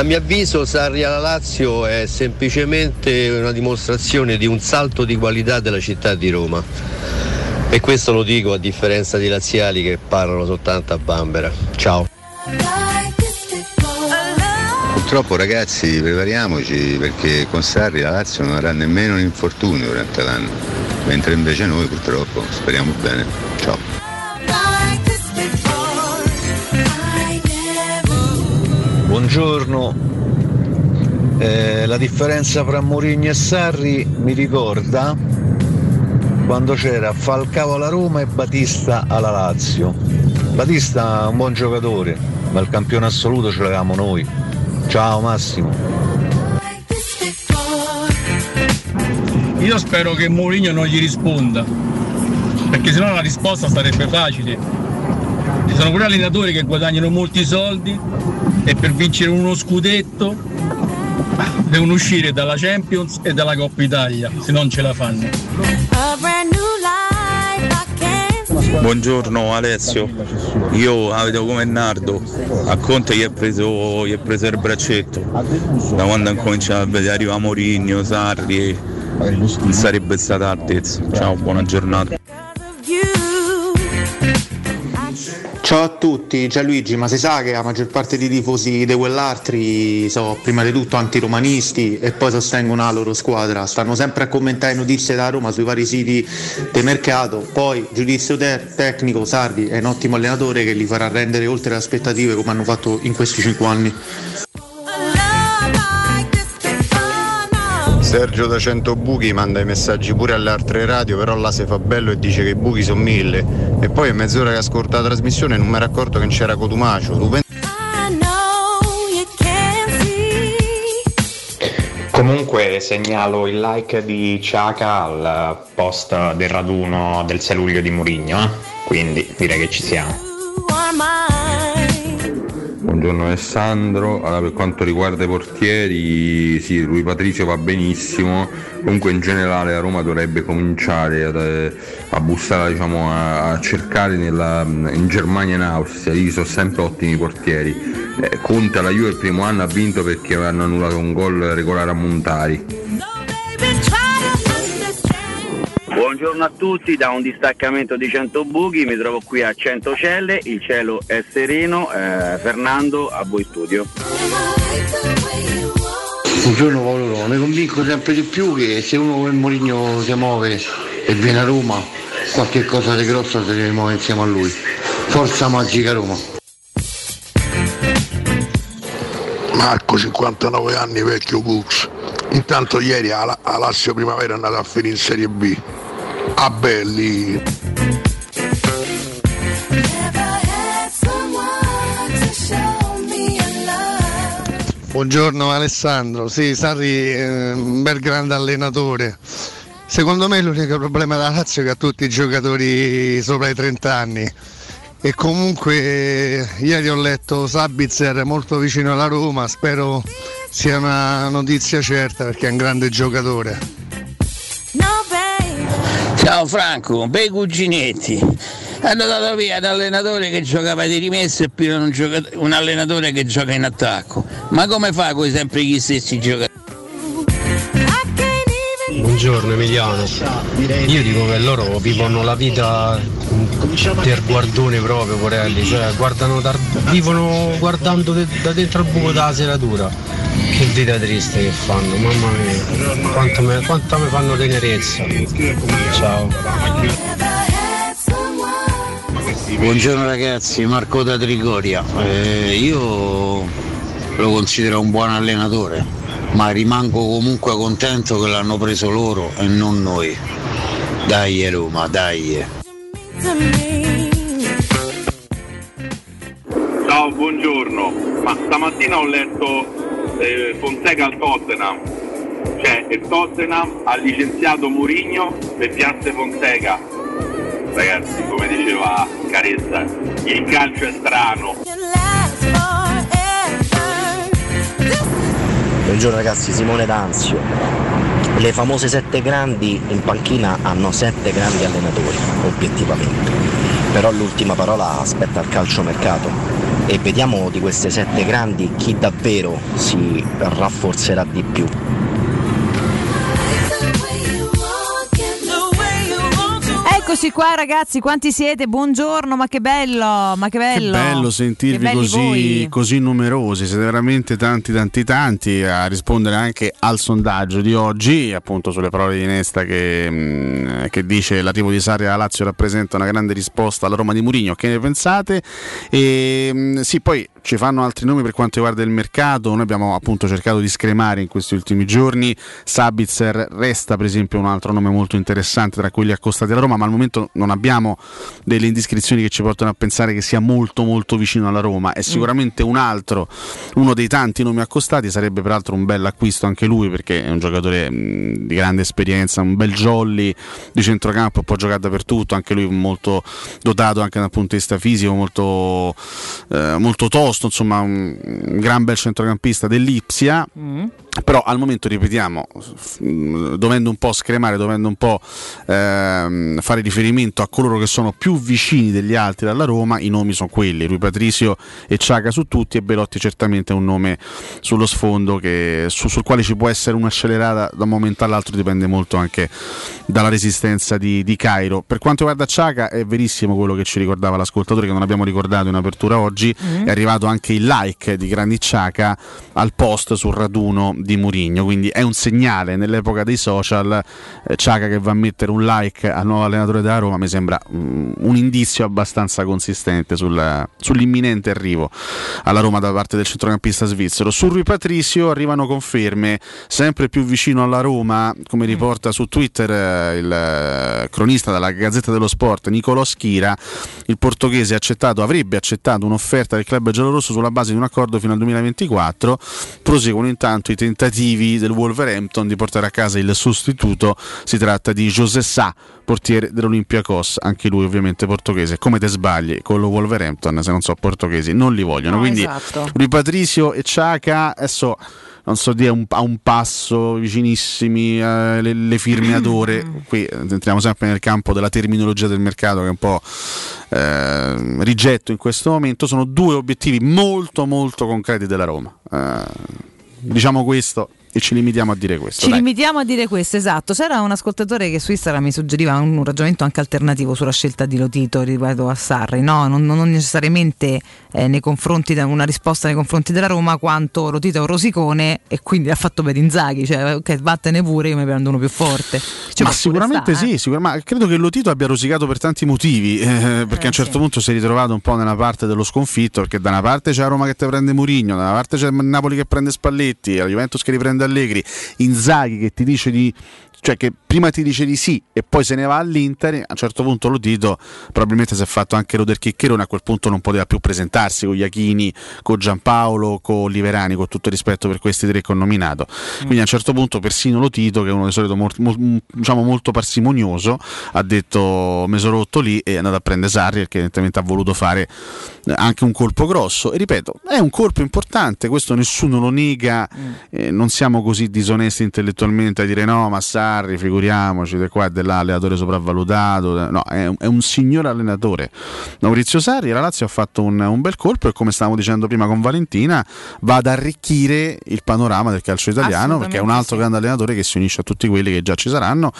[SPEAKER 35] mio avviso Sarri alla Lazio è semplicemente una dimostrazione di un salto di qualità della città di Roma. E questo lo dico a differenza di laziali che parlano soltanto a Bambera. Ciao.
[SPEAKER 36] Purtroppo ragazzi prepariamoci perché con Sarri la Lazio non avrà nemmeno un infortunio durante l'anno, mentre invece noi purtroppo speriamo bene.
[SPEAKER 19] Buongiorno. Eh, la differenza fra Mourinho e Sarri mi ricorda quando c'era Falcao alla Roma e Batista alla Lazio. Batista è un buon giocatore, ma il campione assoluto ce l'avevamo noi. Ciao Massimo.
[SPEAKER 37] Io spero che Mourinho non gli risponda, perché sennò la risposta sarebbe facile. Ci sono pure allenatori che guadagnano molti soldi e per vincere uno scudetto devono uscire dalla Champions e dalla Coppa Italia, se non ce la fanno.
[SPEAKER 19] Buongiorno Alessio, io la vedo come Nardo, a Conte gli è preso, gli è preso il braccetto, da quando ha cominciato a vedere arriva Mourinho, Sarri, non sarebbe stata altezza. Ciao, buona giornata.
[SPEAKER 38] Ciao a tutti, Gianluigi, ma si sa che la maggior parte dei tifosi di quell'altri sono prima di tutto antiromanisti e poi sostengono la loro squadra, stanno sempre a commentare notizie da Roma sui vari siti di mercato, poi giudizio te- tecnico, Sardi è un ottimo allenatore che li farà rendere oltre le aspettative come hanno fatto in questi cinque anni.
[SPEAKER 39] Sergio da 100 buchi manda i messaggi pure alle altre radio, però là si fa bello e dice che i buchi sono mille. E poi a mezz'ora che ascolta la trasmissione non mi ero accorto che non c'era Cotumacio. Tu pensi-
[SPEAKER 40] Comunque segnalo il like di Ciaca al post del raduno del 6 luglio di Murigno, eh? quindi direi che ci siamo.
[SPEAKER 36] Buongiorno Alessandro, allora, per quanto riguarda i portieri, sì, lui Patrizio va benissimo, comunque in generale la Roma dovrebbe cominciare ad, eh, a bussare, diciamo, a, a cercare nella- in Germania e in Austria, lì sono sempre ottimi portieri. Eh, Conte alla Juve il primo anno ha vinto perché hanno annullato un gol regolare a Montari.
[SPEAKER 41] Buongiorno a tutti, da un distaccamento di 100 buchi mi trovo qui a 100 celle, il cielo è sereno, eh, Fernando a voi studio.
[SPEAKER 35] Buongiorno Paolo, ne convinco sempre di più che se uno come Mourinho si muove e viene a Roma, qualche cosa di grosso se ne muove insieme a lui. Forza magica Roma.
[SPEAKER 42] Marco, 59 anni, vecchio Bux. Intanto ieri a, a Lazio Primavera è andata a finire in Serie B. A Belli.
[SPEAKER 43] Buongiorno Alessandro, sì, Sarri è un bel grande allenatore. Secondo me l'unico problema della Lazio è che ha tutti i giocatori sopra i 30 anni. E comunque ieri ho letto Sabitzer molto vicino alla Roma, spero sia una notizia certa perché è un grande giocatore.
[SPEAKER 44] Ciao Franco, bei cuginetti. Hanno dato via un allenatore che giocava di rimesso e più un, un allenatore che gioca in attacco. Ma come fa con sempre gli stessi giocatori?
[SPEAKER 45] Buongiorno Emiliano, io dico che loro vivono la vita per guardone proprio, Porelli, cioè guardano da- vivono guardando de- da dentro il buco della serratura. Che vita triste che fanno, mamma mia, quanto me, quanto mi fanno tenerezza. Ciao.
[SPEAKER 35] Buongiorno ragazzi, Marco da Trigoria. Eh, io lo considero un buon allenatore, ma rimango comunque contento che l'hanno preso loro e non noi. Dai Roma, dai.
[SPEAKER 46] Ciao, buongiorno. Ma stamattina ho letto eh, Fonseca al Tottenham. Cioè, il Tottenham ha licenziato Mourinho per Piazza Fonseca. Ragazzi, come diceva Caressa, il calcio è strano.
[SPEAKER 47] Buongiorno ragazzi, Simone D'Anzio. Le famose sette grandi in panchina hanno sette grandi allenatori, obiettivamente. Però l'ultima parola aspetta il calciomercato e vediamo di queste sette grandi chi davvero si rafforzerà di più.
[SPEAKER 1] Eccoci qua ragazzi, quanti siete? Buongiorno, ma che bello, ma che bello.
[SPEAKER 3] Che bello sentirvi
[SPEAKER 1] Che
[SPEAKER 3] così, così numerosi, siete veramente tanti tanti tanti a rispondere anche al sondaggio di oggi, appunto sulle parole di Nesta che, mh, che dice l'arrivo di Sarri alla Lazio rappresenta una grande risposta alla Roma di Mourinho, che ne pensate? E, mh, sì, poi ci fanno altri nomi per quanto riguarda il mercato, noi abbiamo appunto cercato di scremare in questi ultimi giorni, Sabitzer resta per esempio un altro nome molto interessante tra quelli accostati alla Roma, ma al momento non abbiamo delle indiscrezioni che ci portano a pensare che sia molto molto vicino alla Roma, è sicuramente un altro, uno dei tanti nomi accostati, sarebbe peraltro un bel acquisto anche lui perché è un giocatore mh, di grande esperienza, un bel jolly di centrocampo, può giocare dappertutto, anche lui molto dotato anche dal punto di vista fisico, molto, eh, molto tosto, insomma un, un gran bel centrocampista dell'Ipsia. Però al momento ripetiamo, dovendo un po' scremare, dovendo un po' ehm, fare riferimento a coloro che sono più vicini degli altri dalla Roma, i nomi sono quelli, Rui Patricio e Ciaga su tutti e Belotti certamente è un nome sullo sfondo che- su- sul quale ci può essere un'accelerata da un momento all'altro, dipende molto anche dalla resistenza di, di Cairo. Per quanto riguarda Ciaga è verissimo quello che ci ricordava l'ascoltatore che non abbiamo ricordato in apertura oggi,
[SPEAKER 1] Mm.
[SPEAKER 3] è arrivato anche il like di Granit Xhaka al post sul raduno di Murigno, quindi è un segnale nell'epoca dei social, eh, Xhaka che va a mettere un like al nuovo allenatore della Roma mi sembra mm, un indizio abbastanza consistente sul- sull'imminente arrivo alla Roma da parte del centrocampista svizzero. Su Rui Patricio arrivano conferme sempre più vicino alla Roma, come riporta su Twitter eh, il eh, cronista della Gazzetta dello Sport Nicolò Schira, il portoghese accettato, avrebbe accettato un'offerta del club giallorosso sulla base di un accordo fino al 2024. Proseguono intanto i tentativi del Wolverhampton di portare a casa il sostituto. Si tratta di José Sá, portiere dell'Olympiacos, anche lui ovviamente portoghese. Come te sbagli con lo Wolverhampton, se non so portoghesi, non li vogliono.
[SPEAKER 1] No,
[SPEAKER 3] Quindi
[SPEAKER 1] esatto.
[SPEAKER 3] Rui Patricio e Ciaca adesso non so dire un- a un passo vicinissimi eh, le, le firme ad ore qui eh, entriamo sempre nel campo della terminologia del mercato che è un po' eh, rigetto in questo momento. Sono due obiettivi molto molto concreti della Roma. Eh, diciamo questo e ci limitiamo a dire questo
[SPEAKER 1] Ci
[SPEAKER 3] dai.
[SPEAKER 1] limitiamo a dire questo, esatto. C'era un ascoltatore che su Instagram mi suggeriva un, un ragionamento anche alternativo sulla scelta di Lotito riguardo a Sarri, no? non, non necessariamente eh, nei confronti de- una risposta nei confronti della Roma, quanto Lotito è un rosicone e quindi ha fatto per Inzaghi, cioè ok, vattene pure, io mi prendo uno più forte. Ci
[SPEAKER 3] ma sicuramente
[SPEAKER 1] sta, eh.
[SPEAKER 3] sì, sicur- ma credo che Lotito abbia rosicato per tanti motivi, eh, perché a un certo punto si è ritrovato un po' nella parte dello sconfitto, perché da una parte c'è la Roma che te prende Murigno, da una parte c'è Napoli che prende Spalletti, la Juventus che riprende Allegri, Inzaghi che ti dice di cioè che prima ti dice di sì e poi se ne va all'Inter, a un certo punto Lotito probabilmente si è fatto anche Roder Chiccherone, a quel punto non poteva più presentarsi con Iachini, con Giampaolo, con Liverani, con tutto il rispetto per questi tre che ho nominato. Quindi a un certo punto persino Lotito, che è uno di solito mol- mol- diciamo molto parsimonioso, ha detto me sono rotto lì e è andato a prendere Sarri perché evidentemente ha voluto fare eh, anche un colpo grosso. E ripeto, è un colpo importante, questo nessuno lo nega, eh, non siamo così disonesti intellettualmente a dire no, ma Sarri, figuriamoci, di qua e di là, allenatore sopravvalutato. No, è un, è un signor allenatore. Maurizio Sarri, la Lazio ha fatto un, un bel colpo e come stavamo dicendo prima con Valentina, va ad arricchire il panorama del calcio italiano perché è un altro grande allenatore che si unisce a tutti quelli che già ci saranno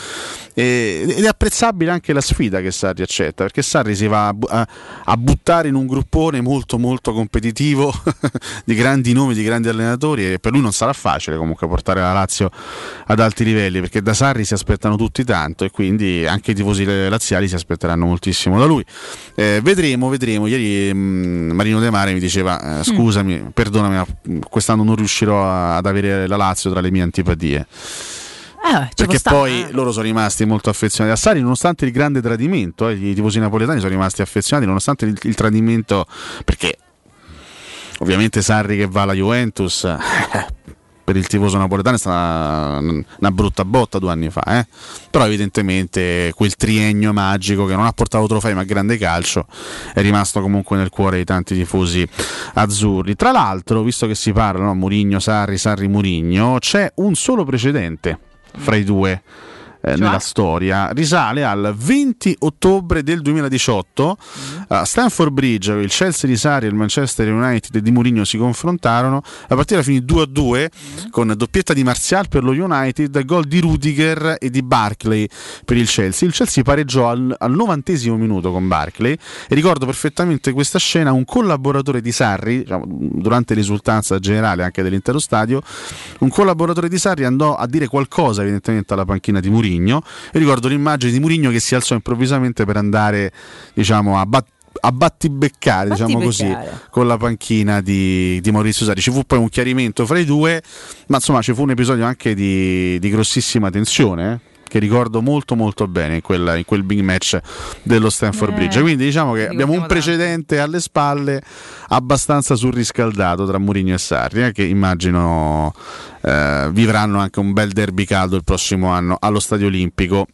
[SPEAKER 3] e- ed è apprezzabile anche la sfida che Sarri accetta perché Sarri si va a- a buttare in un gruppone molto molto competitivo di grandi nomi, di grandi allenatori e per lui non sarà facile comunque portare la Lazio ad alti livelli perché da Sarri si aspettano tutti tanto e quindi anche i tifosi laziali si aspetteranno moltissimo da lui. Eh, vedremo, vedremo. Ieri mh, Marino De Mare mi diceva eh, scusami, perdonami, ma mh, quest'anno non riuscirò a- ad avere la Lazio tra le mie antipatie.
[SPEAKER 1] Eh,
[SPEAKER 3] Perché poi
[SPEAKER 1] eh.
[SPEAKER 3] loro sono rimasti molto affezionati a Sarri, nonostante il grande tradimento, eh, i tifosi napoletani sono rimasti affezionati, nonostante il, il tradimento, perché ovviamente Sarri che va alla Juventus, per il tifoso napoletano è stata una, brutta botta due anni fa, eh. però evidentemente quel triennio magico che non ha portato trofei ma grande calcio è rimasto comunque nel cuore di tanti tifosi azzurri. Tra l'altro, visto che si parla, no, Murigno, Sarri, Sarri, Murigno, c'è un solo precedente fra i due eh, nella storia risale al 20 ottobre del 2018 a Stanford Bridge il Chelsea di Sarri e il Manchester United di Mourinho si confrontarono la partita finì 2-2 con doppietta di Martial per lo United gol di Rudiger e di Barclay per il Chelsea. Il Chelsea pareggiò al, al 90 minuto con Barclay e ricordo perfettamente questa scena un collaboratore di Sarri diciamo, durante l'esultanza generale anche dell'intero stadio un collaboratore di Sarri andò a dire qualcosa evidentemente alla panchina di Mourinho e ricordo l'immagine di Mourinho che si alzò improvvisamente per andare diciamo a bat- a battibeccare, diciamo così, con la panchina di, di Maurizio Sarri. Ci fu poi un chiarimento fra i due, ma insomma ci fu un episodio anche di, di grossissima tensione. Che ricordo molto molto bene in, quella- in quel big match dello Stanford
[SPEAKER 1] Eh,
[SPEAKER 3] Bridge. Quindi diciamo che abbiamo un precedente alle spalle abbastanza surriscaldato tra Mourinho e Sarri, eh, che immagino eh, vivranno anche un bel derby caldo il prossimo anno allo Stadio Olimpico.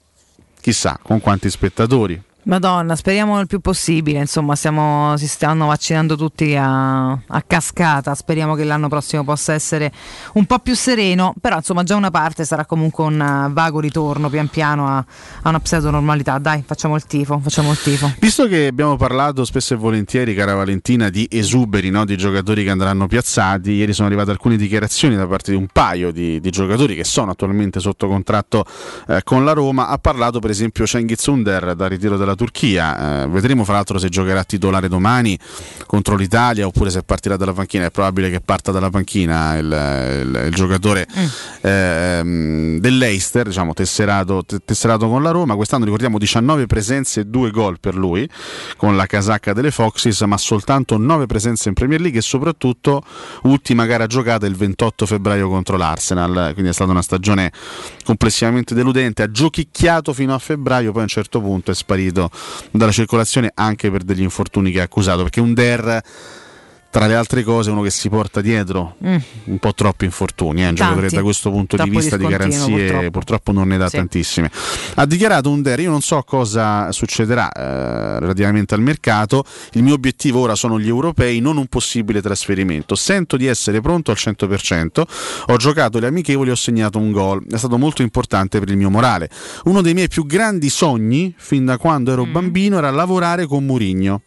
[SPEAKER 3] Chissà con quanti spettatori.
[SPEAKER 1] Madonna, speriamo il più possibile. Insomma, stiamo- si stanno vaccinando tutti a, a cascata. Speriamo che l'anno prossimo possa essere un po' più sereno. Però, insomma, già una parte sarà comunque un vago ritorno pian piano a, a una pseudo-normalità. Dai, facciamo il tifo, facciamo il tifo.
[SPEAKER 3] Visto che abbiamo parlato spesso e volentieri, cara Valentina, di esuberi, no? di giocatori che andranno piazzati, ieri sono arrivate alcune dichiarazioni da parte di un paio di, di giocatori che sono attualmente sotto contratto eh, con la Roma. Ha parlato per esempio Cengiz Under dal ritiro della della Turchia. Eh, vedremo fra l'altro se giocherà titolare domani contro l'Italia oppure se partirà dalla panchina. È probabile che parta dalla panchina il, il- il giocatore ehm, dell'Eister, diciamo tesserato, te- tesserato con la Roma. Quest'anno ricordiamo 19 presenze e 2 gol per lui con la casacca delle Foxes, ma soltanto 9 presenze in Premier League e soprattutto ultima gara giocata il 28 febbraio contro l'Arsenal. Quindi è stata una stagione complessivamente deludente. Ha giochicchiato fino a febbraio, poi a un certo punto è sparito dalla circolazione anche per degli infortuni che ha accusato. Perché un Der, tra le altre cose, uno che si porta dietro
[SPEAKER 1] Mm.
[SPEAKER 3] un po' troppi infortuni. È un giocatore da questo punto di
[SPEAKER 1] Troppo
[SPEAKER 3] vista di garanzie, purtroppo.
[SPEAKER 1] purtroppo.
[SPEAKER 3] non ne dà
[SPEAKER 1] Sì.
[SPEAKER 3] tantissime. Ha dichiarato un Der, io non so cosa succederà eh, relativamente al mercato. Il mio obiettivo ora sono gli europei, non un possibile trasferimento. Sento di essere pronto al 100%. Ho giocato le amichevoli, ho segnato un gol. È stato molto importante per il mio morale. Uno dei miei più grandi sogni, fin da quando ero bambino, era lavorare con Murigno.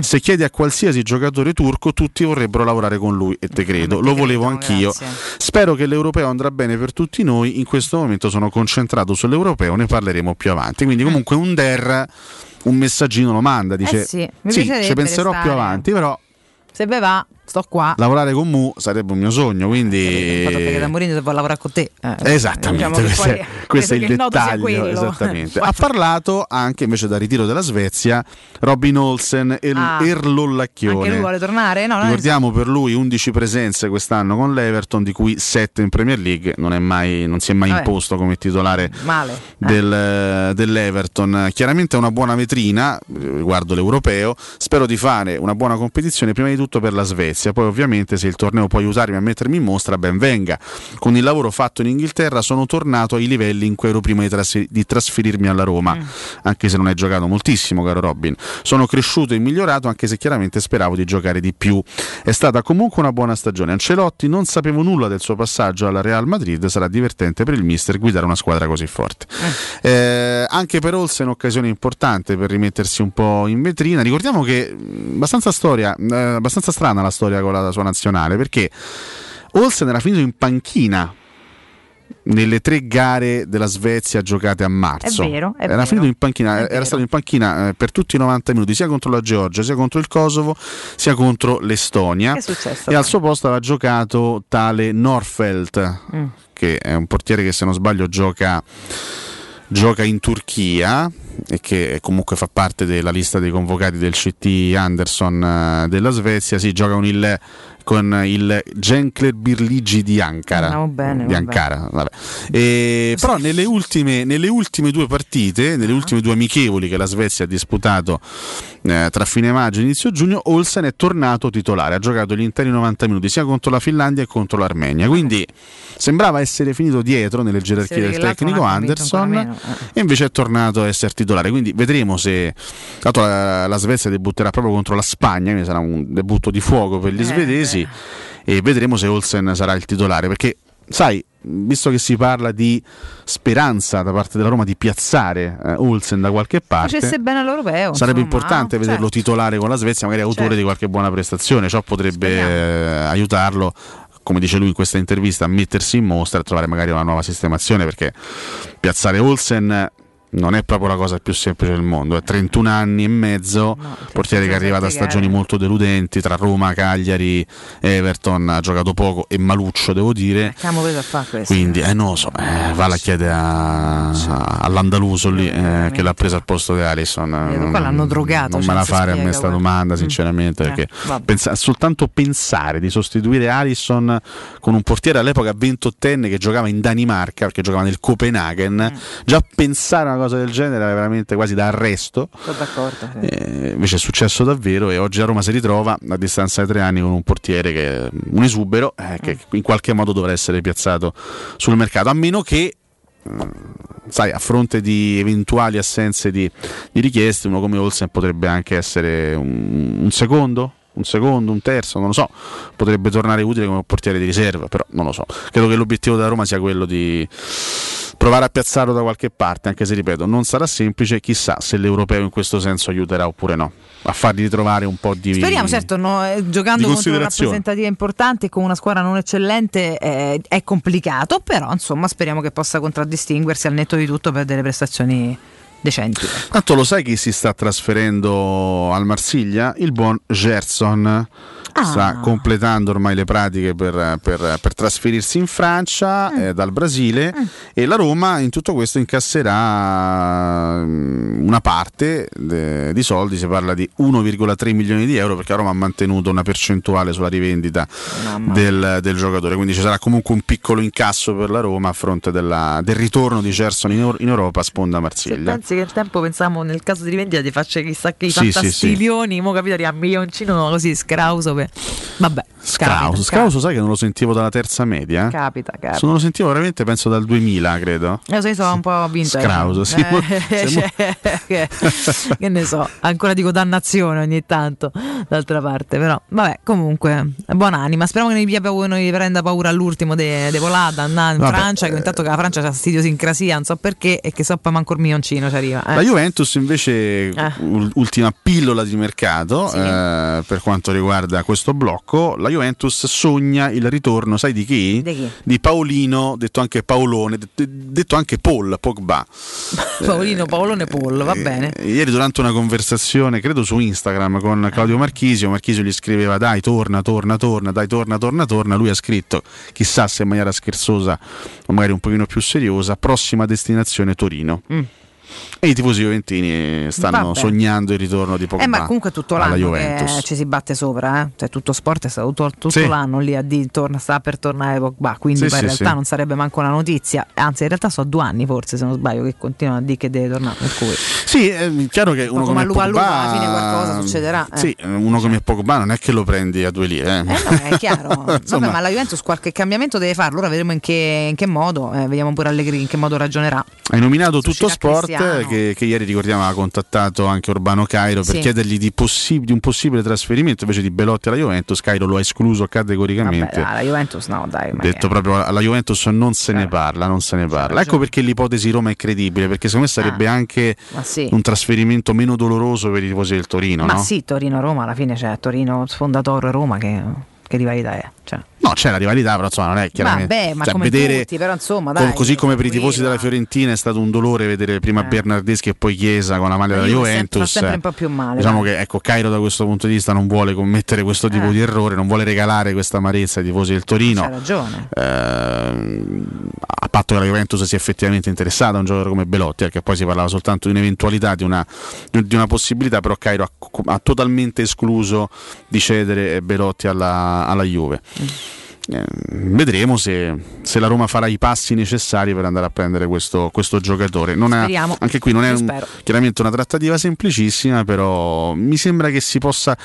[SPEAKER 3] Se chiedi a qualsiasi giocatore turco, tutti vorrebbero lavorare con lui e te credo. Lo volevo anch'io. Spero che l'europeo andrà bene per tutti noi. In questo momento sono concentrato sull'europeo, ne parleremo più avanti. Quindi, comunque, un Der un messaggino lo manda. Dice:
[SPEAKER 1] Eh sì,
[SPEAKER 3] Sì, ci penserò più
[SPEAKER 1] restare."
[SPEAKER 3] avanti, però
[SPEAKER 1] Se ve va, sto qua.
[SPEAKER 3] lavorare con Mu sarebbe un mio sogno. Quindi,
[SPEAKER 1] Fatto perché da Mourinho vuole lavorare con te. eh,
[SPEAKER 3] Esattamente,
[SPEAKER 1] diciamo
[SPEAKER 3] questo, è, questo è il dettaglio. Ha parlato anche invece da ritiro della Svezia Robin Olsen e
[SPEAKER 1] Ah.
[SPEAKER 3] Erlollacchione.
[SPEAKER 1] Anche lui vuole tornare? No,
[SPEAKER 3] Ricordiamo per lui 11 presenze quest'anno con l'Everton, di cui 7 in Premier League. Non, è mai, non si è mai
[SPEAKER 1] Vabbè.
[SPEAKER 3] imposto come titolare
[SPEAKER 1] male.
[SPEAKER 3] del- dell'Everton. Chiaramente è una buona vetrina eh, riguardo l'europeo. Spero di fare una buona competizione, prima di tutto per la Svezia. Poi, ovviamente, se il torneo può aiutarmi a mettermi in mostra, ben venga. Con il lavoro fatto in Inghilterra, sono tornato ai livelli in cui ero prima di, trasfer- di trasferirmi alla Roma, anche se non hai giocato moltissimo, caro Robin. Sono cresciuto e migliorato, anche se chiaramente speravo di giocare di più. È stata comunque una buona stagione. Ancelotti non sapevo nulla del suo passaggio alla Real Madrid, sarà divertente per il mister guidare una squadra così forte. Eh, anche per Olsen occasione importante per rimettersi un po' in vetrina. Ricordiamo che mh, abbastanza storia, eh, abbastanza strana la storia con la sua nazionale, perché Olsen era finito in panchina nelle tre gare della Svezia giocate a marzo.
[SPEAKER 1] È vero, è
[SPEAKER 3] era
[SPEAKER 1] vero.
[SPEAKER 3] finito in panchina, era stato in panchina eh, per tutti i 90 minuti, sia contro la Georgia, sia contro il Kosovo, sia contro l'Estonia.
[SPEAKER 1] Successo?
[SPEAKER 3] E al suo posto aveva giocato tale Norfeld,
[SPEAKER 1] Mm.
[SPEAKER 3] che è un portiere che se non sbaglio gioca, gioca in Turchia e che comunque fa parte della lista dei convocati del CT Anderson eh, della Svezia. Si gioca con il, con il Genkler Birligi di Ankara.
[SPEAKER 1] Andiamo bene,
[SPEAKER 3] di. Ankara. E, però nelle ultime, nelle ultime due partite, nelle ultime due amichevoli che la Svezia ha disputato eh, tra fine maggio e inizio giugno, Olsen è tornato titolare, ha giocato gli interi 90 minuti sia contro la Finlandia che contro l'Armenia, quindi sembrava essere finito dietro nelle gerarchie del tecnico Anderson
[SPEAKER 1] meno,
[SPEAKER 3] e invece è tornato a essere titolare, quindi vedremo se l'altro la, la Svezia debutterà proprio contro la Spagna, quindi sarà un debutto di fuoco per gli
[SPEAKER 1] Eh,
[SPEAKER 3] svedesi e vedremo se Olsen sarà il titolare, perché sai, visto che si parla di speranza da parte della Roma di piazzare eh, Olsen da qualche parte,
[SPEAKER 1] Facesse bene all'europeo.
[SPEAKER 3] sarebbe
[SPEAKER 1] insomma,
[SPEAKER 3] importante
[SPEAKER 1] no?
[SPEAKER 3] vederlo
[SPEAKER 1] Certo.
[SPEAKER 3] titolare con la Svezia, magari autore
[SPEAKER 1] Certo.
[SPEAKER 3] di qualche buona prestazione, ciò potrebbe eh, aiutarlo. Come dice lui in questa intervista, a mettersi in mostra e a trovare magari una nuova sistemazione perché piazzare Olsen non è proprio la cosa più semplice del mondo. È 31 anni e mezzo, portiere che arriva da stagioni molto deludenti tra Roma, Cagliari, Everton, ha giocato poco e Maluccio, devo dire.
[SPEAKER 1] A?
[SPEAKER 3] Quindi, eh, non lo so, eh, va la chiede a, all'Andaluso lì eh, che l'ha presa al posto di Alisson.
[SPEAKER 1] Vedo, qua l'hanno drogato,
[SPEAKER 3] Non
[SPEAKER 1] cioè,
[SPEAKER 3] me la
[SPEAKER 1] si
[SPEAKER 3] fare a me
[SPEAKER 1] spiega,
[SPEAKER 3] sta
[SPEAKER 1] guarda.
[SPEAKER 3] domanda, sinceramente,
[SPEAKER 1] Eh,
[SPEAKER 3] perché pensa- soltanto pensare di sostituire Alisson con un portiere all'epoca 28enne che giocava in Danimarca, perché giocava nel Copenaghen,
[SPEAKER 1] Mm.
[SPEAKER 3] già pensare a una cosa del genere era veramente quasi da arresto.
[SPEAKER 1] Sì.
[SPEAKER 3] Eh, invece è successo davvero e oggi a Roma si ritrova a distanza di tre anni con un portiere che un esubero eh, che in qualche modo dovrà essere piazzato sul mercato a meno che mm, sai a fronte di eventuali assenze di, di richieste uno come Olsen potrebbe anche essere un, un secondo un secondo, un terzo, non lo so, potrebbe tornare utile come portiere di riserva, però non lo so. Credo che l'obiettivo della Roma sia quello di provare a piazzarlo da qualche parte, anche se ripeto, non sarà semplice, chissà se l'europeo in questo senso aiuterà oppure no, a fargli ritrovare un po' di
[SPEAKER 1] Speriamo, certo, no, eh, giocando contro
[SPEAKER 3] considerazione.
[SPEAKER 1] rappresentative importanti e con una squadra non eccellente eh, è complicato, però insomma speriamo che possa contraddistinguersi al netto di tutto per delle prestazioni decenti.
[SPEAKER 3] Tanto lo sai chi si sta trasferendo al Marsiglia? Il buon Gerson.
[SPEAKER 1] Ah.
[SPEAKER 3] Sta completando ormai le pratiche per, per- per trasferirsi in Francia
[SPEAKER 1] Mm.
[SPEAKER 3] eh, dal Brasile e la Roma in tutto questo incasserà mm, una parte de- di soldi, si parla di 1,3 milioni di euro perché la Roma ha mantenuto una percentuale sulla rivendita del, del giocatore, quindi ci sarà comunque un piccolo incasso per la Roma a fronte della- del ritorno di Gerson in, in Europa a sponda
[SPEAKER 1] Se
[SPEAKER 3] Marsiglia.
[SPEAKER 1] pensi che il tempo pensavamo nel caso di rivendita di faccia chissà che i
[SPEAKER 3] Sì, sì,
[SPEAKER 1] fantastiglioni, mo capito, a milioncino così scrauso per... Vabbè,
[SPEAKER 3] Scrauso, Scrauso sai che non lo sentivo dalla terza media?
[SPEAKER 1] Capita, capita.
[SPEAKER 3] Se non lo sentivo veramente penso dal 2000 credo.
[SPEAKER 1] Io so- io sono un po' vinto.
[SPEAKER 3] Scrauso, sì.
[SPEAKER 1] Eh,
[SPEAKER 3] Siamo-
[SPEAKER 1] che, che ne so, ancora dico dannazione ogni tanto, d'altra parte, però vabbè, comunque, buonanima. Speriamo che non vi prenda paura all'ultimo de, de volata, andare in
[SPEAKER 3] Vabbè,
[SPEAKER 1] Francia, che intanto che la Francia ha idiosincrasia, non so perché, e che so poi manco il milioncino ci arriva. eh.
[SPEAKER 3] La Juventus invece,
[SPEAKER 1] Eh.
[SPEAKER 3] ul- ultima pillola di mercato
[SPEAKER 1] Sì.
[SPEAKER 3] eh, per quanto riguarda questo blocco, la Juventus sogna il ritorno, sai di chi?
[SPEAKER 1] Di chi?
[SPEAKER 3] Di Paolino, detto anche Paolone, det- detto anche Paul Pogba.
[SPEAKER 1] Paolino, Paolone, Pollo, va bene.
[SPEAKER 3] Eh, Ieri durante una conversazione, credo su Instagram, con Claudio Marchisio, Marchisio gli scriveva dai torna, torna, torna, dai torna, torna, torna, lui ha scritto, chissà se in maniera scherzosa o magari un pochino più seriosa, prossima destinazione Torino.
[SPEAKER 1] Mm.
[SPEAKER 3] E i tifosi juventini stanno
[SPEAKER 1] Vabbè.
[SPEAKER 3] sognando il ritorno di Pogba
[SPEAKER 1] Eh, ma comunque tutto l'anno
[SPEAKER 3] Juventus.
[SPEAKER 1] che ci si batte sopra, eh? cioè tutto sport è stato tutto,
[SPEAKER 3] Sì.
[SPEAKER 1] l'anno lì a dire torna, sta per tornare Pogba, quindi
[SPEAKER 3] Sì,
[SPEAKER 1] poi in
[SPEAKER 3] sì,
[SPEAKER 1] realtà non sarebbe manco una notizia, anzi in realtà sono due anni forse se non sbaglio che continuano a dire che deve tornare, per cui
[SPEAKER 3] Sì, è chiaro che uno
[SPEAKER 1] come
[SPEAKER 3] come Pogba
[SPEAKER 1] alla fine qualcosa succederà, eh.
[SPEAKER 3] Sì, uno come Pogba non è che lo prendi a due lire, eh.
[SPEAKER 1] Eh no, è chiaro. Vabbè, ma la Juventus qualche cambiamento deve farlo. Ora vedremo in che, in che modo. eh, vediamo pure Allegri in che modo ragionerà.
[SPEAKER 3] Hai nominato tutto sport
[SPEAKER 1] Cristiano.
[SPEAKER 3] Che, che ieri ricordiamo aveva contattato anche Urbano Cairo per
[SPEAKER 1] Sì.
[SPEAKER 3] chiedergli di, possi- di un possibile trasferimento invece di Belotti alla Juventus. Cairo lo ha escluso
[SPEAKER 1] Vabbè,
[SPEAKER 3] categoricamente.
[SPEAKER 1] dai, la Juventus no, dai.
[SPEAKER 3] detto proprio alla Juventus non se ne parla, non se ne parla. Ecco perché l'ipotesi Roma è credibile, perché secondo me sarebbe anche
[SPEAKER 1] Ah. Ma sì.
[SPEAKER 3] un trasferimento meno doloroso per i tifosi del Torino,
[SPEAKER 1] Ma
[SPEAKER 3] no?
[SPEAKER 1] sì, Torino-Roma alla fine c'è Torino sfondatore Roma che, che rivalità è. Cioè.
[SPEAKER 3] No, c'è la rivalità, però insomma non è chiaramente.
[SPEAKER 1] Vabbè, ma
[SPEAKER 3] cioè,
[SPEAKER 1] come
[SPEAKER 3] vedere,
[SPEAKER 1] tutti, però insomma, dai.
[SPEAKER 3] così come per i tifosi della Fiorentina è stato un dolore vedere prima Bernardeschi e poi Chiesa con la maglia
[SPEAKER 1] La
[SPEAKER 3] della Juventus.
[SPEAKER 1] fa sempre un po' più male,
[SPEAKER 3] Diciamo
[SPEAKER 1] dai.
[SPEAKER 3] che ecco, Cairo da questo punto di vista non vuole commettere questo tipo
[SPEAKER 1] Eh.
[SPEAKER 3] di errore, non vuole regalare questa amarezza ai tifosi del Torino.
[SPEAKER 1] C'ha ragione.
[SPEAKER 3] Ehm, a patto che la Juventus sia effettivamente interessata a un giocatore come Belotti, perché poi si parlava soltanto di un'eventualità, di una, di una possibilità, però Cairo ha, ha totalmente escluso di cedere Belotti alla, alla Juve. Eh, vedremo se, se la Roma farà i passi necessari per andare a prendere questo, questo giocatore. Non è- anche qui non è un- chiaramente una trattativa semplicissima, però mi sembra che si possa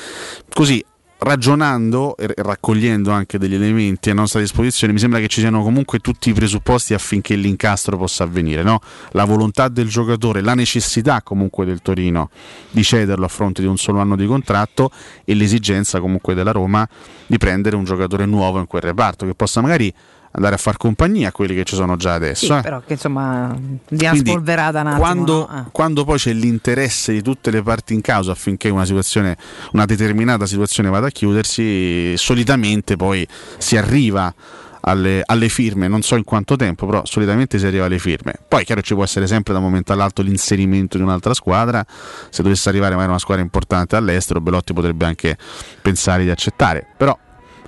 [SPEAKER 3] così ragionando e raccogliendo anche degli elementi a nostra disposizione, mi sembra che ci siano comunque tutti i presupposti affinché l'incastro possa avvenire. no? La volontà del giocatore, la necessità comunque del Torino di cederlo a fronte di un solo anno di contratto e l'esigenza comunque della Roma di prendere un giocatore nuovo in quel reparto che possa magari andare a far compagnia a quelli che ci sono già adesso.
[SPEAKER 1] Sì,
[SPEAKER 3] eh.
[SPEAKER 1] però che insomma
[SPEAKER 3] Quindi,
[SPEAKER 1] spolverata un attimo.
[SPEAKER 3] quando,
[SPEAKER 1] no? Eh.
[SPEAKER 3] quando poi c'è l'interesse di tutte le parti in causa affinché una situazione, una determinata situazione vada a chiudersi, solitamente poi si arriva alle, alle firme, non so in quanto tempo, però solitamente si arriva alle firme. Poi chiaro ci può essere sempre da un momento all'altro l'inserimento di un'altra squadra, se dovesse arrivare magari una squadra importante all'estero, Belotti potrebbe anche pensare di accettare, però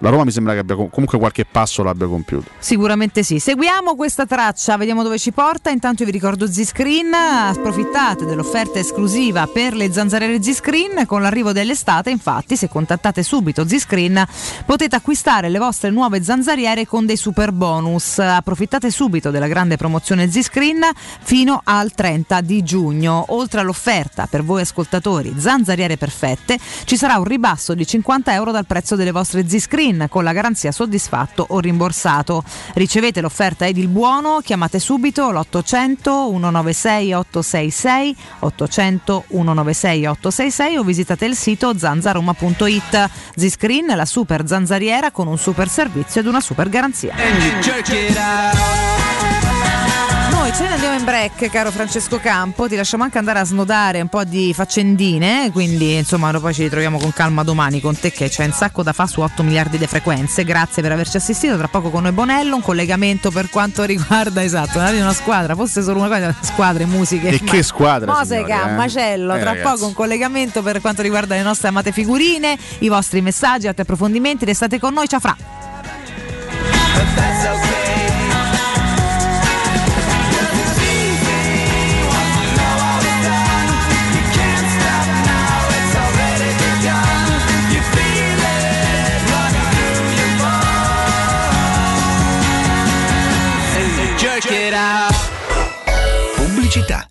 [SPEAKER 3] la Roma mi sembra che abbia com- comunque qualche passo l'abbia compiuto.
[SPEAKER 1] Sicuramente sì. Seguiamo questa traccia, vediamo dove ci porta. Intanto vi ricordo Z-Screen, approfittate dell'offerta esclusiva per le zanzariere Z-Screen con l'arrivo dell'estate. Infatti, se contattate subito Z-Screen potete acquistare le vostre nuove zanzariere con dei super bonus. Approfittate subito della grande promozione Z-Screen fino al 30 di giugno. Oltre all'offerta per voi ascoltatori zanzariere perfette, ci sarà un ribasso di 50 euro dal prezzo delle vostre Z-Screen con la garanzia soddisfatto o rimborsato. Ricevete l'offerta ed il buono, chiamate subito l'800 196 866 800 196 866 o visitate il sito zanzaroma.it. Z-Screen, la super zanzariera con un super servizio ed una super garanzia. In break, caro Francesco Campo. Ti lasciamo anche andare a snodare un po' di faccendine. Quindi, insomma, poi ci ritroviamo con calma domani con te, che c'è un sacco da fare su 8 miliardi di frequenze. Grazie per averci assistito. Tra poco con noi Bonello. Un collegamento per quanto riguarda, esatto, una squadra, fosse solo una cosa, squadre, musiche.
[SPEAKER 3] E che squadra?
[SPEAKER 1] Moseca,
[SPEAKER 3] eh?
[SPEAKER 1] macello.
[SPEAKER 3] Eh,
[SPEAKER 1] Tra
[SPEAKER 3] ragazzi.
[SPEAKER 1] poco un collegamento per quanto riguarda le nostre amate figurine, i vostri messaggi, altri approfondimenti. Restate con noi. Ciao Fra.
[SPEAKER 5] Pubblicità.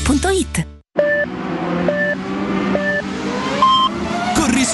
[SPEAKER 48] Corri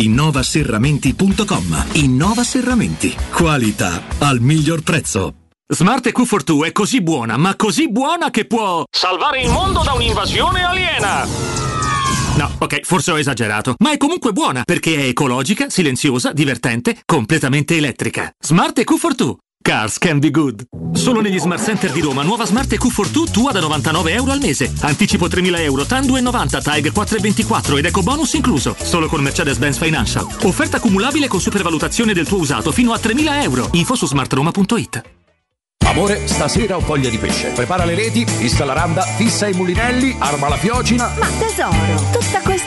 [SPEAKER 5] innovaserramenti.com. Innova Serramenti. Qualità al miglior prezzo.
[SPEAKER 6] Smart EQ42 è così buona, ma così buona che può salvare il mondo da un'invasione aliena. No, ok, forse ho esagerato, ma è comunque buona perché è ecologica, silenziosa, divertente, completamente elettrica. Smart EQ42. Cars can be good. Solo negli Smart Center di Roma, nuova Smart EQ42 tua da 99 euro al mese. Anticipo 3.000 euro, TAN 2,90, TAG 4,24 ed eco bonus incluso. Solo con Mercedes-Benz Financial. Offerta cumulabile con supervalutazione del tuo usato fino a 3.000 euro. Info su smartroma.it.
[SPEAKER 49] Amore, stasera ho voglia di pesce. Prepara le reti, fissa la randa, fissa i mulinelli, arma la fiocina.
[SPEAKER 50] Ma tesoro, tutta questa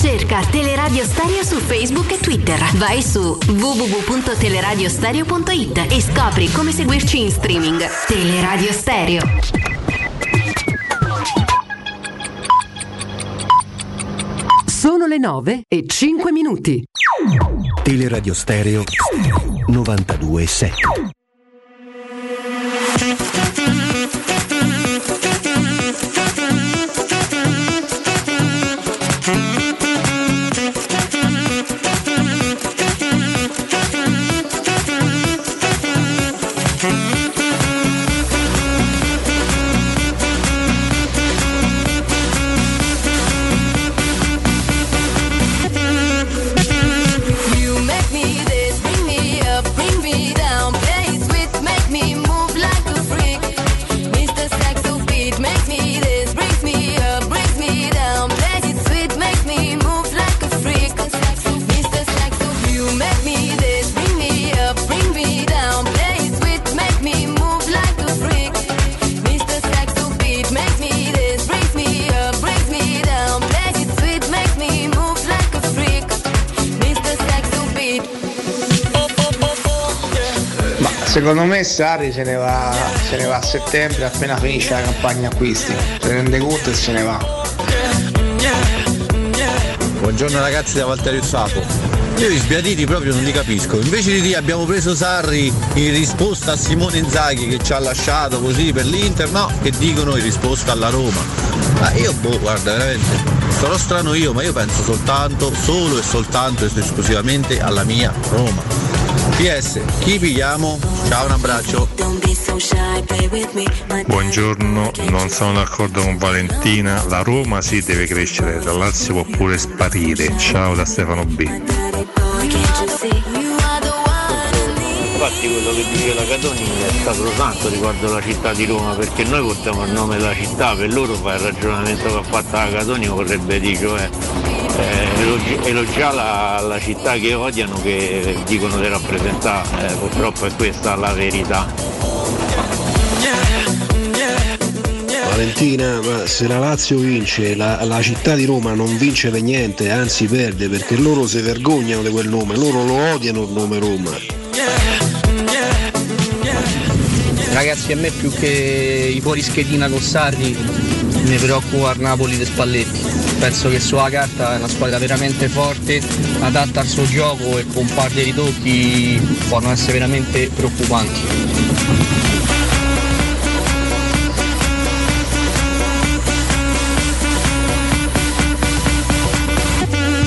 [SPEAKER 8] Cerca Teleradio Stereo su Facebook e Twitter. Vai su www.teleradiostereo.it e scopri come seguirci in streaming. Teleradio Stereo.
[SPEAKER 51] Sono le 9 e 5 minuti.
[SPEAKER 34] Teleradio Stereo 92.7
[SPEAKER 52] secondo me Sarri se ne va, se ne va a settembre appena finisce la campagna acquisti. Se rende conto e se ne va.
[SPEAKER 19] Buongiorno ragazzi da Valterio Sapo. Io gli sbiaditi proprio non li capisco. Invece di dire abbiamo preso Sarri in risposta a Simone Inzaghi che ci ha lasciato così per l'Inter, no, che dicono in risposta alla Roma. Ma io boh, guarda, veramente, sarò strano io, ma io penso soltanto, solo e soltanto ed esclusivamente alla mia Roma. PS, chi pigliamo? Ciao, un abbraccio.
[SPEAKER 53] Buongiorno, non sono d'accordo con Valentina, la Roma sì deve crescere, la Lazio può pure sparire. Ciao da Stefano B.
[SPEAKER 54] Infatti quello che diceva Catoni è stato santo riguardo la città di Roma, perché noi portiamo il nome della città, per loro fa il ragionamento che ha fatto la Catoni vorrebbe dire, cioè eh, elogi- elogiare la, la città che odiano, che dicono di rappresentare, Eh, purtroppo è questa la verità.
[SPEAKER 55] Valentina, ma se la Lazio vince, la, la città di Roma non vince per niente, anzi perde perché loro si vergognano di quel nome, loro lo odiano il nome Roma.
[SPEAKER 56] Ragazzi a me più che i fuorischedina con Sarri mi preoccupa il Napoli di Spalletti. Penso che sulla carta è una squadra veramente forte, adatta al suo gioco e con un par di ritocchi possono essere veramente preoccupanti.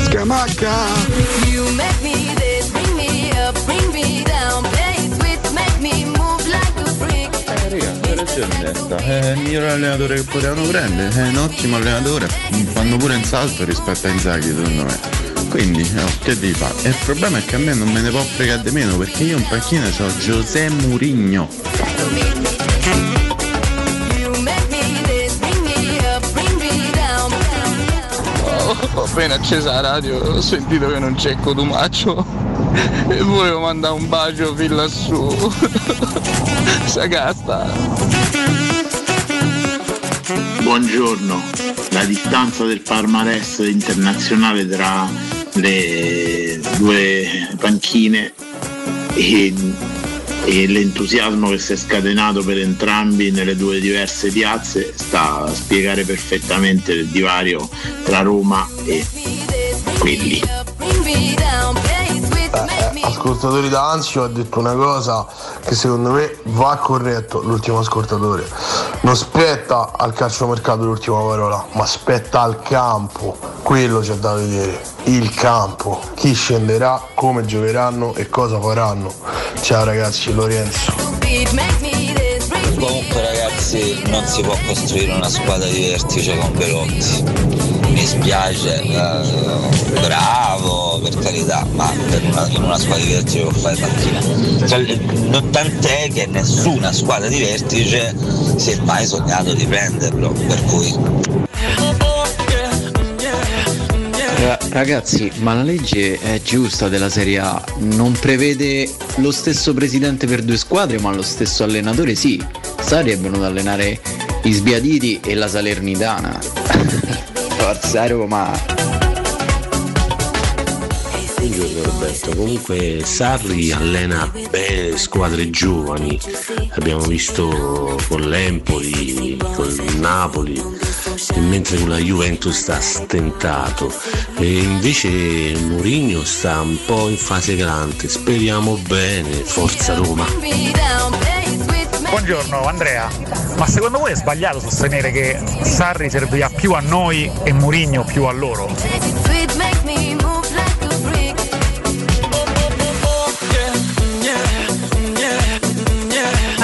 [SPEAKER 52] Scamacca!
[SPEAKER 57] Nesta, è il miglior allenatore che potevano prendere, è un ottimo allenatore, fanno pure in salto rispetto a Inzaghi secondo me. Quindi, oh, che devi fare? E il problema è che a me non me ne può fregare di meno perché io in panchina ho José
[SPEAKER 58] me down.
[SPEAKER 52] Ho appena accesa la radio, ho sentito che non c'è Codumaccio e volevo mandare un bacio fin lassù. Sagasta.
[SPEAKER 59] Buongiorno, la distanza del palmarès internazionale tra le due panchine e, e l'entusiasmo che si è scatenato per entrambi nelle due diverse piazze sta a spiegare perfettamente il divario tra Roma e quelli.
[SPEAKER 58] Sweet, make me
[SPEAKER 60] Ascoltatori da Anzio ha detto una cosa che secondo me va corretto l'ultimo ascoltatore. Non spetta al calciomercato l'ultima parola, ma spetta al campo. Quello c'è da vedere. Il campo. Chi scenderà, come giocheranno e cosa faranno. Ciao ragazzi, Lorenzo.
[SPEAKER 61] Comunque ragazzi non si può costruire una squadra di vertice con Belotti. Mi spiace, eh, bravo per carità, ma per una- in una squadra di vertice può fare panchina. Cioè, tant'è che nessuna squadra di vertice si è mai sognato di prenderlo, per cui
[SPEAKER 62] Ra- Ragazzi, ma la legge è giusta della Serie A, non prevede lo stesso presidente per due squadre, ma lo stesso allenatore sì. Sarri è venuto ad allenare i Sbiaditi e la Salernitana. Forza Roma!
[SPEAKER 60] Buongiorno Roberto, comunque Sarri allena bene le squadre giovani, abbiamo visto con l'Empoli, con il Napoli, e mentre con la Juventus sta stentato e invece Mourinho sta un po' in fase calante, speriamo bene, forza Roma.
[SPEAKER 52] Buongiorno Andrea, ma secondo voi è sbagliato sostenere che Sarri servirà più a noi e Mourinho più a loro?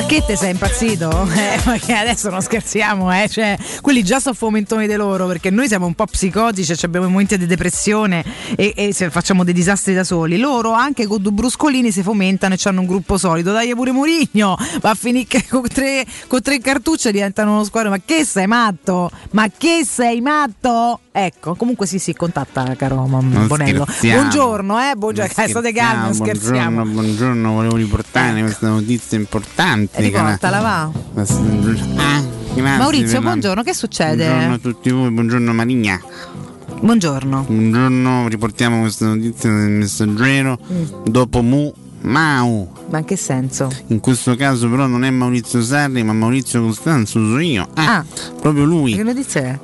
[SPEAKER 1] Che te sei impazzito? Eh, che adesso non scherziamo, eh? Cioè, quelli già sono fomentoni di loro perché noi siamo un po' psicotici, cioè abbiamo momenti di depressione e, e facciamo dei disastri da soli. Loro anche con due bruscolini si fomentano e hanno un gruppo solido. Dai pure Murigno, va a finire che con tre, con tre cartucce diventano uno squadro. Ma che sei matto? Ma che sei matto? Ecco, comunque sì, sì, contatta caro
[SPEAKER 3] Non
[SPEAKER 1] Bonello.
[SPEAKER 3] scherziamo.
[SPEAKER 1] Buongiorno, eh, buongiorno, eh, state calmi, non scherziamo.
[SPEAKER 3] Buongiorno, buongiorno, volevo riportare questa notizia importante.
[SPEAKER 1] Eh, riportala, va.
[SPEAKER 3] Ah,
[SPEAKER 1] Maurizio, buongiorno, che succede?
[SPEAKER 3] Buongiorno a tutti voi, buongiorno Marigna.
[SPEAKER 1] Buongiorno.
[SPEAKER 3] Buongiorno, riportiamo questa notizia nel messaggero.
[SPEAKER 1] Mm.
[SPEAKER 3] Dopo Mu Mau.
[SPEAKER 1] Ma in che senso?
[SPEAKER 3] In questo caso però non è Maurizio Sarri, ma Maurizio Costanzo, sono io. Ah, proprio lui.
[SPEAKER 1] Che notizia è?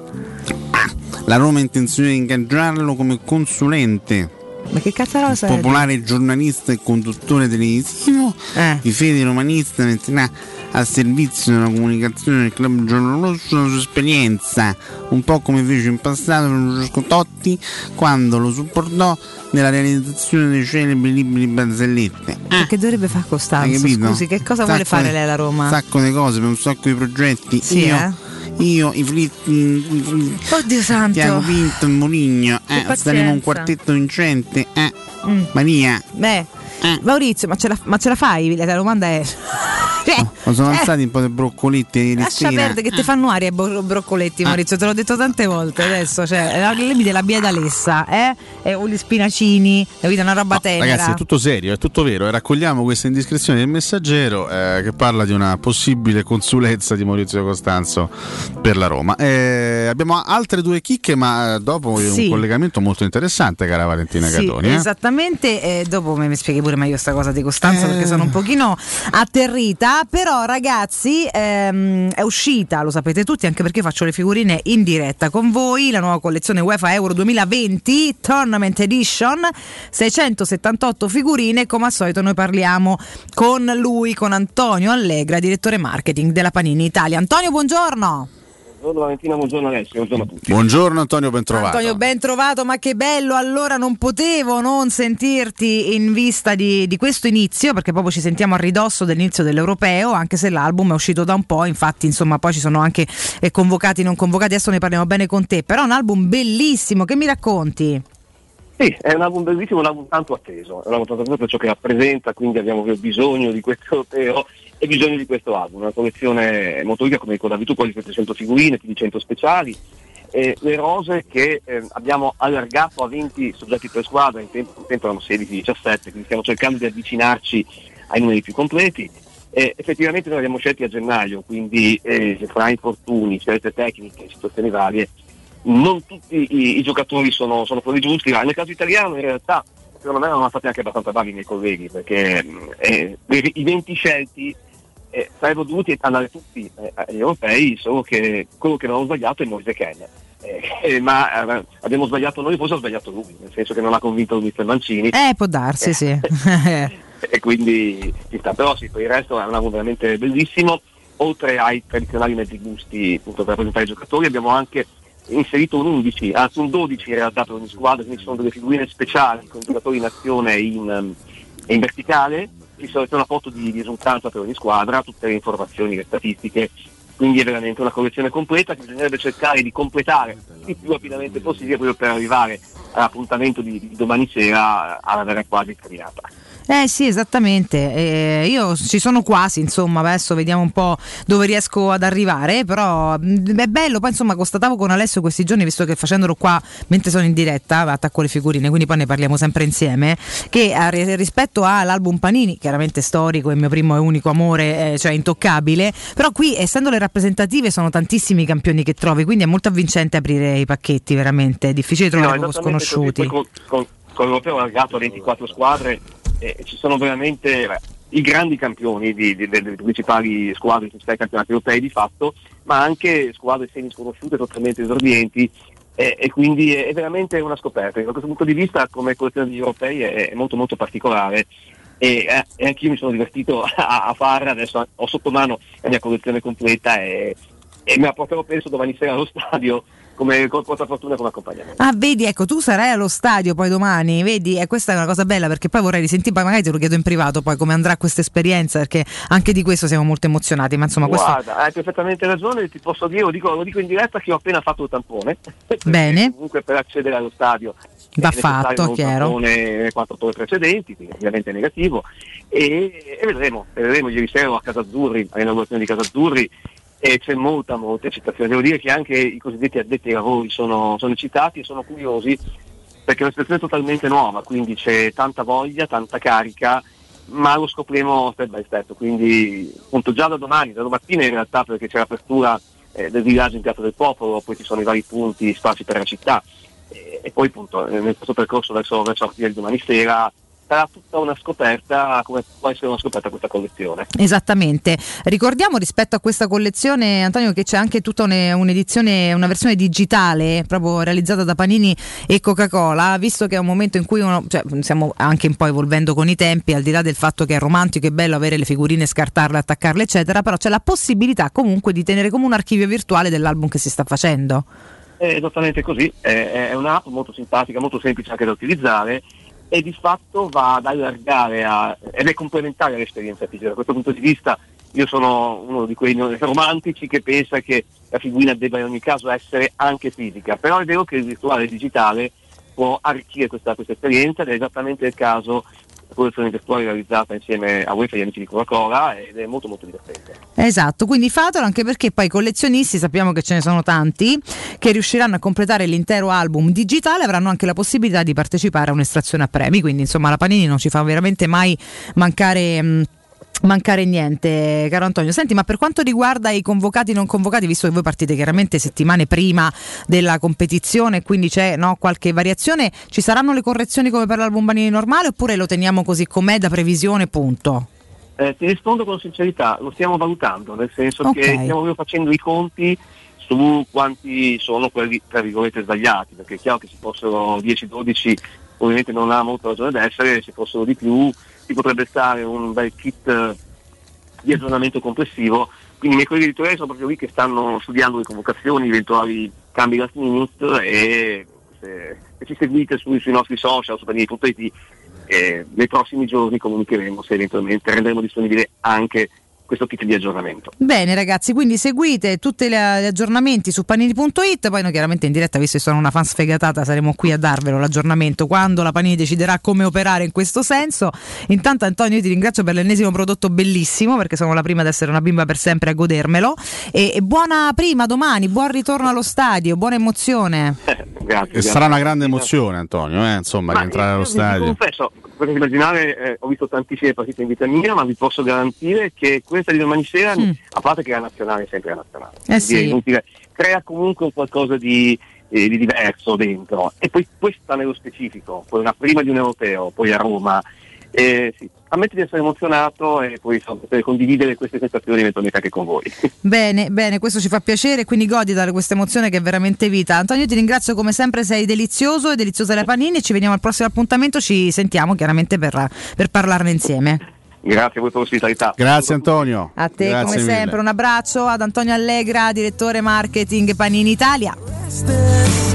[SPEAKER 3] La Roma ha intenzione di ingaggiarlo come consulente.
[SPEAKER 1] Ma che cazzarola sei?
[SPEAKER 3] popolare giornalista e conduttore televisivo
[SPEAKER 1] Eh.
[SPEAKER 3] di fede romanista metterà a servizio della comunicazione del club giallorosso la sua esperienza, un po' come fece in passato Francesco Totti quando lo supportò nella realizzazione dei celebri libri barzellette.
[SPEAKER 1] Ma Che dovrebbe fare Costanzo? Scusi, che cosa
[SPEAKER 3] Sacco
[SPEAKER 1] vuole fare
[SPEAKER 3] di-
[SPEAKER 1] lei alla Roma?
[SPEAKER 3] Un sacco di cose per un sacco di progetti.
[SPEAKER 1] Sì,
[SPEAKER 3] io,
[SPEAKER 1] eh?
[SPEAKER 3] io, i fritti.
[SPEAKER 1] Oddio santo.
[SPEAKER 3] Tiago Pinto e Moligno. Eh, saremo un quartetto vincente. Eh.
[SPEAKER 1] Mm.
[SPEAKER 3] Maria.
[SPEAKER 1] Beh, Maurizio, ma ce, la, ma ce la fai? La domanda è. Cioè,
[SPEAKER 3] Ma sono
[SPEAKER 1] eh,
[SPEAKER 3] alzati un po' di broccoletti ieri
[SPEAKER 1] Lascia perdere che ti fanno aria i bro- broccoletti, Maurizio, te l'ho detto tante volte adesso. Cioè, mi dà la bieda lessa, eh? E o gli spinacini, capito? Una roba tenera.
[SPEAKER 63] Ragazzi, è tutto serio, è tutto vero. E raccogliamo questa indiscrezione del messaggero eh, che parla di una possibile consulenza di Maurizio Costanzo per la Roma. Eh, abbiamo altre due chicche, ma eh, dopo
[SPEAKER 1] Sì.
[SPEAKER 63] un collegamento molto interessante, cara Valentina
[SPEAKER 1] Sì,
[SPEAKER 63] Catoni. eh.
[SPEAKER 1] esattamente. eh, dopo mi spieghi pure meglio sta cosa di Costanza perché sono un pochino atterrita. Però, ragazzi, ehm, è uscita, lo sapete tutti, anche perché faccio le figurine in diretta con voi. La nuova collezione UEFA Euro 2020 Tournament Edition, 678 figurine. Come al solito, noi parliamo con lui, con Antonio Allegra, direttore marketing della Panini Italia. Antonio, buongiorno.
[SPEAKER 64] Buongiorno Valentina, buongiorno Alessio, buongiorno a tutti.
[SPEAKER 63] Buongiorno Antonio, ben trovato.
[SPEAKER 1] Antonio, ben trovato, ma che bello! Allora non potevo non sentirti in vista di, di questo inizio, perché proprio ci sentiamo a ridosso dell'inizio dell'Europeo, anche se l'album è uscito da un po', infatti insomma poi ci sono anche eh, convocati, non convocati, adesso ne parliamo bene con te, però è un album bellissimo, che mi racconti?
[SPEAKER 64] Sì, è un album bellissimo, un album tanto atteso, è un album tanto atteso per ciò che rappresenta, quindi abbiamo bisogno di questo europeo e bisogno di questo album, una collezione molto ricca, come ricordavi tu, quasi 700 figurine, più di 100 speciali, e le rose che eh, abbiamo allargato a 20 soggetti per squadra, in tempo, un tempo erano 16-17, quindi stiamo cercando di avvicinarci ai numeri più completi. E effettivamente noi abbiamo scelti a gennaio, quindi eh, fra infortuni, scelte tecniche, situazioni varie, non tutti i, i giocatori sono, sono quelli giusti, ma nel caso italiano in realtà secondo me erano stati anche abbastanza bravi i miei colleghi, perché mh, eh, i 20 scelti eh, sarebbero dovuti andare tutti eh, agli europei, solo che quello che ho sbagliato è Moise Ken. Eh, eh, ma eh, abbiamo sbagliato noi, forse ha sbagliato lui, nel senso che non ha convinto il mister Mancini
[SPEAKER 1] Eh, può darsi, sì.
[SPEAKER 64] e quindi ci sta. Però sì, per il resto è un album veramente bellissimo. Oltre ai tradizionali mezzi gusti appunto, per rappresentare i giocatori, abbiamo anche inserito un 11, anzi un 12 in realtà per ogni squadra, quindi ci sono delle figurine speciali con i giocatori in azione in, ehm, e in verticale, ci sono c'è una foto di, esultanza per ogni squadra, tutte le informazioni, le statistiche quindi è veramente una collezione completa che bisognerebbe cercare di completare il più rapidamente possibile proprio per arrivare all'appuntamento di, di domani sera alla vera quasi terminata.
[SPEAKER 1] Eh sì, esattamente. Eh, io ci sono quasi, insomma, adesso vediamo un po' dove riesco ad arrivare, però mh, è bello, poi insomma constatavo con Alessio questi giorni, visto che facendolo qua mentre sono in diretta, attacco le figurine, quindi poi ne parliamo sempre insieme, che a- rispetto all'album Panini, chiaramente storico, il mio primo e unico amore, eh, cioè intoccabile, però qui essendo le rappresentative sono tantissimi i campioni che trovi, quindi è molto avvincente aprire i pacchetti, veramente, è difficile trovare
[SPEAKER 64] No, esattamente
[SPEAKER 1] sconosciuti.
[SPEAKER 64] così. Poi Con, con, con l'Europeo allargato a 24 squadre eh, ci sono veramente beh, i grandi campioni di- di- delle principali squadre che ai campionati europei di fatto, ma anche squadre semi sconosciute, totalmente esordienti. eh, e quindi è, è veramente una scoperta. Da questo punto di vista, come collezione degli europei, è, è molto molto particolare. E, eh, e anch'io mi sono divertito a, a farla, adesso ho sotto mano la mia collezione completa e, e me la porterò penso domani sera allo stadio come con fortuna come accompagnamento.
[SPEAKER 1] Ah, vedi, ecco, tu sarai allo stadio poi domani, vedi, e questa è una cosa bella perché poi vorrei risentire, poi magari te lo chiedo in privato poi come andrà questa esperienza, perché anche di questo siamo molto emozionati, ma insomma questo...
[SPEAKER 64] Guarda, hai perfettamente ragione, ti posso dire, lo dico, lo dico in diretta che ho appena fatto il tampone.
[SPEAKER 1] Bene.
[SPEAKER 64] Comunque per accedere allo stadio
[SPEAKER 1] Va fatto, chiaro.
[SPEAKER 64] tampone quattro ore precedenti, quindi ovviamente è negativo. E, e vedremo, vedremo, ieri sera a Casa Azzurri, all'inaugurazione di Casa Azzurri, e c'è molta, molta eccitazione. Devo dire che anche i cosiddetti addetti ai lavori sono, sono eccitati e sono curiosi perché è una situazione totalmente nuova, quindi c'è tanta voglia, tanta carica, ma lo scopriremo step by step, quindi appunto già da domani, da domattina in realtà perché c'è l'apertura eh, del villaggio in Piazza del Popolo, poi ci sono i vari punti sparsi per la città e, e poi appunto eh, nel questo percorso verso, verso la di domani sera sarà tutta una scoperta come può essere una scoperta questa collezione.
[SPEAKER 1] Esattamente. Ricordiamo rispetto a questa collezione, Antonio, che c'è anche tutta une- un'edizione, una versione digitale proprio realizzata da Panini e Coca-Cola, visto che è un momento in cui uno, cioè, stiamo anche un po' evolvendo con i tempi, al di là del fatto che è romantico e bello avere le figurine, scartarle, attaccarle, eccetera, però c'è la possibilità comunque di tenere come un archivio virtuale dell'album che si sta facendo.
[SPEAKER 64] È esattamente così, è, è un'app molto simpatica, molto semplice anche da utilizzare e di fatto va ad allargare a- ed è complementare all'esperienza fisica. Da questo punto di vista io sono uno di quei romantici che pensa che la figurina debba in ogni caso essere anche fisica, però è vero che il virtuale digitale può arricchire questa, questa esperienza ed è esattamente il caso collezione virtuale realizzata insieme a UEFA e agli amici di Coca-Cola ed è molto molto divertente.
[SPEAKER 1] Esatto, quindi fatelo anche perché poi i collezionisti, sappiamo che ce ne sono tanti, che riusciranno a completare l'intero album digitale avranno anche la possibilità di partecipare a un'estrazione a premi, quindi insomma la Panini non ci fa veramente mai mancare... mh, Mancare niente, caro Antonio. Senti, ma per quanto riguarda i convocati e non convocati, visto che voi partite chiaramente settimane prima della competizione, quindi c'è no, qualche variazione, ci saranno le correzioni come per l'album Banini normale oppure lo teniamo così com'è da previsione, punto?
[SPEAKER 64] Eh, ti rispondo con sincerità, lo stiamo valutando, nel senso
[SPEAKER 1] Ok.
[SPEAKER 64] che stiamo proprio facendo i conti su quanti sono quelli tra virgolette sbagliati, perché è chiaro che se fossero 10-12 ovviamente non ha molta ragione d'essere, se fossero di più si potrebbe stare un bel kit eh, di aggiornamento complessivo, quindi i miei colleghi editoriali sono proprio lì che stanno studiando le convocazioni, eventuali cambi last minute e se, se ci seguite sui, sui nostri social, su panini.it, eh, nei prossimi giorni comunicheremo se eventualmente renderemo disponibile anche questo kit di aggiornamento.
[SPEAKER 1] Bene ragazzi, quindi seguite tutti gli aggiornamenti su panini.it, poi noi chiaramente in diretta, visto che sono una fan sfegatata, saremo qui a darvelo l'aggiornamento quando la Panini deciderà come operare in questo senso. Intanto Antonio io ti ringrazio per l'ennesimo prodotto bellissimo, perché sono la prima ad essere una bimba per sempre a godermelo. E, e buona prima domani, buon ritorno allo stadio, buona emozione.
[SPEAKER 64] Grazie.
[SPEAKER 3] E sarà una grande emozione, Antonio, eh, insomma, rientrare allo stadio.
[SPEAKER 64] confesso, potete immaginare, eh, ho visto tantissime partite in vita mia, ma vi posso garantire che questa di domani sera, a parte che la nazionale è sempre la nazionale,
[SPEAKER 1] Mm. Eh sì.
[SPEAKER 64] crea comunque un qualcosa di, eh, di diverso dentro. E poi questa nello specifico, poi una prima di un europeo, poi a Roma. Eh, sì, ammetto di essere emozionato e poi insomma, poter condividere queste sensazioni eventualmente anche con voi.
[SPEAKER 1] Bene, bene, questo ci fa piacere, quindi godi da questa emozione che è veramente vita. Antonio, io ti ringrazio come sempre, sei delizioso e deliziosa la Panini. Ci vediamo al prossimo appuntamento, ci sentiamo chiaramente per, per parlarne insieme.
[SPEAKER 64] Grazie a voi per l'ospitalità.
[SPEAKER 3] Grazie Antonio.
[SPEAKER 1] A te
[SPEAKER 3] Grazie
[SPEAKER 1] come
[SPEAKER 3] mille.
[SPEAKER 1] sempre un abbraccio ad Antonio Allegra, direttore marketing Panini Italia.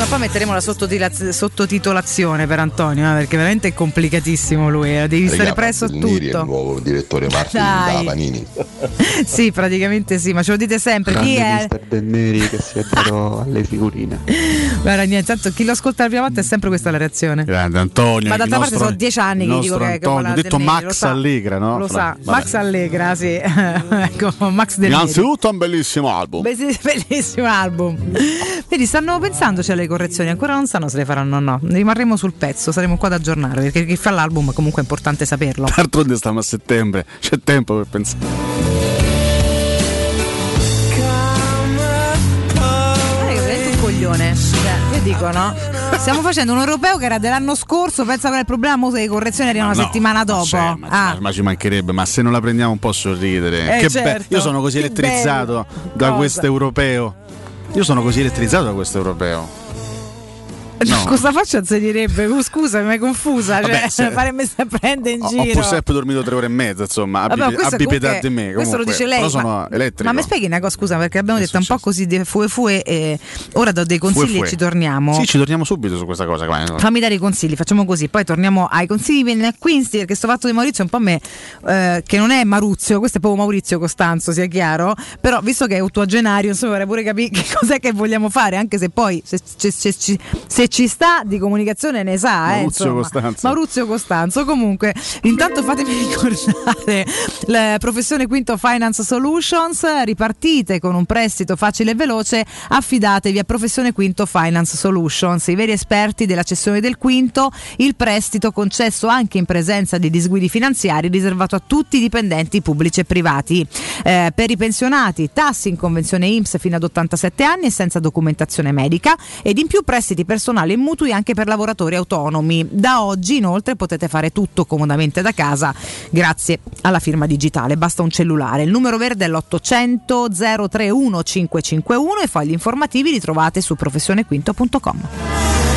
[SPEAKER 1] Prima o poi metteremo la sottotitolaz- sottotitolazione per Antonio, eh, perché veramente è complicatissimo lui, eh, devi stare
[SPEAKER 36] Raga,
[SPEAKER 1] presso a
[SPEAKER 36] è il
[SPEAKER 1] tutto.
[SPEAKER 36] nuovo direttore marketing
[SPEAKER 1] Dai.
[SPEAKER 36] da Panini.
[SPEAKER 1] sì, praticamente sì, ma ce lo dite sempre. Chi è?
[SPEAKER 65] Mister che si è dato alle figurine.
[SPEAKER 1] Guarda, niente, tanto chi lo ascolta la prima volta è sempre questa la reazione.
[SPEAKER 3] Grande Antonio.
[SPEAKER 1] Ma d'altra parte sono dieci anni che dico che,
[SPEAKER 3] Antonio, ho detto
[SPEAKER 1] Neri,
[SPEAKER 3] Max
[SPEAKER 1] lo sa.
[SPEAKER 3] Allegra, no?
[SPEAKER 1] Lo
[SPEAKER 3] Fra-
[SPEAKER 1] sa,
[SPEAKER 3] vabbè.
[SPEAKER 1] Max Allegra, sì. ecco, Max Del Neri.
[SPEAKER 3] Innanzitutto è un bellissimo album.
[SPEAKER 1] Bellissimo album. Vedi, stanno pensandoci alle correzioni, ancora non sanno se le faranno o no. Rimarremo sul pezzo, saremo qua ad aggiornare, perché chi fa l'album comunque è importante saperlo.
[SPEAKER 3] D'altronde stiamo a settembre, c'è tempo per pensare.
[SPEAKER 1] Coglione. Cioè, io dico, no? Stiamo facendo un europeo che era dell'anno scorso, pensa che il problema mo le correzioni arrivano una
[SPEAKER 3] No,
[SPEAKER 1] settimana dopo.
[SPEAKER 3] cioè, ma,
[SPEAKER 1] ah.
[SPEAKER 3] ma ci mancherebbe, ma se non la prendiamo un po' a sorridere.
[SPEAKER 1] Eh,
[SPEAKER 3] che
[SPEAKER 1] certo.
[SPEAKER 3] be- Io sono così elettrizzato da questo europeo. Io sono così elettrizzato da questo europeo. No.
[SPEAKER 1] Cosa faccio a zedirebbe? Scusa, mi è confusa. Cioè,
[SPEAKER 3] Vabbè, se-
[SPEAKER 1] fare me sta prende in
[SPEAKER 3] Ho, ho
[SPEAKER 1] giro.
[SPEAKER 3] pur sempre dormito tre ore e mezza, insomma,
[SPEAKER 1] Vabbè,
[SPEAKER 3] abbi pietà
[SPEAKER 1] comunque-
[SPEAKER 3] di me.
[SPEAKER 1] Questo lo
[SPEAKER 3] comunque.
[SPEAKER 1] dice lei.
[SPEAKER 3] Però sono
[SPEAKER 1] ma,
[SPEAKER 3] elettrico.
[SPEAKER 1] ma mi spieghi una cosa, scusa, perché abbiamo detto un po' così di fue fue e ora do dei consigli
[SPEAKER 3] Fue, fue.
[SPEAKER 1] e ci torniamo.
[SPEAKER 3] Sì, ci torniamo subito su questa cosa. qua.
[SPEAKER 1] Fammi dare i consigli, facciamo così, poi torniamo ai consigli di acquisti perché sto fatto di Maurizio è un po' me, eh, che non è Maruzio, questo è proprio Maurizio Costanzo, sia chiaro, però visto che è ottuagenario, insomma vorrei pure capire che cos'è che vogliamo fare, anche se poi se, se- se- se- se ci sta di comunicazione ne sa. eh,
[SPEAKER 3] Maurizio
[SPEAKER 1] insomma.
[SPEAKER 3] Costanzo.
[SPEAKER 1] Maurizio Costanzo, comunque intanto fatemi ricordare la professione Quinto Finance Solutions, ripartite con un prestito facile e veloce, affidatevi a professione Quinto Finance Solutions, i veri esperti della cessione del quinto, il prestito concesso anche in presenza di disguidi finanziari riservato a tutti i dipendenti pubblici e privati. Eh, per i pensionati, tassi in convenzione IMSS fino ad 87 anni e senza documentazione medica ed in più prestiti personali e mutui anche per lavoratori autonomi. Da oggi inoltre potete fare tutto comodamente da casa grazie alla firma digitale, basta un cellulare. Il numero verde è l'800 031 551 e fogli informativi li trovate su professionequinto.com.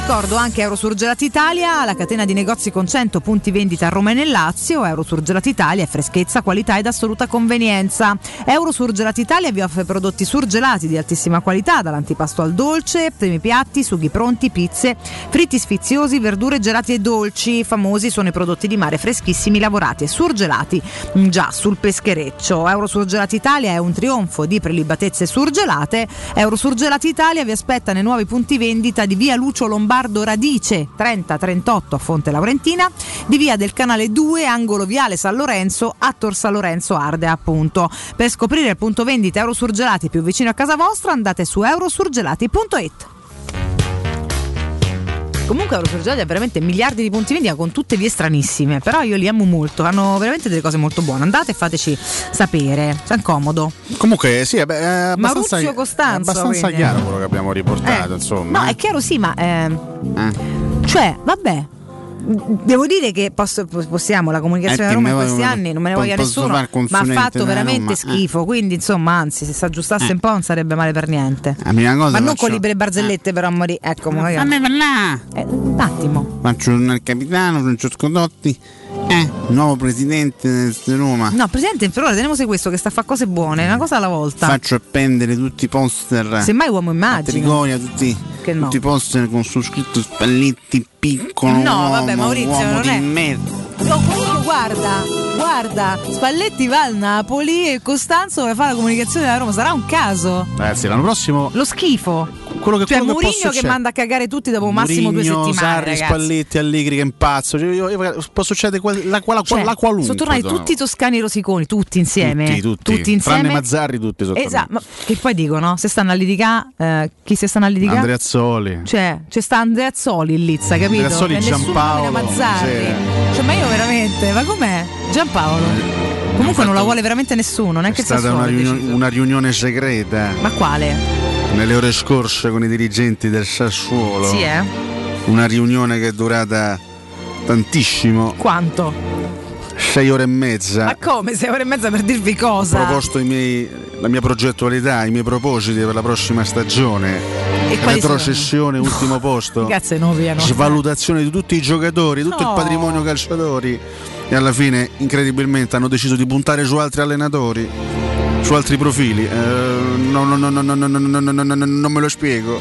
[SPEAKER 1] Ricordo anche Eurosurgelati Italia, la catena di negozi con 100 punti vendita a Roma e nel Lazio. Eurosurgelati Italia è freschezza, qualità ed assoluta convenienza. Eurosurgelati Italia vi offre prodotti surgelati di altissima qualità, dall'antipasto al dolce, primi piatti, sughi pronti, pizze, fritti sfiziosi, verdure gelati e dolci. Famosi sono i prodotti di mare freschissimi lavorati e surgelati già sul peschereccio. Eurosurgelati Italia è un trionfo di prelibatezze surgelate. Eurosurgelati Italia vi aspetta nei nuovi punti vendita di via Lucio Lombardo Radice 3038 a Fonte Laurentina, di via del Canale 2 angolo Viale San Lorenzo a Tor San Lorenzo Ardea appunto. Per scoprire il punto vendita Eurosurgelati più vicino a casa vostra andate su eurosurgelati.it. Comunque Eurosurgelati ha veramente miliardi di punti vendita con tutte vie stranissime, però io li amo molto, hanno veramente delle cose molto buone. Andate e fateci sapere, è comodo.
[SPEAKER 3] Comunque, sì, è, beh, è abbastanza,
[SPEAKER 1] Maurizio Costanzo,
[SPEAKER 3] è abbastanza
[SPEAKER 1] quindi.
[SPEAKER 3] chiaro quello che abbiamo riportato,
[SPEAKER 1] Eh,
[SPEAKER 3] insomma.
[SPEAKER 1] No, è chiaro sì, ma... ehm,
[SPEAKER 3] Eh.
[SPEAKER 1] Cioè, vabbè. Devo dire che posso- possiamo, la comunicazione
[SPEAKER 66] Eh,
[SPEAKER 1] a Roma in
[SPEAKER 66] me
[SPEAKER 1] questi anni non me ne voglia nessuno, ma ha fatto veramente
[SPEAKER 66] Roma, eh.
[SPEAKER 1] schifo, quindi insomma anzi se si aggiustasse un po' non sarebbe male per niente. Ma non
[SPEAKER 66] faccio-
[SPEAKER 1] con libere barzellette però amori. Ecco, magari-
[SPEAKER 66] Fammi parlare.
[SPEAKER 1] Eh, un attimo.
[SPEAKER 66] Faccio il capitano Francesco Dotti, eh, nuovo presidente di Roma.
[SPEAKER 1] No, Presidente, per ora teniamo questo che sta a fare cose buone, una cosa alla volta.
[SPEAKER 66] Faccio appendere tutti i poster.
[SPEAKER 1] Semmai uomo immagino.
[SPEAKER 66] Trigoria, tutti,
[SPEAKER 1] Che no.
[SPEAKER 66] tutti i poster con su scritto Spalletti piccolo.
[SPEAKER 1] No, vabbè,
[SPEAKER 66] uomo,
[SPEAKER 1] Maurizio,
[SPEAKER 66] uomo
[SPEAKER 1] non
[SPEAKER 66] di
[SPEAKER 1] è-
[SPEAKER 66] merda.
[SPEAKER 1] No, comunque guarda, guarda, Spalletti va al Napoli e Costanzo vuole fare la comunicazione da Roma, sarà un caso.
[SPEAKER 3] Ragazzi, l'anno prossimo
[SPEAKER 1] Lo schifo.
[SPEAKER 3] Quello che,
[SPEAKER 1] Cioè
[SPEAKER 3] quello che può
[SPEAKER 1] Mourinho che
[SPEAKER 3] succedere-
[SPEAKER 1] manda a cagare tutti dopo massimo due settimane,
[SPEAKER 3] Sarri,
[SPEAKER 1] ragazzi.
[SPEAKER 3] Spalletti, Allegri che impazzo. Cioè, io- io- può succedere qual- la, qual-
[SPEAKER 1] Cioè,
[SPEAKER 3] la qualunque.
[SPEAKER 1] sono tornati tutti i toscani rosiconi, tutti insieme.
[SPEAKER 3] Tutti, tutti.
[SPEAKER 1] insieme.
[SPEAKER 3] Tranne Mazzarri, tutti sotto
[SPEAKER 1] Esatto, ma che poi dicono? Se stanno a litigare, eh, chi si stanno a litigare?
[SPEAKER 3] Andreazzoli.
[SPEAKER 1] Cioè, c'è sta Andreazzoli in Lizza, capito? Che nessuno
[SPEAKER 3] Giampaolo,
[SPEAKER 1] Mazzarri.
[SPEAKER 3] sì.
[SPEAKER 1] Cioè, ma io veramente, ma com'è? Giampaolo. Comunque non la vuole veramente nessuno,
[SPEAKER 3] È
[SPEAKER 1] neanche il
[SPEAKER 3] stata una, riunione, una riunione segreta
[SPEAKER 1] Ma quale?
[SPEAKER 3] Nelle ore scorse con i dirigenti del Sassuolo.
[SPEAKER 1] Sì, eh?
[SPEAKER 3] Una riunione che è durata tantissimo,
[SPEAKER 1] Quanto?
[SPEAKER 3] sei ore e mezza.
[SPEAKER 1] Ma come? Sei ore e mezza per dirvi
[SPEAKER 3] Ho
[SPEAKER 1] cosa?
[SPEAKER 3] proposto i miei- la mia progettualità, i miei propositi per la prossima stagione.
[SPEAKER 1] E
[SPEAKER 3] Retrocessione, ultimo posto.
[SPEAKER 1] Cazzo, non piano.
[SPEAKER 3] Svalutazione di tutti i giocatori, tutto
[SPEAKER 1] No.
[SPEAKER 3] il patrimonio calciatori. E alla fine, incredibilmente, hanno deciso di puntare su altri allenatori su altri profili. Eh, no, no, no, non me lo spiego.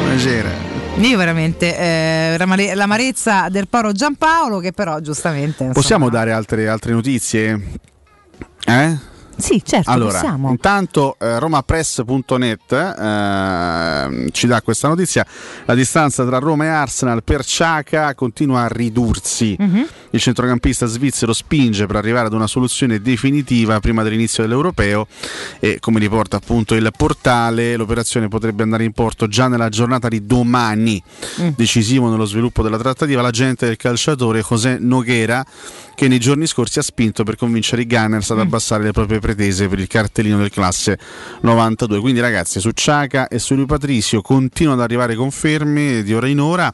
[SPEAKER 3] Buonasera.
[SPEAKER 1] Io veramente eh, l'amarezza del poro Giampaolo che però giustamente... Insomma...
[SPEAKER 3] Possiamo dare altre, altre notizie? Eh?
[SPEAKER 1] Sì, certo,
[SPEAKER 3] Allora,
[SPEAKER 1] possiamo.
[SPEAKER 3] intanto eh, romapress.net eh, ci dà questa notizia. La distanza tra Roma e Arsenal per Ciaca continua a ridursi.
[SPEAKER 1] Mhm.
[SPEAKER 3] Il centrocampista svizzero spinge per arrivare ad una soluzione definitiva prima dell'inizio dell'Europeo e come riporta appunto il portale l'operazione potrebbe andare in porto già nella giornata di domani.
[SPEAKER 1] Mm.
[SPEAKER 3] Decisivo nello sviluppo della trattativa l'agente del calciatore José Noguera che nei giorni scorsi ha spinto per convincere i Gunners ad abbassare le proprie pretese per il cartellino del classe 92. Quindi ragazzi su Ciaca e su Lui Patricio continuano ad arrivare conferme di ora in ora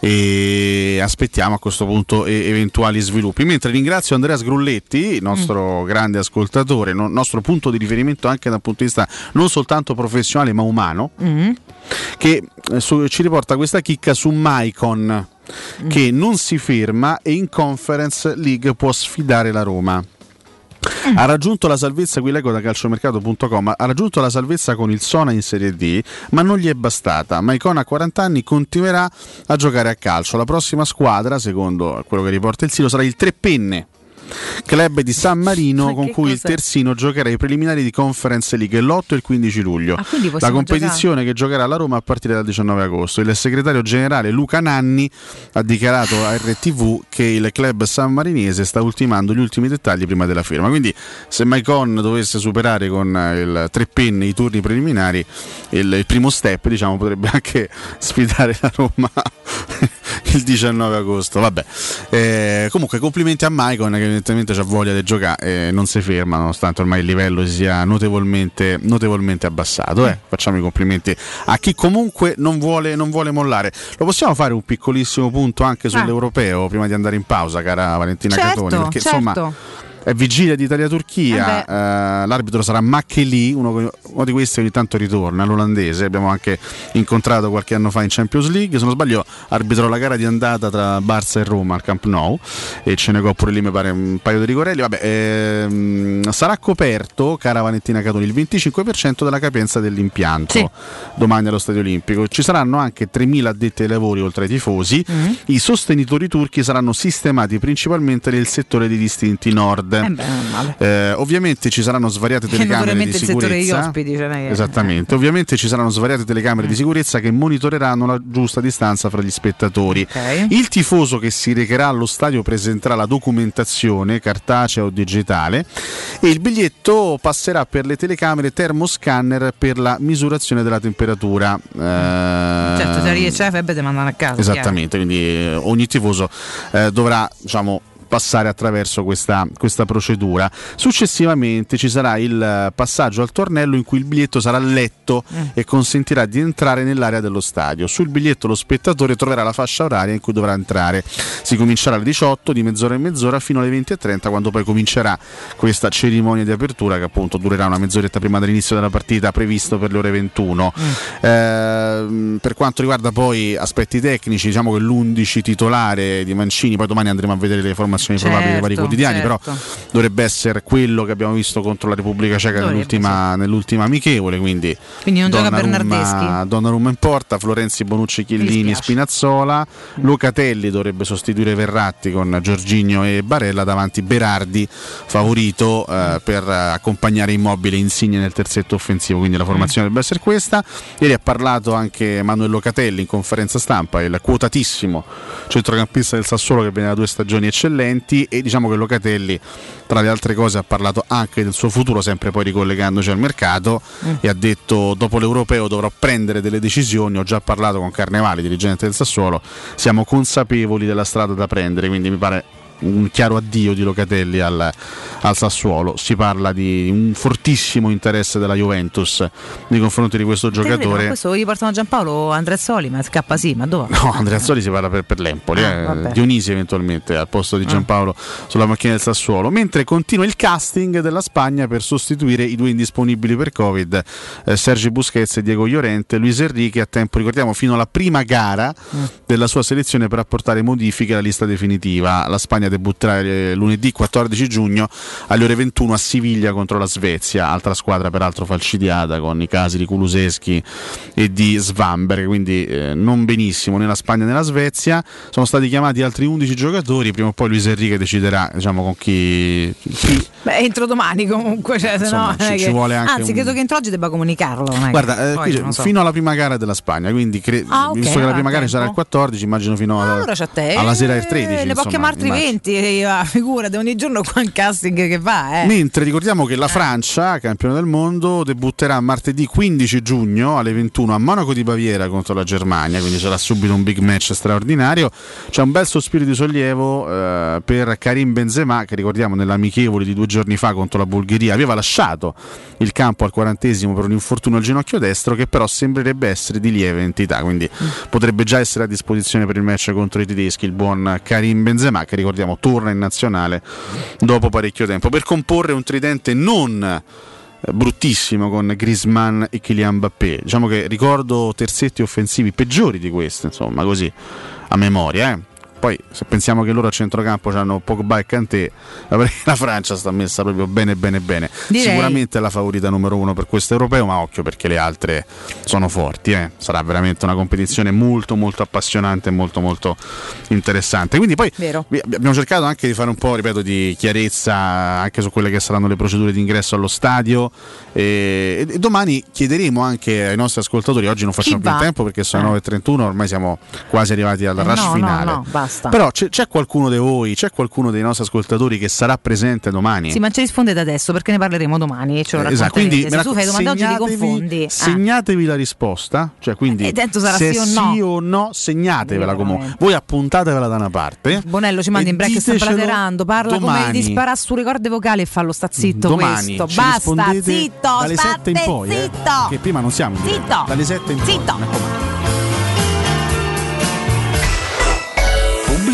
[SPEAKER 3] e aspettiamo a questo punto eventuali sviluppi. Mentre ringrazio Andrea Sgrulletti, nostro grande ascoltatore, no- nostro punto di riferimento anche dal punto di vista non soltanto professionale ma umano,
[SPEAKER 1] Mm.
[SPEAKER 3] che eh, su- ci riporta questa chicca su Maicon che non si ferma e in Conference League può sfidare la Roma. Ha raggiunto la salvezza, qui leggo da calciomercato.com, ha raggiunto la salvezza con il Sona in Serie D, ma non gli è bastata. Maicon a 40 anni continuerà a giocare a calcio. La prossima squadra, secondo quello che riporta il sito, sarà il Tre Penne. Club di San Marino con cui il
[SPEAKER 1] cos'è?
[SPEAKER 3] Terzino giocherà i preliminari di Conference League l'8 e il 15 luglio.
[SPEAKER 1] Ah,
[SPEAKER 3] la competizione che giocherà alla Roma a partire dal 19 agosto. Il segretario generale Luca Nanni ha dichiarato a RTV che il club sammarinese sta ultimando gli ultimi dettagli prima della firma. Quindi se Maicon dovesse superare con il tre penne i turni preliminari, il, il primo step diciamo, potrebbe anche sfidare la Roma il 19 agosto. Vabbè. Eh, comunque complimenti a Maicon che evidentemente ha voglia di giocare e non si ferma nonostante ormai il livello si sia notevolmente, notevolmente abbassato. eh. Facciamo i complimenti a chi comunque non vuole, non vuole mollare. Lo possiamo fare un piccolissimo punto anche sull'europeo prima di andare in pausa, cara Valentina
[SPEAKER 1] Certo,
[SPEAKER 3] Catoni? Perché
[SPEAKER 1] certo.
[SPEAKER 3] insomma è vigilia di Italia-Turchia,
[SPEAKER 1] Eh
[SPEAKER 3] eh, l'arbitro sarà Makkeli, uno, uno di questi ogni tanto ritorna, l'olandese, abbiamo anche incontrato qualche anno fa in Champions League, se non sbaglio arbitrò la gara di andata tra Barça e Roma al Camp Nou e ce ne go pure lì mi pare un paio di rigorelli, vabbè, ehm, sarà coperto, cara Valentina Catoni, il 25% della capienza dell'impianto domani allo Stadio Olimpico, ci saranno anche 3.000 addetti ai lavori oltre ai tifosi,
[SPEAKER 1] Mm.
[SPEAKER 3] i sostenitori turchi saranno sistemati principalmente nel settore dei distinti nord.
[SPEAKER 1] Eh beh, male.
[SPEAKER 3] Eh, ovviamente ci saranno svariate telecamere di sicurezza.
[SPEAKER 1] ospiti. Cioè,
[SPEAKER 3] Esattamente, ovviamente ci saranno svariate telecamere di sicurezza che monitoreranno la giusta distanza fra gli spettatori.
[SPEAKER 1] Ok.
[SPEAKER 3] Il tifoso che si recherà allo stadio presenterà la documentazione cartacea o digitale e il biglietto passerà per le telecamere termoscanner per la misurazione della temperatura. Eh,
[SPEAKER 1] Certo, se riesce a febbre ti mandano a casa.
[SPEAKER 3] Esattamente, quindi eh, ogni tifoso eh, dovrà diciamo, passare attraverso questa, questa procedura. Successivamente ci sarà il eh, passaggio al tornello in cui il biglietto sarà letto
[SPEAKER 1] Mm.
[SPEAKER 3] e consentirà di entrare nell'area dello stadio. Sul biglietto lo spettatore troverà la fascia oraria in cui dovrà entrare. Si comincerà alle 18 di mezz'ora in mezz'ora fino alle 20.30 quando poi comincerà questa cerimonia di apertura che appunto durerà una mezz'oretta prima dell'inizio della partita previsto per le ore 21. Ehm, per quanto riguarda poi aspetti tecnici, diciamo che l'11 titolare di Mancini, poi domani andremo a vedere le formazioni probabili dei vari
[SPEAKER 1] Certo,
[SPEAKER 3] quotidiani,
[SPEAKER 1] certo.
[SPEAKER 3] però dovrebbe essere quello che abbiamo visto contro la Repubblica Ceca nell'ultima, nell'ultima amichevole, quindi,
[SPEAKER 1] Quindi non gioca
[SPEAKER 3] Donnarumma-
[SPEAKER 1] Bernardeschi?
[SPEAKER 3] Donnarumma in porta, Florenzi, Bonucci, Chiellini, Spinazzola, Locatelli dovrebbe sostituire Verratti con Giorginio e Barella davanti. Berardi, favorito eh, per eh, accompagnare Immobile Insigne nel terzetto offensivo, quindi la formazione dovrebbe essere questa. Ieri ha parlato anche Manuel Locatelli in conferenza stampa, il quotatissimo centrocampista del Sassuolo che viene da due stagioni eccellenti e diciamo che Locatelli tra le altre cose ha parlato anche del suo futuro, sempre poi ricollegandoci al mercato
[SPEAKER 1] Mm.
[SPEAKER 3] e ha detto dopo l'europeo dovrò prendere delle decisioni, ho già parlato con Carnevali, dirigente del Sassuolo, siamo consapevoli della strada da prendere, quindi mi pare un chiaro addio di Locatelli al, al Sassuolo. Si parla di un fortissimo interesse della Juventus nei confronti di questo giocatore.
[SPEAKER 1] questo gli portano Giampaolo Andrezzoli, ma scappa sì, ma dove?
[SPEAKER 3] No, Andrea Azzoli si parla per, per l'Empoli,
[SPEAKER 1] Ah,
[SPEAKER 3] eh. Dionisi eventualmente al posto di Giampaolo sulla macchina del Sassuolo, mentre continua il casting della Spagna per sostituire i due indisponibili per Covid, eh, Sergi Busquets e Diego Llorente, Luis Enrique a tempo, ricordiamo, fino alla prima gara
[SPEAKER 1] Mm.
[SPEAKER 3] della sua selezione per apportare modifiche alla lista definitiva. La Spagna debutterà eh, lunedì 14 giugno alle ore 21 a Siviglia contro la Svezia, altra squadra peraltro falcidiata con i casi di Kuluseschi e di Svamberg, quindi eh, non benissimo né la Spagna né la Svezia. Sono stati chiamati altri 11 giocatori, prima o poi Luis Enrique deciderà diciamo, con chi, chi
[SPEAKER 1] Beh, entro domani comunque, cioè,
[SPEAKER 3] Insomma,
[SPEAKER 1] no,
[SPEAKER 3] ci- ci vuole anche
[SPEAKER 1] Anzi,
[SPEAKER 3] un-
[SPEAKER 1] credo che entro oggi debba comunicarlo.
[SPEAKER 3] Guarda, eh,
[SPEAKER 1] poi so.
[SPEAKER 3] fino alla prima gara della Spagna, quindi cre-
[SPEAKER 1] Ah, ok,
[SPEAKER 3] visto che la
[SPEAKER 1] allora
[SPEAKER 3] prima gara sarà il 14, immagino fino a-
[SPEAKER 1] Allora c'è te.
[SPEAKER 3] alla sera del 13.
[SPEAKER 1] Eh, ne può altri
[SPEAKER 3] immagino.
[SPEAKER 1] 20, e, ah, figurati, ogni giorno qua in casting che va, eh.
[SPEAKER 3] Mentre ricordiamo che la Francia, campione del mondo, debutterà martedì 15 giugno alle 21 a Monaco di Baviera contro la Germania, quindi sarà subito un big match straordinario. C'è un bel sospiro di sollievo eh, per Karim Benzema, che ricordiamo nell'amichevole di due giorni fa contro la Bulgaria aveva lasciato il campo al quarantesimo per un infortunio al ginocchio destro, che però sembrerebbe essere di lieve entità, quindi potrebbe già essere a disposizione per il match contro i tedeschi il buon Karim Benzema, che ricordiamo torna in nazionale dopo parecchio tempo per comporre un tridente non eh, bruttissimo con Griezmann e Kylian Mbappé. Diciamo che ricordo terzetti offensivi peggiori di questo, insomma, così a memoria, eh. Poi se pensiamo che loro a centrocampo hanno Pogba e Kanté, la Francia sta messa proprio bene bene bene.
[SPEAKER 1] Direi.
[SPEAKER 3] Sicuramente è la favorita numero uno per questo europeo, ma occhio perché le altre sono forti, eh. sarà veramente una competizione molto molto appassionante e molto molto interessante. Quindi poi
[SPEAKER 1] Vero.
[SPEAKER 3] abbiamo cercato anche di fare un po', ripeto, di chiarezza anche su quelle che saranno le procedure di ingresso allo stadio e, e domani chiederemo anche ai nostri ascoltatori, oggi non facciamo
[SPEAKER 1] Chi
[SPEAKER 3] più
[SPEAKER 1] va?
[SPEAKER 3] tempo perché sono le 9.31, ormai siamo quasi arrivati al
[SPEAKER 1] Eh,
[SPEAKER 3] rush
[SPEAKER 1] no, no,
[SPEAKER 3] finale.
[SPEAKER 1] no, basta.
[SPEAKER 3] Però c'è, c'è qualcuno di voi, c'è qualcuno dei nostri ascoltatori che sarà presente domani?
[SPEAKER 1] Sì, ma ci rispondete adesso perché ne parleremo domani e ce lo
[SPEAKER 3] Eh, esatto, quindi
[SPEAKER 1] Se tu fai domande oggi ti
[SPEAKER 3] segnatevi-
[SPEAKER 1] confondi. Ah.
[SPEAKER 3] Segnatevi la risposta, cioè quindi
[SPEAKER 1] E dentro sarà
[SPEAKER 3] se
[SPEAKER 1] sì o no.
[SPEAKER 3] segnatevela
[SPEAKER 1] Io
[SPEAKER 3] comunque.
[SPEAKER 1] veramente.
[SPEAKER 3] Voi appuntatevela da una parte.
[SPEAKER 1] Bonello ci manda in break sta platerando, parla come
[SPEAKER 3] domani.
[SPEAKER 1] di sparare sulle corde vocali e fallo sta zitto
[SPEAKER 3] Domani
[SPEAKER 1] questo. Basta, zitto,
[SPEAKER 3] dalle 7 in poi, eh,
[SPEAKER 1] zitto.
[SPEAKER 3] che prima non siamo
[SPEAKER 1] Zitto.
[SPEAKER 3] dalle 7 in poi.
[SPEAKER 1] Zitto.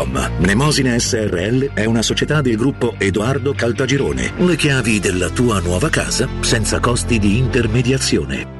[SPEAKER 5] www.keicalt.com. Mnemosine SRL è una società del gruppo Edoardo Caltagirone. Le chiavi della tua nuova casa senza costi di intermediazione.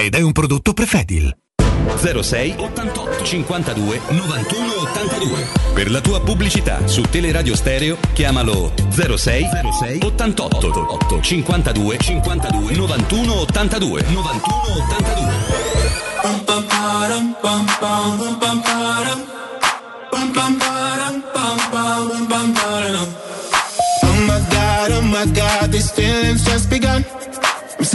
[SPEAKER 67] ed è un prodotto Prefedil.
[SPEAKER 68] 06 88 52 91 82 Per la tua pubblicità su Teleradio Stereo chiamalo 06 06 88 8 52 52 91 82 91 82
[SPEAKER 69] Oh my god, oh my god, these feelings just begun.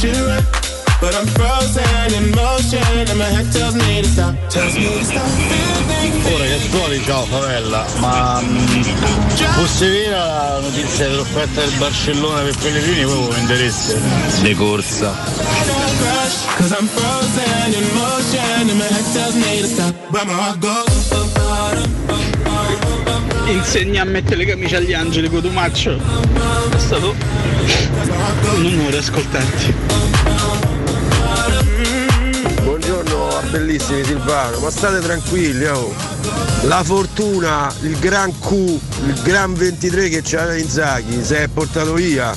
[SPEAKER 69] Should run. But I'm frozen in motion and my head tells me to stop, tells me to stop.
[SPEAKER 70] Ora che suoni, ciao favella, ma mm, fosse vera la notizia dell'offerta del Barcellona per Pellegrini, voi lo vendereste? De corsa.
[SPEAKER 69] Cause I'm frozen in motion and my head tells me to stop, but my heart goes.
[SPEAKER 71] Insegna a mettere le camicie agli angeli, Cotumaccio. È stato un onore ascoltarti.
[SPEAKER 72] Buongiorno bellissimi Silvano, ma state tranquilli, oh. La fortuna, il gran Q, il gran 23 che c'era Inzaghi, si è portato via.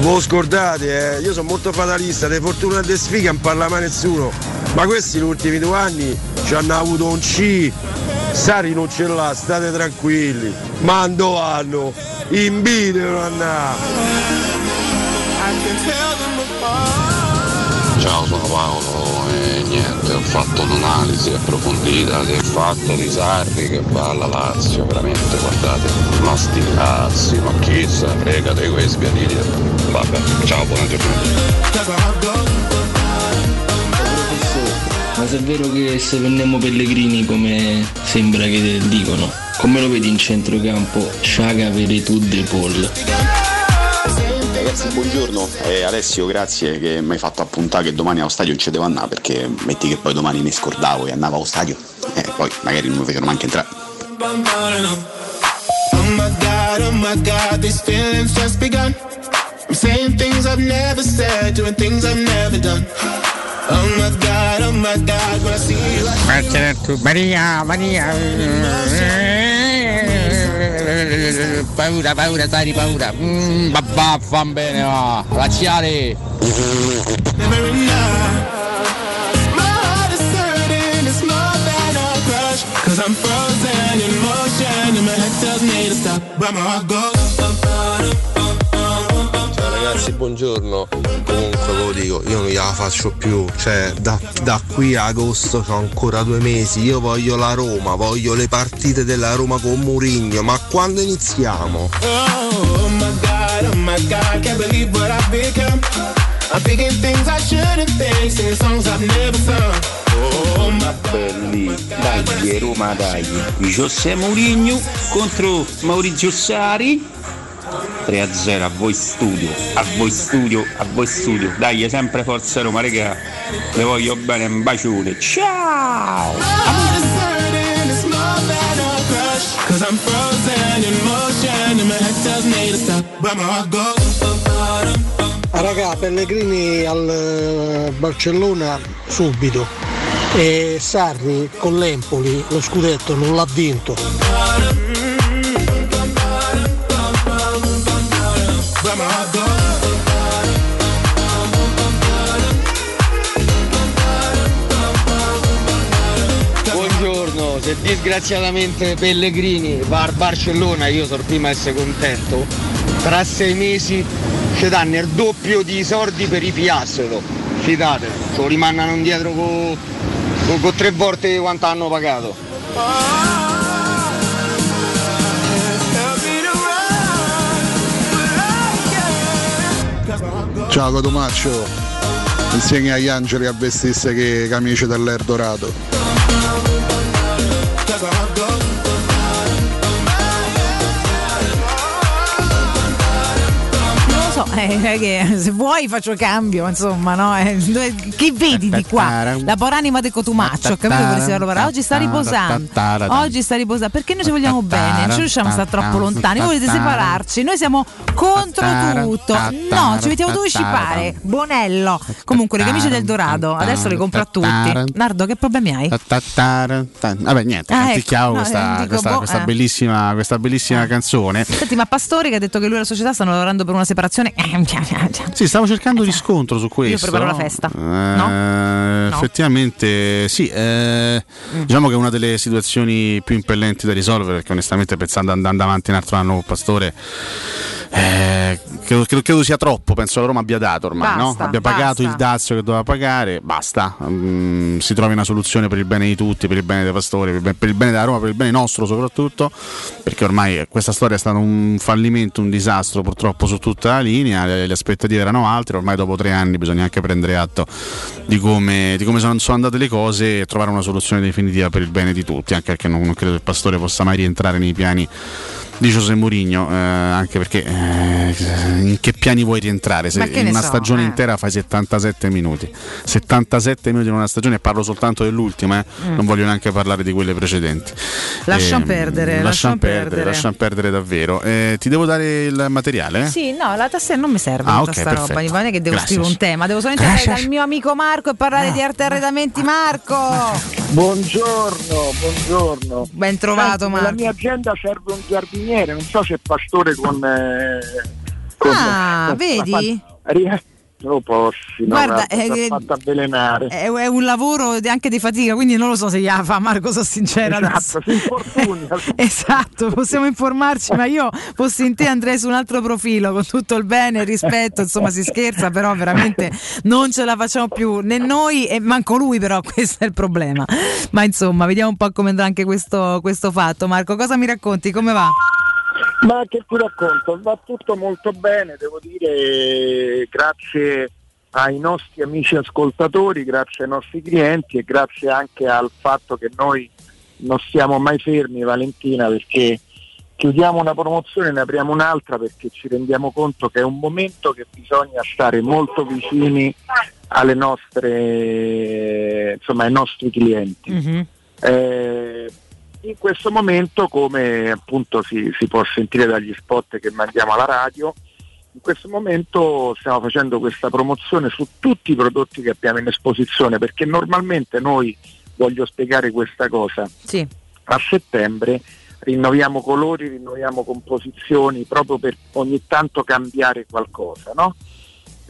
[SPEAKER 72] Lo scordate, eh. Io sono molto fatalista, di fortuna e di sfiga non parla mai nessuno. Ma questi gli ultimi due anni ci hanno avuto un C. Sari non ce l'ha, state tranquilli. Mando hanno, in video non hanno.
[SPEAKER 36] Ciao, sono Paolo e niente, ho fatto un'analisi approfondita del fatto di Sarri che va alla Lazio, veramente guardate, ma sti cazzi, ma chi se ne frega di quei sbiadini. Vabbè, ciao, buona giornata.
[SPEAKER 73] Ma se è vero che se prendiamo Pellegrini come sembra che dicono, come lo vedi in centrocampo Sciaga Veretù De Paul?
[SPEAKER 61] Ragazzi, buongiorno. Eh, Alessio, grazie che mi hai fatto appuntare che domani allo stadio non ci devo andare perché metti che poi domani mi scordavo e andavo allo stadio e poi magari non mi vedono neanche entrare.
[SPEAKER 69] Oh my god, oh my god, these feelings just begun. I'm saying things I've never said, doing things I've never done. You, I
[SPEAKER 19] Maria, Maria. Paura, paura, Sari, paura. Mm, babà, fan bene, va.
[SPEAKER 69] Cause I'm frozen in motion, and my head tells me to stop, but my heart goes.
[SPEAKER 60] Ragazzi, buongiorno. Comunque ve lo dico, io non gliela faccio più. Cioè, da, da qui a agosto ho ancora due mesi. Io voglio la Roma, voglio le partite della Roma con Murigno. Ma quando iniziamo?
[SPEAKER 69] Oh, oh my god, oh my god, can't believe what I've become.
[SPEAKER 74] I'm thinking things I shouldn't think, singing songs I've never sung.
[SPEAKER 69] Belli, dai Roma dai. José Mourinho contro Maurizio Sari. 3-0 a voi studio, a voi studio, a voi studio. Dai, sempre forza Roma, raga. Le voglio bene, un bacione. Ciao!
[SPEAKER 73] Raga, Pellegrini al eh, Barcellona subito. E Sarri con l'Empoli lo scudetto non l'ha vinto.
[SPEAKER 19] Se disgraziatamente Pellegrini va al Barcellona io sono prima essere contento, tra sei mesi ci danno il doppio di soldi per i piassolo, fidate, lo rimandano indietro con, con- con tre volte quanto hanno pagato.
[SPEAKER 75] Ciao Cotomaccio, insegna agli angeli a vestirsi che camicie dell'Erdorato.
[SPEAKER 1] Non lo so, eh, è che se vuoi faccio cambio, insomma, no? Eh, che vedi di qua? La buonanima del Cotumaccio, ho capito a lavorare. Oggi sta riposando. Oggi sta riposando perché noi ci vogliamo bene, non ci riusciamo a stare troppo lontani. Voi volete separarci, noi siamo contro tutto. No, ci mettiamo dove ci pare. Bonello. Comunque, le camicie del Dorado, adesso le compro a tutti. Nardo, che problemi hai?
[SPEAKER 3] Vabbè, niente,
[SPEAKER 1] Ah,
[SPEAKER 3] canticchiavo
[SPEAKER 1] ecco. No,
[SPEAKER 3] questa,
[SPEAKER 1] dico,
[SPEAKER 3] questa-
[SPEAKER 1] boh,
[SPEAKER 3] questa
[SPEAKER 1] eh.
[SPEAKER 3] bellissima, questa bellissima canzone.
[SPEAKER 1] Senti, ma Pastore che ha detto che lui e la società stanno lavorando per una separazione.
[SPEAKER 3] Sì, stavo cercando riscontro su questo.
[SPEAKER 1] Io preparo la festa.
[SPEAKER 3] Eh,
[SPEAKER 1] No?
[SPEAKER 3] Effettivamente sì, eh, diciamo che è una delle situazioni più impellenti da risolvere perché onestamente pensando andando avanti un altro anno con Pastore eh, credo, credo- credo sia troppo, penso che la Roma abbia dato ormai, no?
[SPEAKER 1] Basta,
[SPEAKER 3] abbia pagato
[SPEAKER 1] basta.
[SPEAKER 3] il dazio che doveva pagare, basta, Mm, si trovi una soluzione per il bene di tutti, per il bene dei Pastori, per il bene- per il bene della Roma, per il bene nostro soprattutto, perché ormai eh, questa storia è stata un fallimento, un disastro purtroppo su tutta la linea, le, le aspettative erano altre, ormai dopo tre anni bisogna anche prendere atto di come, di come sono, sono andate le cose e trovare una soluzione definitiva per il bene di tutti, anche perché non, non credo che il Pastore possa mai rientrare nei piani di José Mourinho, eh, anche perché eh, in che piani vuoi rientrare? Se in una
[SPEAKER 1] so,
[SPEAKER 3] stagione
[SPEAKER 1] eh.
[SPEAKER 3] intera fai 77 minuti, 77 minuti in una stagione e parlo soltanto dell'ultima, eh,
[SPEAKER 1] Mm.
[SPEAKER 3] non voglio neanche parlare di quelle precedenti.
[SPEAKER 1] Lasciam
[SPEAKER 3] Ehm,
[SPEAKER 1] perdere,
[SPEAKER 3] lasciam
[SPEAKER 1] lasciam
[SPEAKER 3] perdere,
[SPEAKER 1] perdere.
[SPEAKER 3] lasciam perdere davvero. Eh, ti devo dare il materiale?
[SPEAKER 1] Sì, no, la tastiera non mi serve
[SPEAKER 3] Ah,
[SPEAKER 1] tutta
[SPEAKER 3] ok,
[SPEAKER 1] sta roba. Non è che devo
[SPEAKER 3] Grazie.
[SPEAKER 1] scrivere un tema, devo solamente andare dal mio amico Marco e parlare di arte e arredamenti. Marco!
[SPEAKER 76] Buongiorno, buongiorno.
[SPEAKER 1] Ben trovato,
[SPEAKER 76] Senti, Nella
[SPEAKER 1] Marco.
[SPEAKER 76] mia agenda serve un giardiniere, non so se è pastore con... eh, con
[SPEAKER 1] Ah, vedi?
[SPEAKER 76] Lo posso,
[SPEAKER 1] Guarda, eh,
[SPEAKER 76] fatto avvelenare.
[SPEAKER 1] È, è un lavoro anche di fatica, quindi non lo so se gliela fa Marco, sono sincera.
[SPEAKER 76] Esatto, si
[SPEAKER 1] esatto, possiamo informarci, ma io fossi in te andrei su un altro profilo con tutto il bene, il rispetto, insomma si scherza, però veramente non ce la facciamo più né noi e manco lui, però questo è il problema. Ma insomma, vediamo un po' come andrà anche questo, questo fatto. Marco, cosa mi racconti? Come va?
[SPEAKER 76] Ma che ti racconto? Va tutto molto bene, devo dire, grazie ai nostri amici ascoltatori, grazie ai nostri clienti e grazie anche al fatto che noi non siamo mai fermi, Valentina, perché chiudiamo una promozione e ne apriamo un'altra perché ci rendiamo conto che è un momento che bisogna stare molto vicini alle nostre, insomma, ai nostri clienti. Eh, in questo momento, come appunto si, si può sentire dagli spot che mandiamo alla radio, in questo momento stiamo facendo questa promozione su tutti i prodotti che abbiamo in esposizione, perché normalmente noi, voglio spiegare questa cosa,
[SPEAKER 1] Sì.
[SPEAKER 76] a settembre rinnoviamo colori, rinnoviamo composizioni, proprio per ogni tanto cambiare qualcosa, no?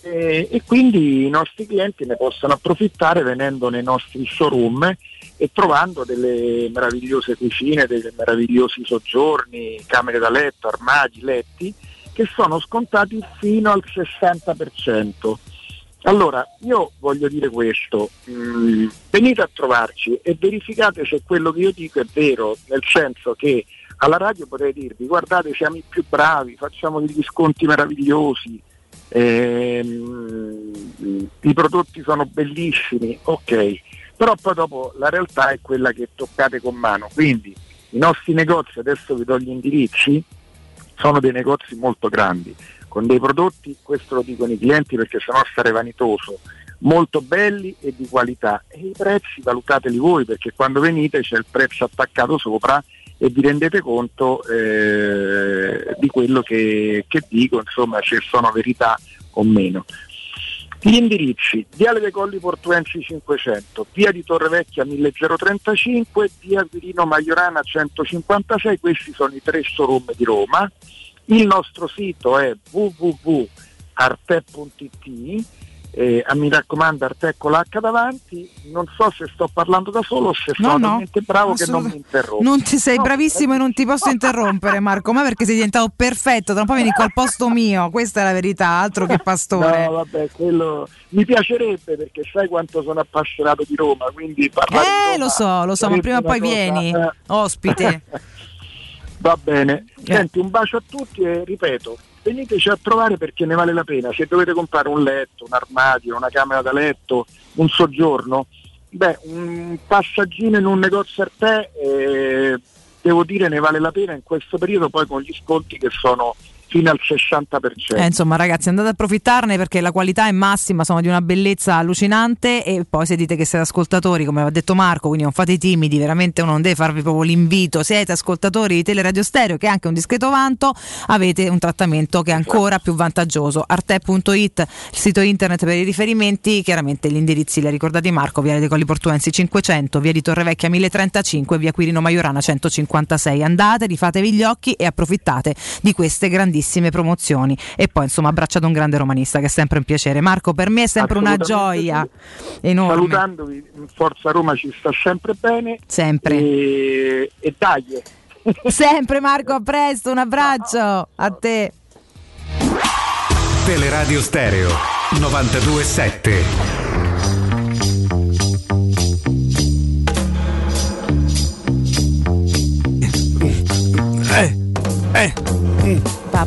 [SPEAKER 76] E, e quindi i nostri clienti ne possono approfittare venendo nei nostri showroom e trovando delle meravigliose cucine, dei meravigliosi soggiorni, camere da letto, armadi, letti che sono scontati fino al 60%. Allora, io voglio dire questo, mm, venite a trovarci e verificate se quello che io dico è vero, nel senso che alla radio potrei dirvi guardate siamo i più bravi, facciamo degli sconti meravigliosi, ehm, i prodotti sono bellissimi, ok, però poi dopo la realtà è quella che toccate con mano, quindi i nostri negozi, adesso vi do gli indirizzi, sono dei negozi molto grandi, con dei prodotti, questo lo dicono i clienti perché sennò sarei vanitoso, molto belli e di qualità e i prezzi valutateli voi perché quando venite c'è il prezzo attaccato sopra e vi rendete conto eh, di quello che, che dico, insomma se sono verità o meno. Gli indirizzi, Viale dei Colli Portuensi 500, Via di Torrevecchia 1035, Via Quirino Maiorana 156, questi sono i tre showroom di Roma. Il nostro sito è www.arte.it eh, mi raccomando Arte con l'H davanti, non so se sto parlando da solo o se
[SPEAKER 1] No,
[SPEAKER 76] sono
[SPEAKER 1] no,
[SPEAKER 76] talmente bravo che non mi interrompo.
[SPEAKER 1] Non ti sei
[SPEAKER 76] No,
[SPEAKER 1] bravissimo e non ti posso interrompere, Marco, ma perché sei diventato perfetto, tra un po' vieni al posto mio, questa è la verità, altro che pastore.
[SPEAKER 76] No, vabbè, quello mi piacerebbe perché sai quanto sono appassionato di Roma, quindi parlare
[SPEAKER 1] Eh,
[SPEAKER 76] Roma
[SPEAKER 1] lo so, lo so, ma prima o poi
[SPEAKER 76] cosa,
[SPEAKER 1] vieni, ospite.
[SPEAKER 76] Va bene.
[SPEAKER 1] Eh.
[SPEAKER 76] Senti, un bacio a tutti e ripeto, veniteci a trovare perché ne vale la pena. Se dovete comprare un letto, un armadio, una camera da letto, un soggiorno, beh, un passaggino in un negozio a te, eh, devo dire ne vale la pena in questo periodo poi con gli sconti che sono fino al 60%.
[SPEAKER 1] Eh, insomma, ragazzi, andate ad approfittarne perché la qualità è massima, sono di una bellezza allucinante. E poi se dite che siete ascoltatori, come aveva detto Marco, quindi non fate i timidi, veramente uno non deve farvi proprio l'invito. Siete ascoltatori di Teleradio Stereo, che è anche un discreto vanto, avete un trattamento che è ancora più vantaggioso. Arte.it, il sito internet per i riferimenti, chiaramente gli indirizzi li ha ricordati Marco, via dei Colli Portuensi 500, via di Torrevecchia 1035, via Quirino Maiorana 156. Andate, rifatevi gli occhi e approfittate di queste grandissime promozioni. E poi insomma abbracciate un grande romanista che è sempre un piacere. Marco, per me è sempre una gioia
[SPEAKER 76] sì.
[SPEAKER 1] enorme.
[SPEAKER 76] Salutandovi, Forza Roma ci sta sempre bene.
[SPEAKER 1] Sempre.
[SPEAKER 76] E, e dai.
[SPEAKER 1] Sempre Marco, a presto, un abbraccio a te.
[SPEAKER 5] Teleradio Stereo 927.
[SPEAKER 3] Eh, eh, mm, Eh.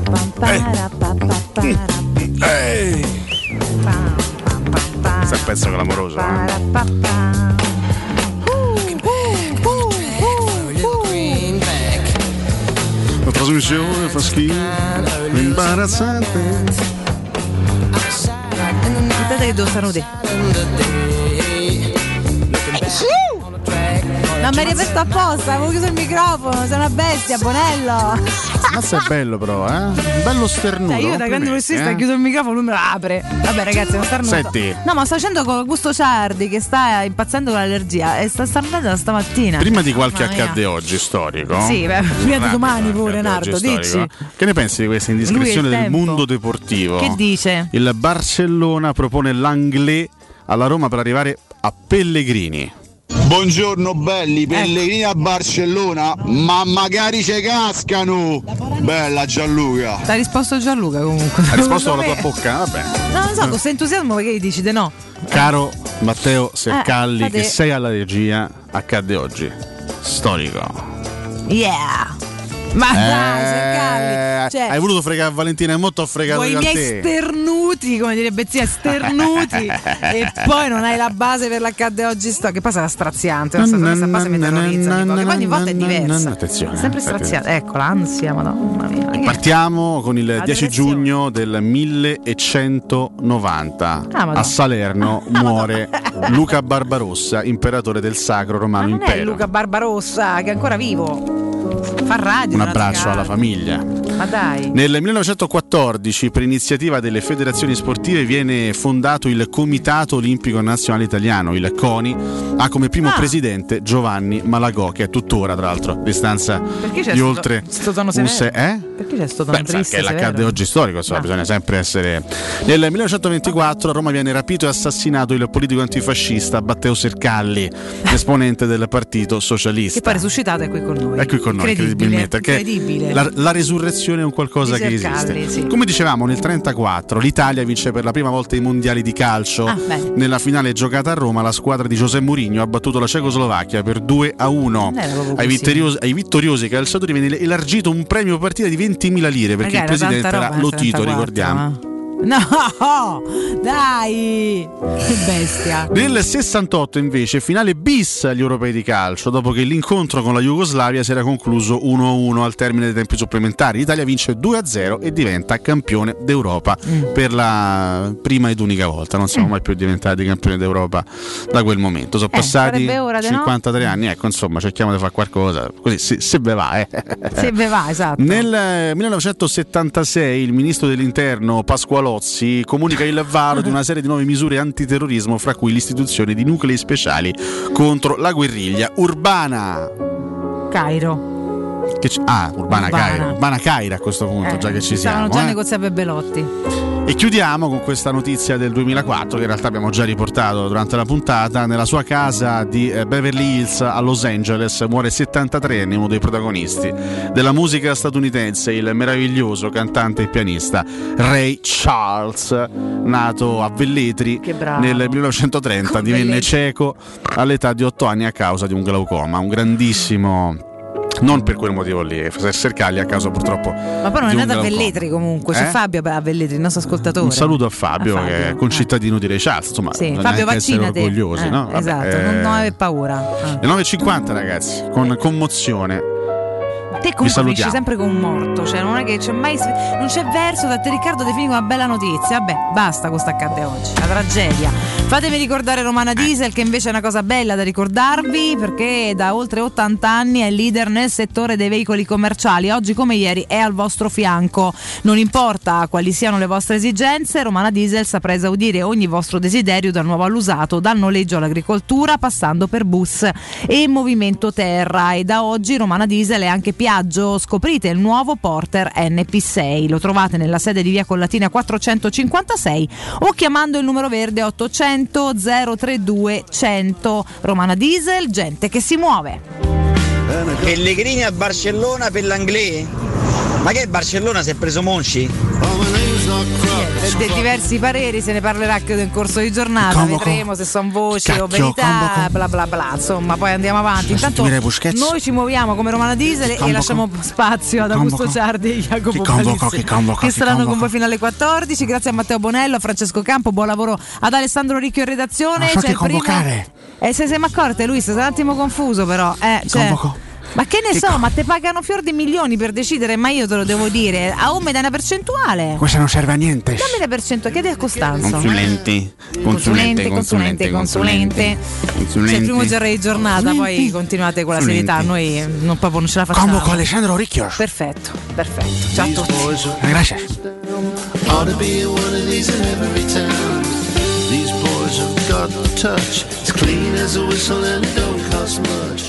[SPEAKER 1] para,
[SPEAKER 3] Questo è un pezzo clamoroso. eh. La trasmissione fa schifo, imbarazzante.
[SPEAKER 1] Aspetta che devo starnutire. Non mi hai riaperto apposta, avevo chiuso il microfono, sei una bestia, Bonello.
[SPEAKER 3] Mazza è bello però, eh? Bello sternuto.
[SPEAKER 1] Cioè, io da grande
[SPEAKER 3] complimenti,
[SPEAKER 1] professionista
[SPEAKER 3] eh.
[SPEAKER 1] ho chiuso il microfono, lui me lo apre. Vabbè, ragazzi, non starnuto.
[SPEAKER 3] Senti.
[SPEAKER 1] No, ma sto facendo con Augusto Ciardi che sta impazzendo con l'allergia e sta starnutando stamattina.
[SPEAKER 3] Prima di qualche accadde oggi storico.
[SPEAKER 1] Sì, beh, prima di domani pure, Nardo, dici.
[SPEAKER 3] Che ne pensi di questa indiscrezione
[SPEAKER 1] è
[SPEAKER 3] del mondo deportivo?
[SPEAKER 1] Che dice?
[SPEAKER 3] Il Barcellona propone l'Anglais alla Roma per arrivare a Pellegrini.
[SPEAKER 19] Buongiorno belli, Pellegrini a Barcellona, ma magari ci cascano! Bella Gianluca!
[SPEAKER 1] Ti ha risposto Gianluca comunque.
[SPEAKER 3] Ha risposto con la tua bocca? Vabbè.
[SPEAKER 1] No, non so, con questo entusiasmo perché gli dici di no.
[SPEAKER 3] Caro Matteo Sercalli,
[SPEAKER 1] fate-
[SPEAKER 3] che sei alla regia, accadde oggi. Storico.
[SPEAKER 1] Yeah. Ma dai, Sercalli. Cioè,
[SPEAKER 3] Eh, Hai voluto fregare Valentina e molto ho fregato
[SPEAKER 1] vuoi i miei
[SPEAKER 3] te.
[SPEAKER 1] sternuti, come direbbe zia, sternuti e poi non hai la base per l'accadde oggi sto, che poi sarà straziante, non so, questa base mi terrorizza tipo, ogni volta è diversa.
[SPEAKER 3] Attenzione.
[SPEAKER 1] Sempre straziante, ecco l'ansia, madonna mia.
[SPEAKER 3] Partiamo con il
[SPEAKER 1] La
[SPEAKER 3] 10
[SPEAKER 1] direzione.
[SPEAKER 3] giugno del 1190.
[SPEAKER 1] Ah,
[SPEAKER 3] a Salerno muore Luca Barbarossa, imperatore del Sacro Romano
[SPEAKER 1] è
[SPEAKER 3] Impero.
[SPEAKER 1] Luca Barbarossa che è ancora vivo. Radio.
[SPEAKER 3] Un abbraccio alla famiglia.
[SPEAKER 1] Ma dai.
[SPEAKER 3] Nel 1914, per iniziativa delle federazioni sportive, viene fondato il Comitato Olimpico Nazionale Italiano, il CONI, ha come primo
[SPEAKER 1] Ah.
[SPEAKER 3] presidente Giovanni Malagò, che è tuttora, tra l'altro, a distanza di
[SPEAKER 1] sto-
[SPEAKER 3] oltre
[SPEAKER 1] sto
[SPEAKER 3] un se- eh?
[SPEAKER 1] Perché c'è sto tono
[SPEAKER 3] Beh,
[SPEAKER 1] triste?
[SPEAKER 3] perché l'accade
[SPEAKER 1] severo?
[SPEAKER 3] oggi storico, insomma,
[SPEAKER 1] Ah.
[SPEAKER 3] bisogna sempre essere. Nel 1924 a Roma viene rapito e assassinato il politico antifascista Matteo Sercalli, esponente del Partito Socialista.
[SPEAKER 1] Che poi resuscitato è qui con noi.
[SPEAKER 3] È qui con noi,
[SPEAKER 1] Incredibile,
[SPEAKER 3] incredibilmente,
[SPEAKER 1] incredibile.
[SPEAKER 3] la, la resurrezione è un qualcosa che esiste.
[SPEAKER 1] sì.
[SPEAKER 3] Come dicevamo, nel 1934 l'Italia vince per la prima volta i mondiali di calcio.
[SPEAKER 1] Ah.
[SPEAKER 3] Nella finale giocata a Roma, la squadra di José Mourinho ha battuto la Cecoslovacchia per 2 a 1.
[SPEAKER 1] Non era proprio
[SPEAKER 3] Ai vittoriosi, ai vittoriosi calciatori viene elargito un premio partita di 20.000 lire perché
[SPEAKER 1] Raga,
[SPEAKER 3] il presidente era Lotito,
[SPEAKER 1] 34,
[SPEAKER 3] ricordiamo.
[SPEAKER 1] eh. No, dai, che bestia.
[SPEAKER 3] Nel 68 invece finale bis agli europei di calcio, dopo che l'incontro con la Jugoslavia si era concluso 1-1 al termine dei tempi supplementari. L'Italia vince 2-0 e diventa campione d'Europa
[SPEAKER 1] Mm.
[SPEAKER 3] per la prima ed unica volta. Non siamo mai più diventati campioni d'Europa da quel momento. Sono
[SPEAKER 1] Eh,
[SPEAKER 3] passati
[SPEAKER 1] sarebbe ora di no?
[SPEAKER 3] 53 anni, ecco insomma cerchiamo di fare qualcosa, così se, se ve va. Eh.
[SPEAKER 1] Se ve va, esatto.
[SPEAKER 3] Nel eh, 1976 il ministro dell'interno Pasqualozzi comunica il varo di una serie di nuove misure antiterrorismo, fra cui l'istituzione di nuclei speciali contro la guerriglia urbana.
[SPEAKER 1] Cairo.
[SPEAKER 3] C- ah, urbana,
[SPEAKER 1] Urbana.
[SPEAKER 3] Caira. Urbana Caira a questo punto,
[SPEAKER 1] Eh,
[SPEAKER 3] già che ci
[SPEAKER 1] stavano
[SPEAKER 3] siamo.
[SPEAKER 1] già
[SPEAKER 3] eh.
[SPEAKER 1] negoziando a Belotti.
[SPEAKER 3] E chiudiamo con questa notizia del 2004 che in realtà abbiamo già riportato durante la puntata. Nella sua casa di eh, Beverly Hills a Los Angeles muore 73 uno dei protagonisti della musica statunitense, il meraviglioso cantante e pianista Ray Charles, nato a Velletri nel 1930,
[SPEAKER 1] Con
[SPEAKER 3] divenne cieco all'età di 8 anni a causa di un glaucoma, un grandissimo... Non per quel motivo lì, Sercaglia a causa purtroppo
[SPEAKER 1] Ma poi non è
[SPEAKER 3] un
[SPEAKER 1] nato a. Velletri comunque, c'è
[SPEAKER 3] Eh?
[SPEAKER 1] Fabio a Velletri, il nostro ascoltatore.
[SPEAKER 3] Un saluto a Fabio,
[SPEAKER 1] A Fabio,
[SPEAKER 3] che è
[SPEAKER 1] eh.
[SPEAKER 3] concittadino di Charles. Insomma,
[SPEAKER 1] Sì, Fabio vaccinate.
[SPEAKER 3] orgogliosi,
[SPEAKER 1] Eh,
[SPEAKER 3] no? Vabbè,
[SPEAKER 1] esatto,
[SPEAKER 3] eh,
[SPEAKER 1] non, non avere paura. Ah.
[SPEAKER 3] Le 9.50 ragazzi, con commozione.
[SPEAKER 1] Te comunque finisci sempre con un morto, cioè non è che c'è mai. Non c'è verso da te Riccardo definire una bella notizia. Vabbè, basta con sta accadde oggi. La tragedia. Fatemi ricordare Romana Diesel, che invece è una cosa bella da ricordarvi, perché da oltre 80 anni è leader nel settore dei veicoli commerciali. Oggi come ieri è al vostro fianco. Non importa quali siano le vostre esigenze, Romana Diesel saprà esaudire ogni vostro desiderio dal nuovo all'usato, dal noleggio all'agricoltura, passando per bus e movimento terra. E da oggi Romana Diesel è anche Piaggio. Scoprite il nuovo Porter NP6. Lo trovate nella sede di via Collatina 456 o chiamando il numero verde 800 032 100. Romana Diesel, gente che si muove.
[SPEAKER 19] Pellegrini a Barcellona per l'Anglè? Ma che Barcellona si è preso Monci?
[SPEAKER 1] De- de- diversi pareri, se ne parlerà anche nel corso di giornata.
[SPEAKER 19] Convoco.
[SPEAKER 1] Vedremo se sono voci o verità,
[SPEAKER 19] convoco.
[SPEAKER 1] bla bla bla. Insomma, poi andiamo avanti. Intanto noi ci muoviamo come Romana Diesel e
[SPEAKER 3] Convoco.
[SPEAKER 1] lasciamo spazio ad. Augusto Ciardi e Jacopo Palizzi, che saranno con voi fino alle 14. Grazie a Matteo Bonello, a Francesco Campo, buon lavoro ad Alessandro Ricchio in redazione.
[SPEAKER 3] Ma so
[SPEAKER 1] C'è
[SPEAKER 3] chi
[SPEAKER 1] il primo-
[SPEAKER 3] convocare.
[SPEAKER 1] Eh, se siamo accorte, Luis, sei un attimo confuso però. Eh, cioè-
[SPEAKER 3] Convoco.
[SPEAKER 1] Ma che ne
[SPEAKER 3] Chi
[SPEAKER 1] so, ma te pagano fior di milioni per decidere, ma io te lo devo dire. A un mi dai una percentuale?
[SPEAKER 3] Questo non serve a niente.
[SPEAKER 1] Dammi la percentuale, chiedi a Costanzo.
[SPEAKER 3] Consulenti,
[SPEAKER 1] Consulente, consulente, consulente. C'è il primo giorno di giornata, poi continuate con la serietà, noi non, proprio non ce la facciamo.
[SPEAKER 3] Convoco Alessandro Ricchio.
[SPEAKER 1] Perfetto, perfetto. Ciao a tutti.
[SPEAKER 3] Grazie.
[SPEAKER 77] Ought to be one of these in every town. These boys have got the touch. It's clean as a whistle and it don't cost much.